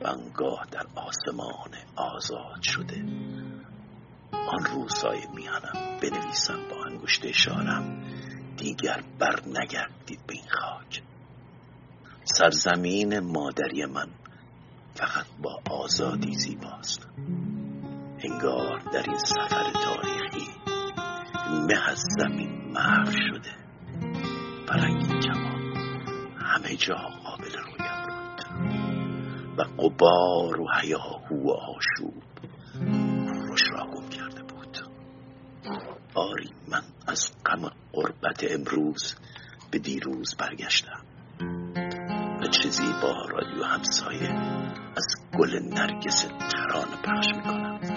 بنگاه در آسمان آزاد شده. آن روزهای میانم بنویسم با انگشت اشارم دیگر بر نگردید به این خاک. سرزمین مادری من فقط با آزادی زیباست. انگار در این سفر تاریخی مه از زمین محو شده. و رنگین کمان همه جا قابل رویم بود. و قبار و هیاهو و آشوب روش را گم کرده بود. آری من از غم قربت امروز به دیروز برگشتم. و چیزی با رادیو همسایه از گل نرگس ترانه پخش می‌کنم.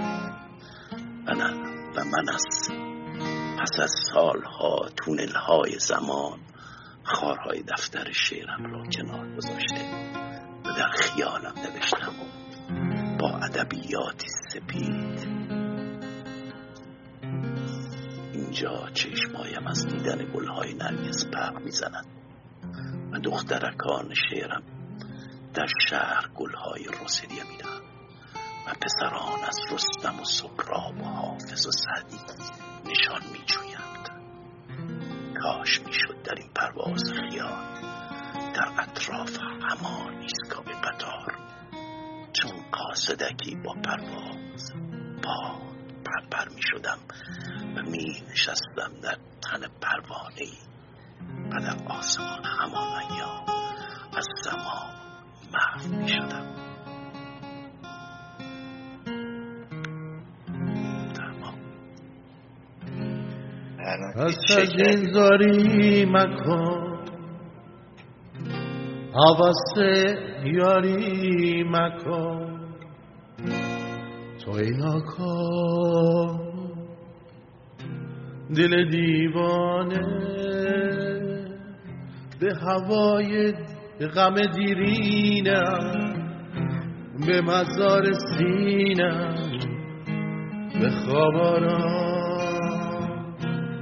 نه و من از پس از سالها تونل های زمان خارهای دفتر شعرم را کنار گذاشته و در خیالم نوشتم با ادبیاتی سپید. اینجا چشمایم از دیدن گلهای نرگس برق می‌زند و دخترکان شعرم در شهر گلهای روسریه میدن و پسران از رستم و سهراب و حافظ و سعدی نشان میجویند. کاش می‌شد در این پرواز خیال در اطراف همان ایستگاه قطار. چون قاصدکی با پرواز با پرپر می شدم و می نشستم در تن پروانه ای و در آسمان همان ایام از زمان محو می شدم پس از این زاری مکن. حواس یاری مکن. تو اینا کن دل دیوانه. به هوای غم دیرینم. به مزار سینم. به خواب آرام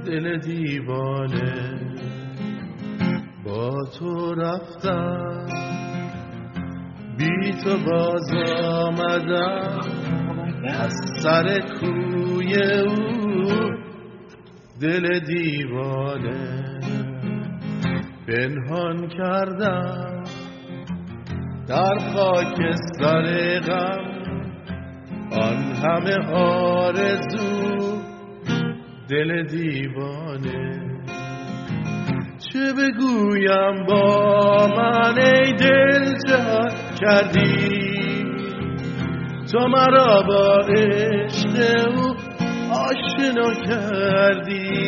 دل دیوانه با تو رفتم. بی تو باز آمدم از سر کوی او. دل دیوانه پنهان کردم در خاک سر غم. آن همه آرزو دل دیوانه. چه بگویم با من ای دل جهان کردی؟ تو مرا با عشق او آشنا کردی.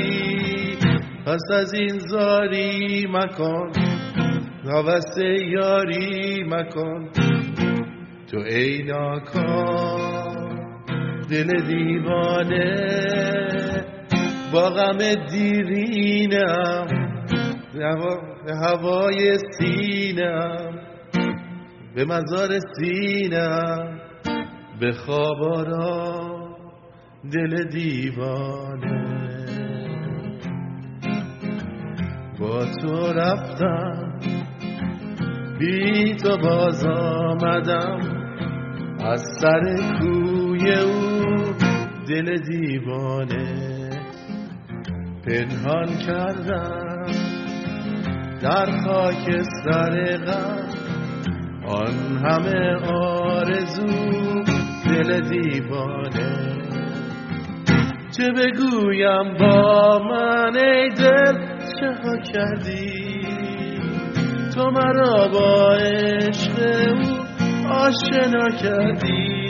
پس از این زاری مکن هوس یاری مکن. تو ای ناکام دل دیوانه. با غم دیرینم به هوای سینم به مزار سینم به خواب آرام دل دیوانه. با تو رفتم بی تو باز آمدم از سر کوی او دل دیوانه. پنهان کردم در خاک سر غم. آن همه آرزو دل دیوانه. چه بگویم با من ای دل چه ها کردی؟ تو مرا با عشق او آشنا کردی.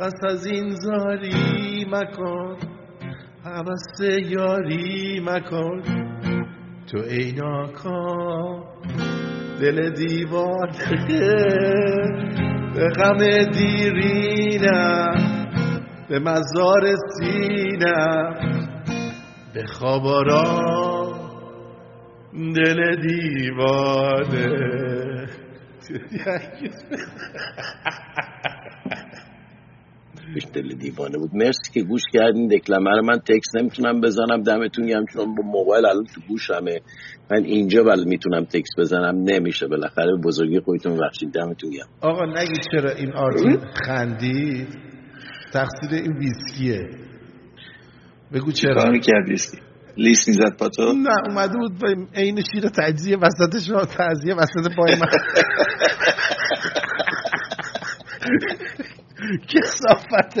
پس از این زاری مکن حوث یاری مکن. تو ای ناکام دل دیوانه به غم دیرینم به مزار سینم. به خواب آرام دل دیوانه پیش دل دیوانه بود. مرسی که گوش کردین. دکلمه رو من تکس نمی‌تونم بزنم. دمتون گرم چون با موبایل الان تو گوشمه. من اینجا بل می‌تونم تکس بزنم. نمیشه. بالاخره بزرگی خودتون بخشید دمتون گرم. آقا نگید چرا این آرتین خندید؟ تقصیر این ویسکیه. بگو چرا. کار کرد ویسکی لیست می‌زد با تو نه اومده بود با عین شیر تجزیه وسط شما تجزیه وسط پای من. کسافت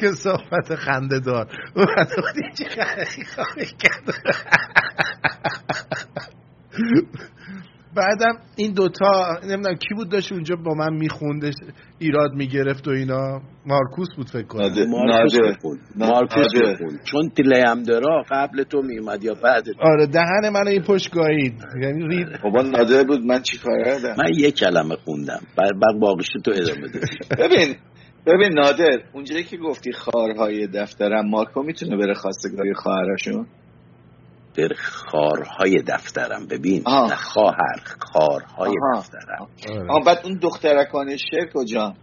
کسافت خنده دار اینجا خنده کرد. بعدم این دوتا نمی‌دونم کی بود داشت اونجا با من میخوندش ایراد می‌گرفت و اینا. مارکوس بود فکر کنم. مارکوس بخون مارکوس بخون چون تلیمدرا قبل تو میومد یا بعد آره دهن من این پشت گایید یعنی رید بابا نادر بود. من چی کار کردم؟ من یک کلمه خوندم. بعد باقیش تو ادامه دادی. ببین ببین نادر اونجایی که گفتی خارهای دفترم مارکو می‌تونه بره خواستگاری خواهرشون در خارهای دفترم ببین. نه خواهر خارهای آها. دفترم آه بعد اون دخترکان شعر کجا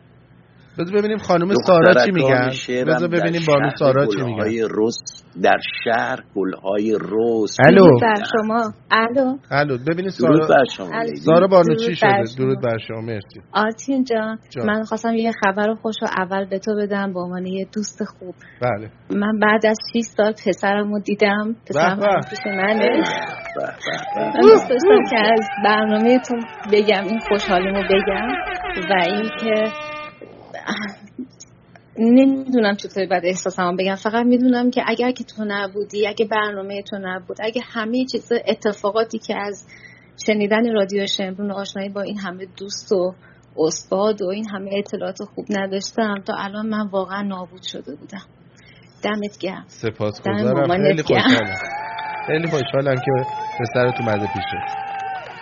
بذار ببینیم خانم سارا چی میگن. بذار ببینیم بانو سارا چی گلهای میگن. رس در شهر گلهای رس. الو. درود بر شما. الو. الو ببینید درود سارا بر شما. سارا بانو درود چی شده. درود بر شما مرسی. آرتین جان جان. من خواستم یه خبر خوش رو اول به تو بدم به عنوان یه دوست خوب. بله. من بعد از 6 سال پسرم رو دیدم. پسرم پیش منه. من دوست داشتم که از برنامه تو بگم این خوشحالیمو بگم و اینکه نمی‌دونم چطوری باید احساسمو بگم. فقط می‌دونم که اگر که تو نبودی اگه برنامه تو نبود اگه همه چیز اتفاقاتی که از شنیدن رادیو شمرون و آشنایی با این همه دوست و استاد و این همه اطلاعات خوب نداشتم تا الان من واقعا نابود شده بودم. دمت گرم. سپاسگزارم مامانت خیلی. خوشحالم. خیلی خوشحالم که پسرت اومده پیشه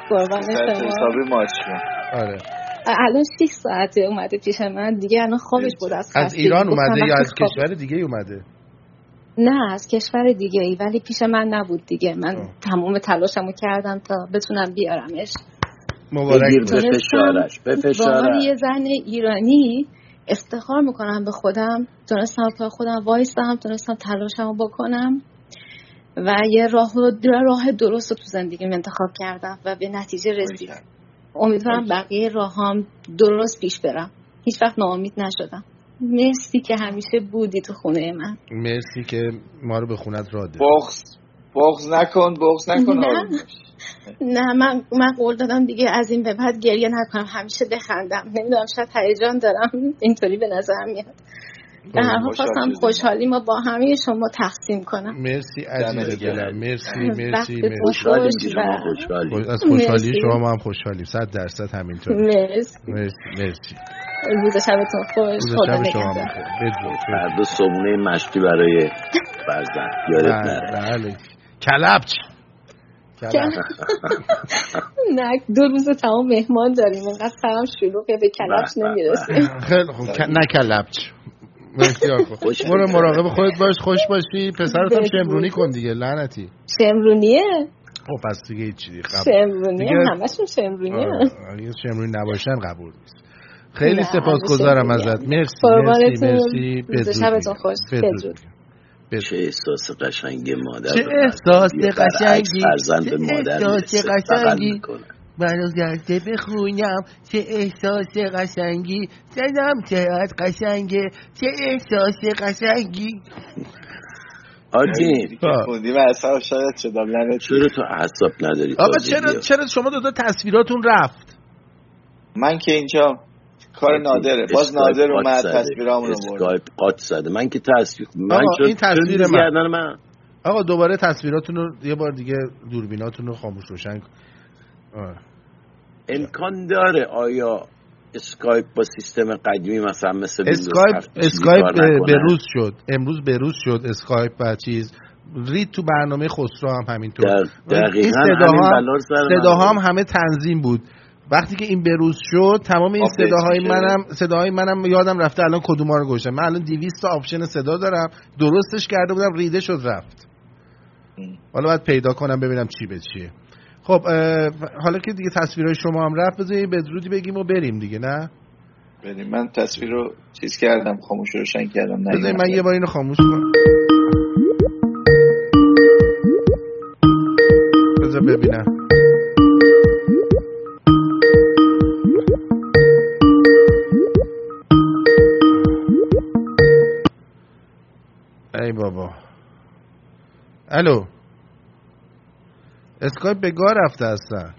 قربان شما آره. الان 6 ساعته اومده پیش من. دیگه الان خوابش بود از از. ایران اومده یا از کشور دیگه اومده؟ نه از کشور دیگه ای ولی پیش من نبود دیگه. من آه. تمام تلاشمو کردم تا بتونم بیارمش. مبارک بگیر باشه. به فشارش به به عنوان یه زن ایرانی افتخار می‌کنم به خودم. تونستم پای خودم وایستم تونستم تلاشمو بکنم و یه راه راه درست رو تو زندگیم انتخاب کردم و به نتیجه رسیدم. امیدوارم بقیه راهام درست پیش برم. هیچ وقت ناامید نشدم. مرسی که همیشه بودی تو خونه من. مرسی که ما رو به خونت را دادی. بغز بغز نکن بغز نکن نه. نه من من قول دادم دیگه از این به بعد گریه نکنم. همیشه بخندم. نمی‌دونم شاید هیجان دارم. اینطوری به نظر میاد. در هر حال خواستم. خوشحالی ما با همه شما تقسیم کنم. مرسی عزیز. دلم. مرسی مرسی مرسی. از خوشحالی. شما ما هم خوشحالیم صد درصد همینطور مرسی. مرسی مرسی. روز شبتون خوش. خدا شب شما هم نگهدار. فردا صبحونه مشتی برای فرزند. یادت بله نره. بله. کلبچ. کلبچ. نه دو روز تمام مهمان داریم. اینقدر سرم شلوغه به کلش به، به، نمی‌رسه. خیلی خوب. نه کلبچ. خوب خوش برو. مراقب خودت باش خوش باشی پسرت هم. شمرونی کن دیگه لعنتی شمرونیه خب پس دیگه هیچ چیزی قبول شمرونیه دیگه- همشون شمرونیه آره، اگه شمرونی نباشن قبول نیست خیلی سپاسگزارم ازت شمرونی مرسی. مرسی مرسی بدرود شبتون میگم. خوش. بدرود. چه احساس قشنگی مادر چه احساس قشنگی. فرزند چه به مادر احساس قشنگی. منو گرده بخونم چه احساس قشنگی زنم چقدر قشنگه چه احساس قشنگی. که خوندی و اصلا شاید شدم لعنتی چرا تو اعصاب نداری؟ آقا چرا؟ چرا شما دو تا تصویراتون رفت؟ من که اینجا کار نادره. باز نادر اومد. تصویرامون رو برد. اسکایپ قات زده. من که تصویر من آقا، شد این تصویر من. من؟ آقا دوباره تصویراتون رو یه بار دیگه دوربیناتون رو خاموش روشن کن. امکان داره آیا اسکایپ با سیستم قدیمی مثلا مثل Skype Skype بروز شد. امروز بروز شد اسکایپ و چیز. رید تو برنامه خسرو هم همینطور. این صداها هم همه تنظیم بود. وقتی که این بروز شد تمام این صداهای منم صداهای منم یادم رفته الان کدوما رو گوشم من الان 200 تا آپشن صدا دارم. درستش کرده بودم ریده شد رفت. حالا باید پیدا کنم ببینم چی به چیه. خب حالا که دیگه تصویرهای شما هم رفت بذارید بدرودی بگیم و بریم دیگه نه؟ بریم. من تصویر رو چیز کردم خاموش روشن کردم نه من یه بار اینو خاموش کنم. بذار ببینم. ای بابا. الو؟ اسکایپ به گا رفته هستن.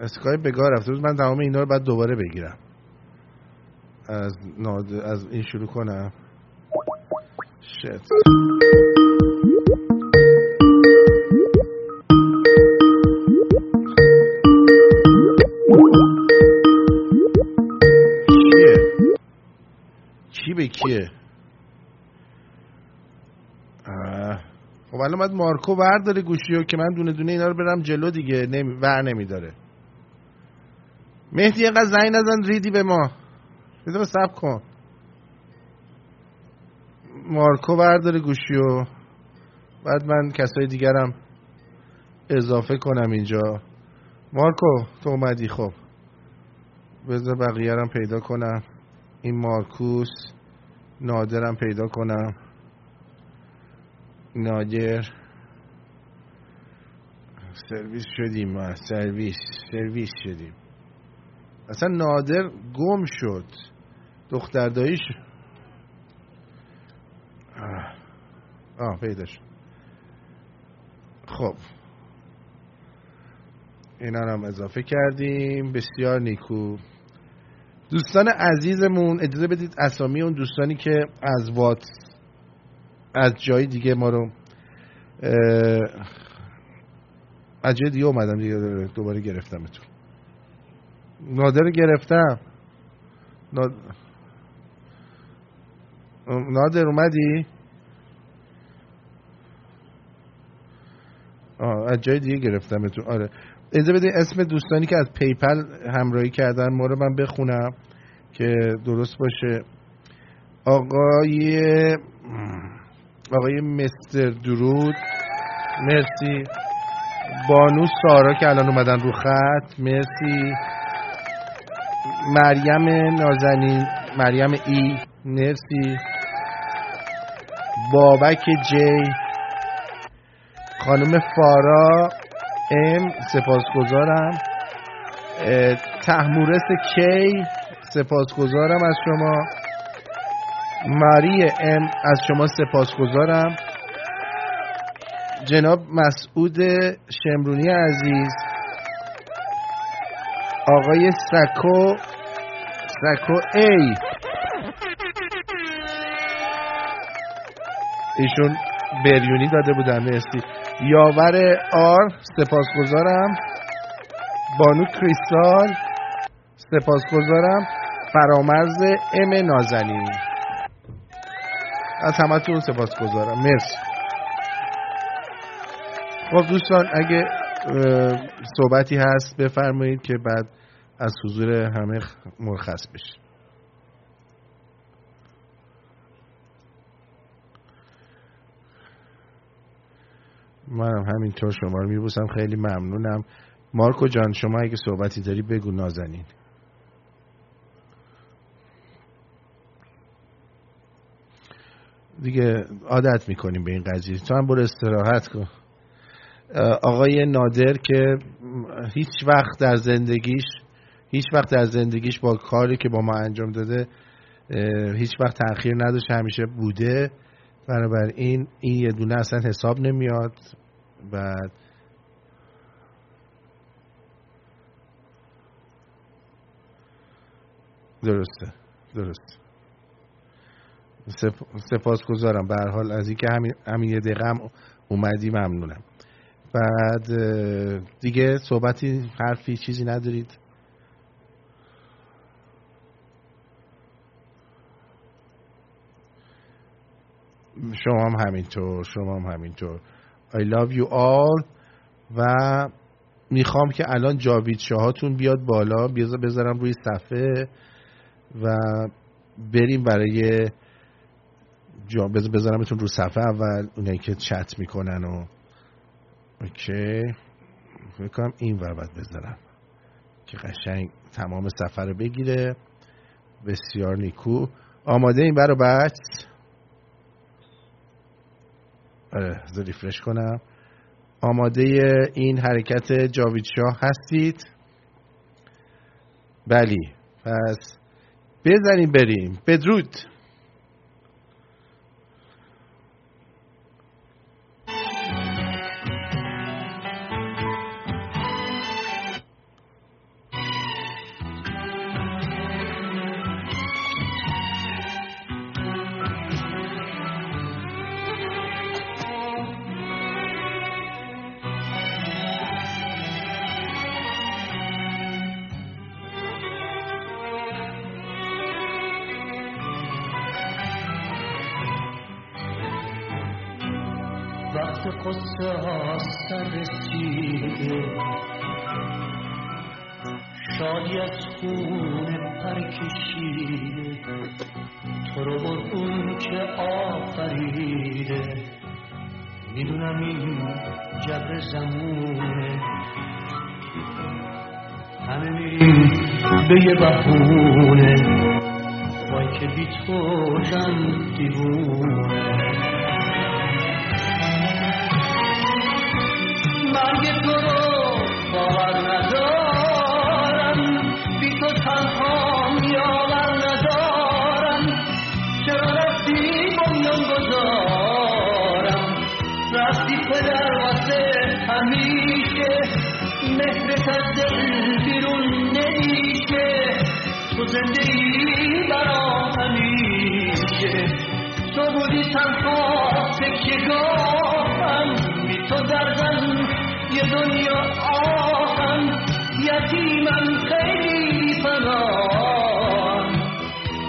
اسکایپ به گا رفته. من تمام اینا رو بعد دوباره بگیرم. از ناد... از این شروع کنم. شت. کیه؟ کی به کیه؟ خب الان باید مارکو برداره گوشی رو که من دونه دونه اینا رو برم جلو دیگه نمی... ور نمیداره. مهدی اینقدر زنگ نزن ریدی به ما. بذار سب کن. مارکو برداره گوشی و بعد من کسای دیگرم اضافه کنم اینجا. مارکو تو اومدی خب. بذار بقیه پیدا کنم. این مارکوس نادرم پیدا کنم. نادر. سرویس شدیم ما سرویس سرویس شدیم. اصلا نادر گم شد. دختر داییش آه, آه پیداش خب. اینا هم اضافه کردیم. بسیار نیکو. دوستان عزیزمون اجازه بدید اسامی اون دوستانی که از واتس از جای دیگه ما رو از جای دیگه اومدم دیگه دوباره گرفتمتون. نادر گرفتم. نادر اومدی؟ آه از جای دیگه گرفتمتون. آره. اجازه بده اسم دوستانی که از پیپل همراهی کردن ما رو من بخونم که درست باشه. آقای آقای مستر درود. مرسی. بانو سارا که الان اومدن رو خط. مرسی. مریم نازنین مریم ای. مرسی. بابک جی خانم فارا ام سپاسگزارم. تحمورس کی سپاسگزارم از شما. ماری ام از شما سپاسگزارم. جناب مسعود شمرونی عزیز. آقای سکو سکو ای. ایشون بریونی داده بودن مرسی. یاور آر سپاسگزارم. بانو کریستال سپاسگزارم. فرامرز ام نازنین. از همتون سپاس گذارم مرسی. خب دوستان اگه صحبتی هست بفرمایید که بعد از حضور همه مرخص بشه منم همینطور شما رو میبوسم. خیلی ممنونم. مارکو جان شما اگه صحبتی داری بگو نازنین. دیگه عادت می‌کنیم به این قضیه. تو هم برو استراحت کن. آقای نادر که هیچ وقت در زندگیش هیچ وقت در زندگیش با کاری که با ما انجام داده هیچ وقت تاخیر نداشته همیشه بوده. بنابراین این یه دونه اصلا حساب نمیاد. بعد درسته درسته. سپاس گذارم به حال از اینکه همین, همین هم اومدی ممنونم. بعد دیگه صحبتی حرفی چیزی ندارید؟ شما هم همینطور شما هم همینطور. I love you all و می‌خوام که الان جاوید شاهاتون بیاد بالا بذارم روی صفحه و بریم برای جا بذار بذارمتون رو صفحه اول اونایی که چت می‌کنن و اوکی. فکر کنم این ور باید بذارم. که قشنگ تمام صفحه رو بگیره. بسیار نیکو. آماده این برای بچ آره ریفرش کنم. آماده این حرکت جاوید شاه هستید. بلی پس بزنیم بریم. بدرود. وقت قصه ها سر رسیده شادی از خون پر کشیده. تو رو اون که آفریده. می‌دونم این جبر زمونه. همه میریم به یه بهونه. وای که بی تو دیوونه. مرگ رو باور ندارم. بی تو تنها ندارم. چرا رفتی بنیان گذارم؟ رفتی همیشه. مهرت از دل بیرون نمیشه تو زنده ای برا همیشه. تو بودی تنها تکیگاهم بی تو یه دنیا آهم یتیمم خیلی فنام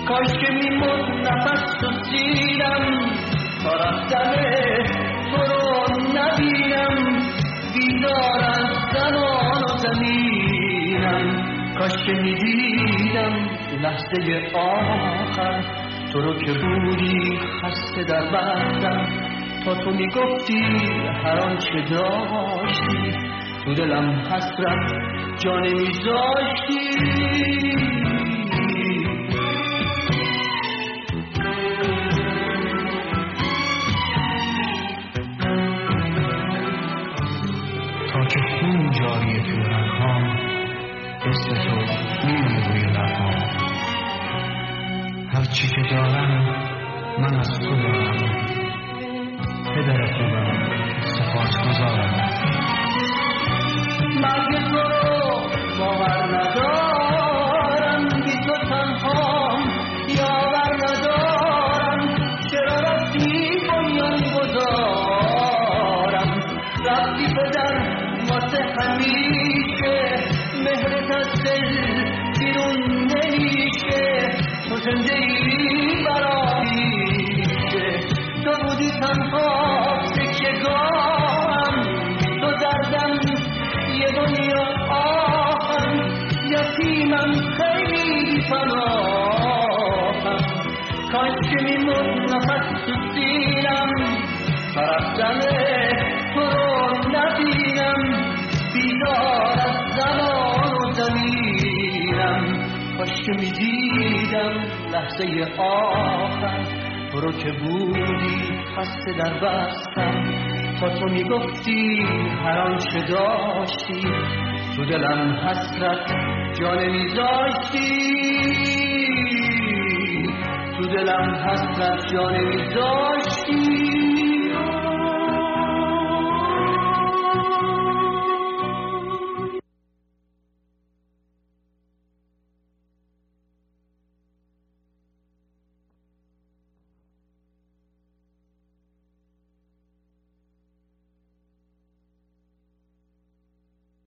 کاش که میمون نفس تو سیرم تا رفتن تو رو نبینم. بیدار از زمان و زمینم. کاش که می‌دیدم لحظه آخر تو رو که بودی خسته در بستم تا تو می‌گفتی هر آنچه داشتی تو دلم حسرت جا نمیذاشتی جا نمیذاشتی تو دلم حسرت جا نمیذاشتی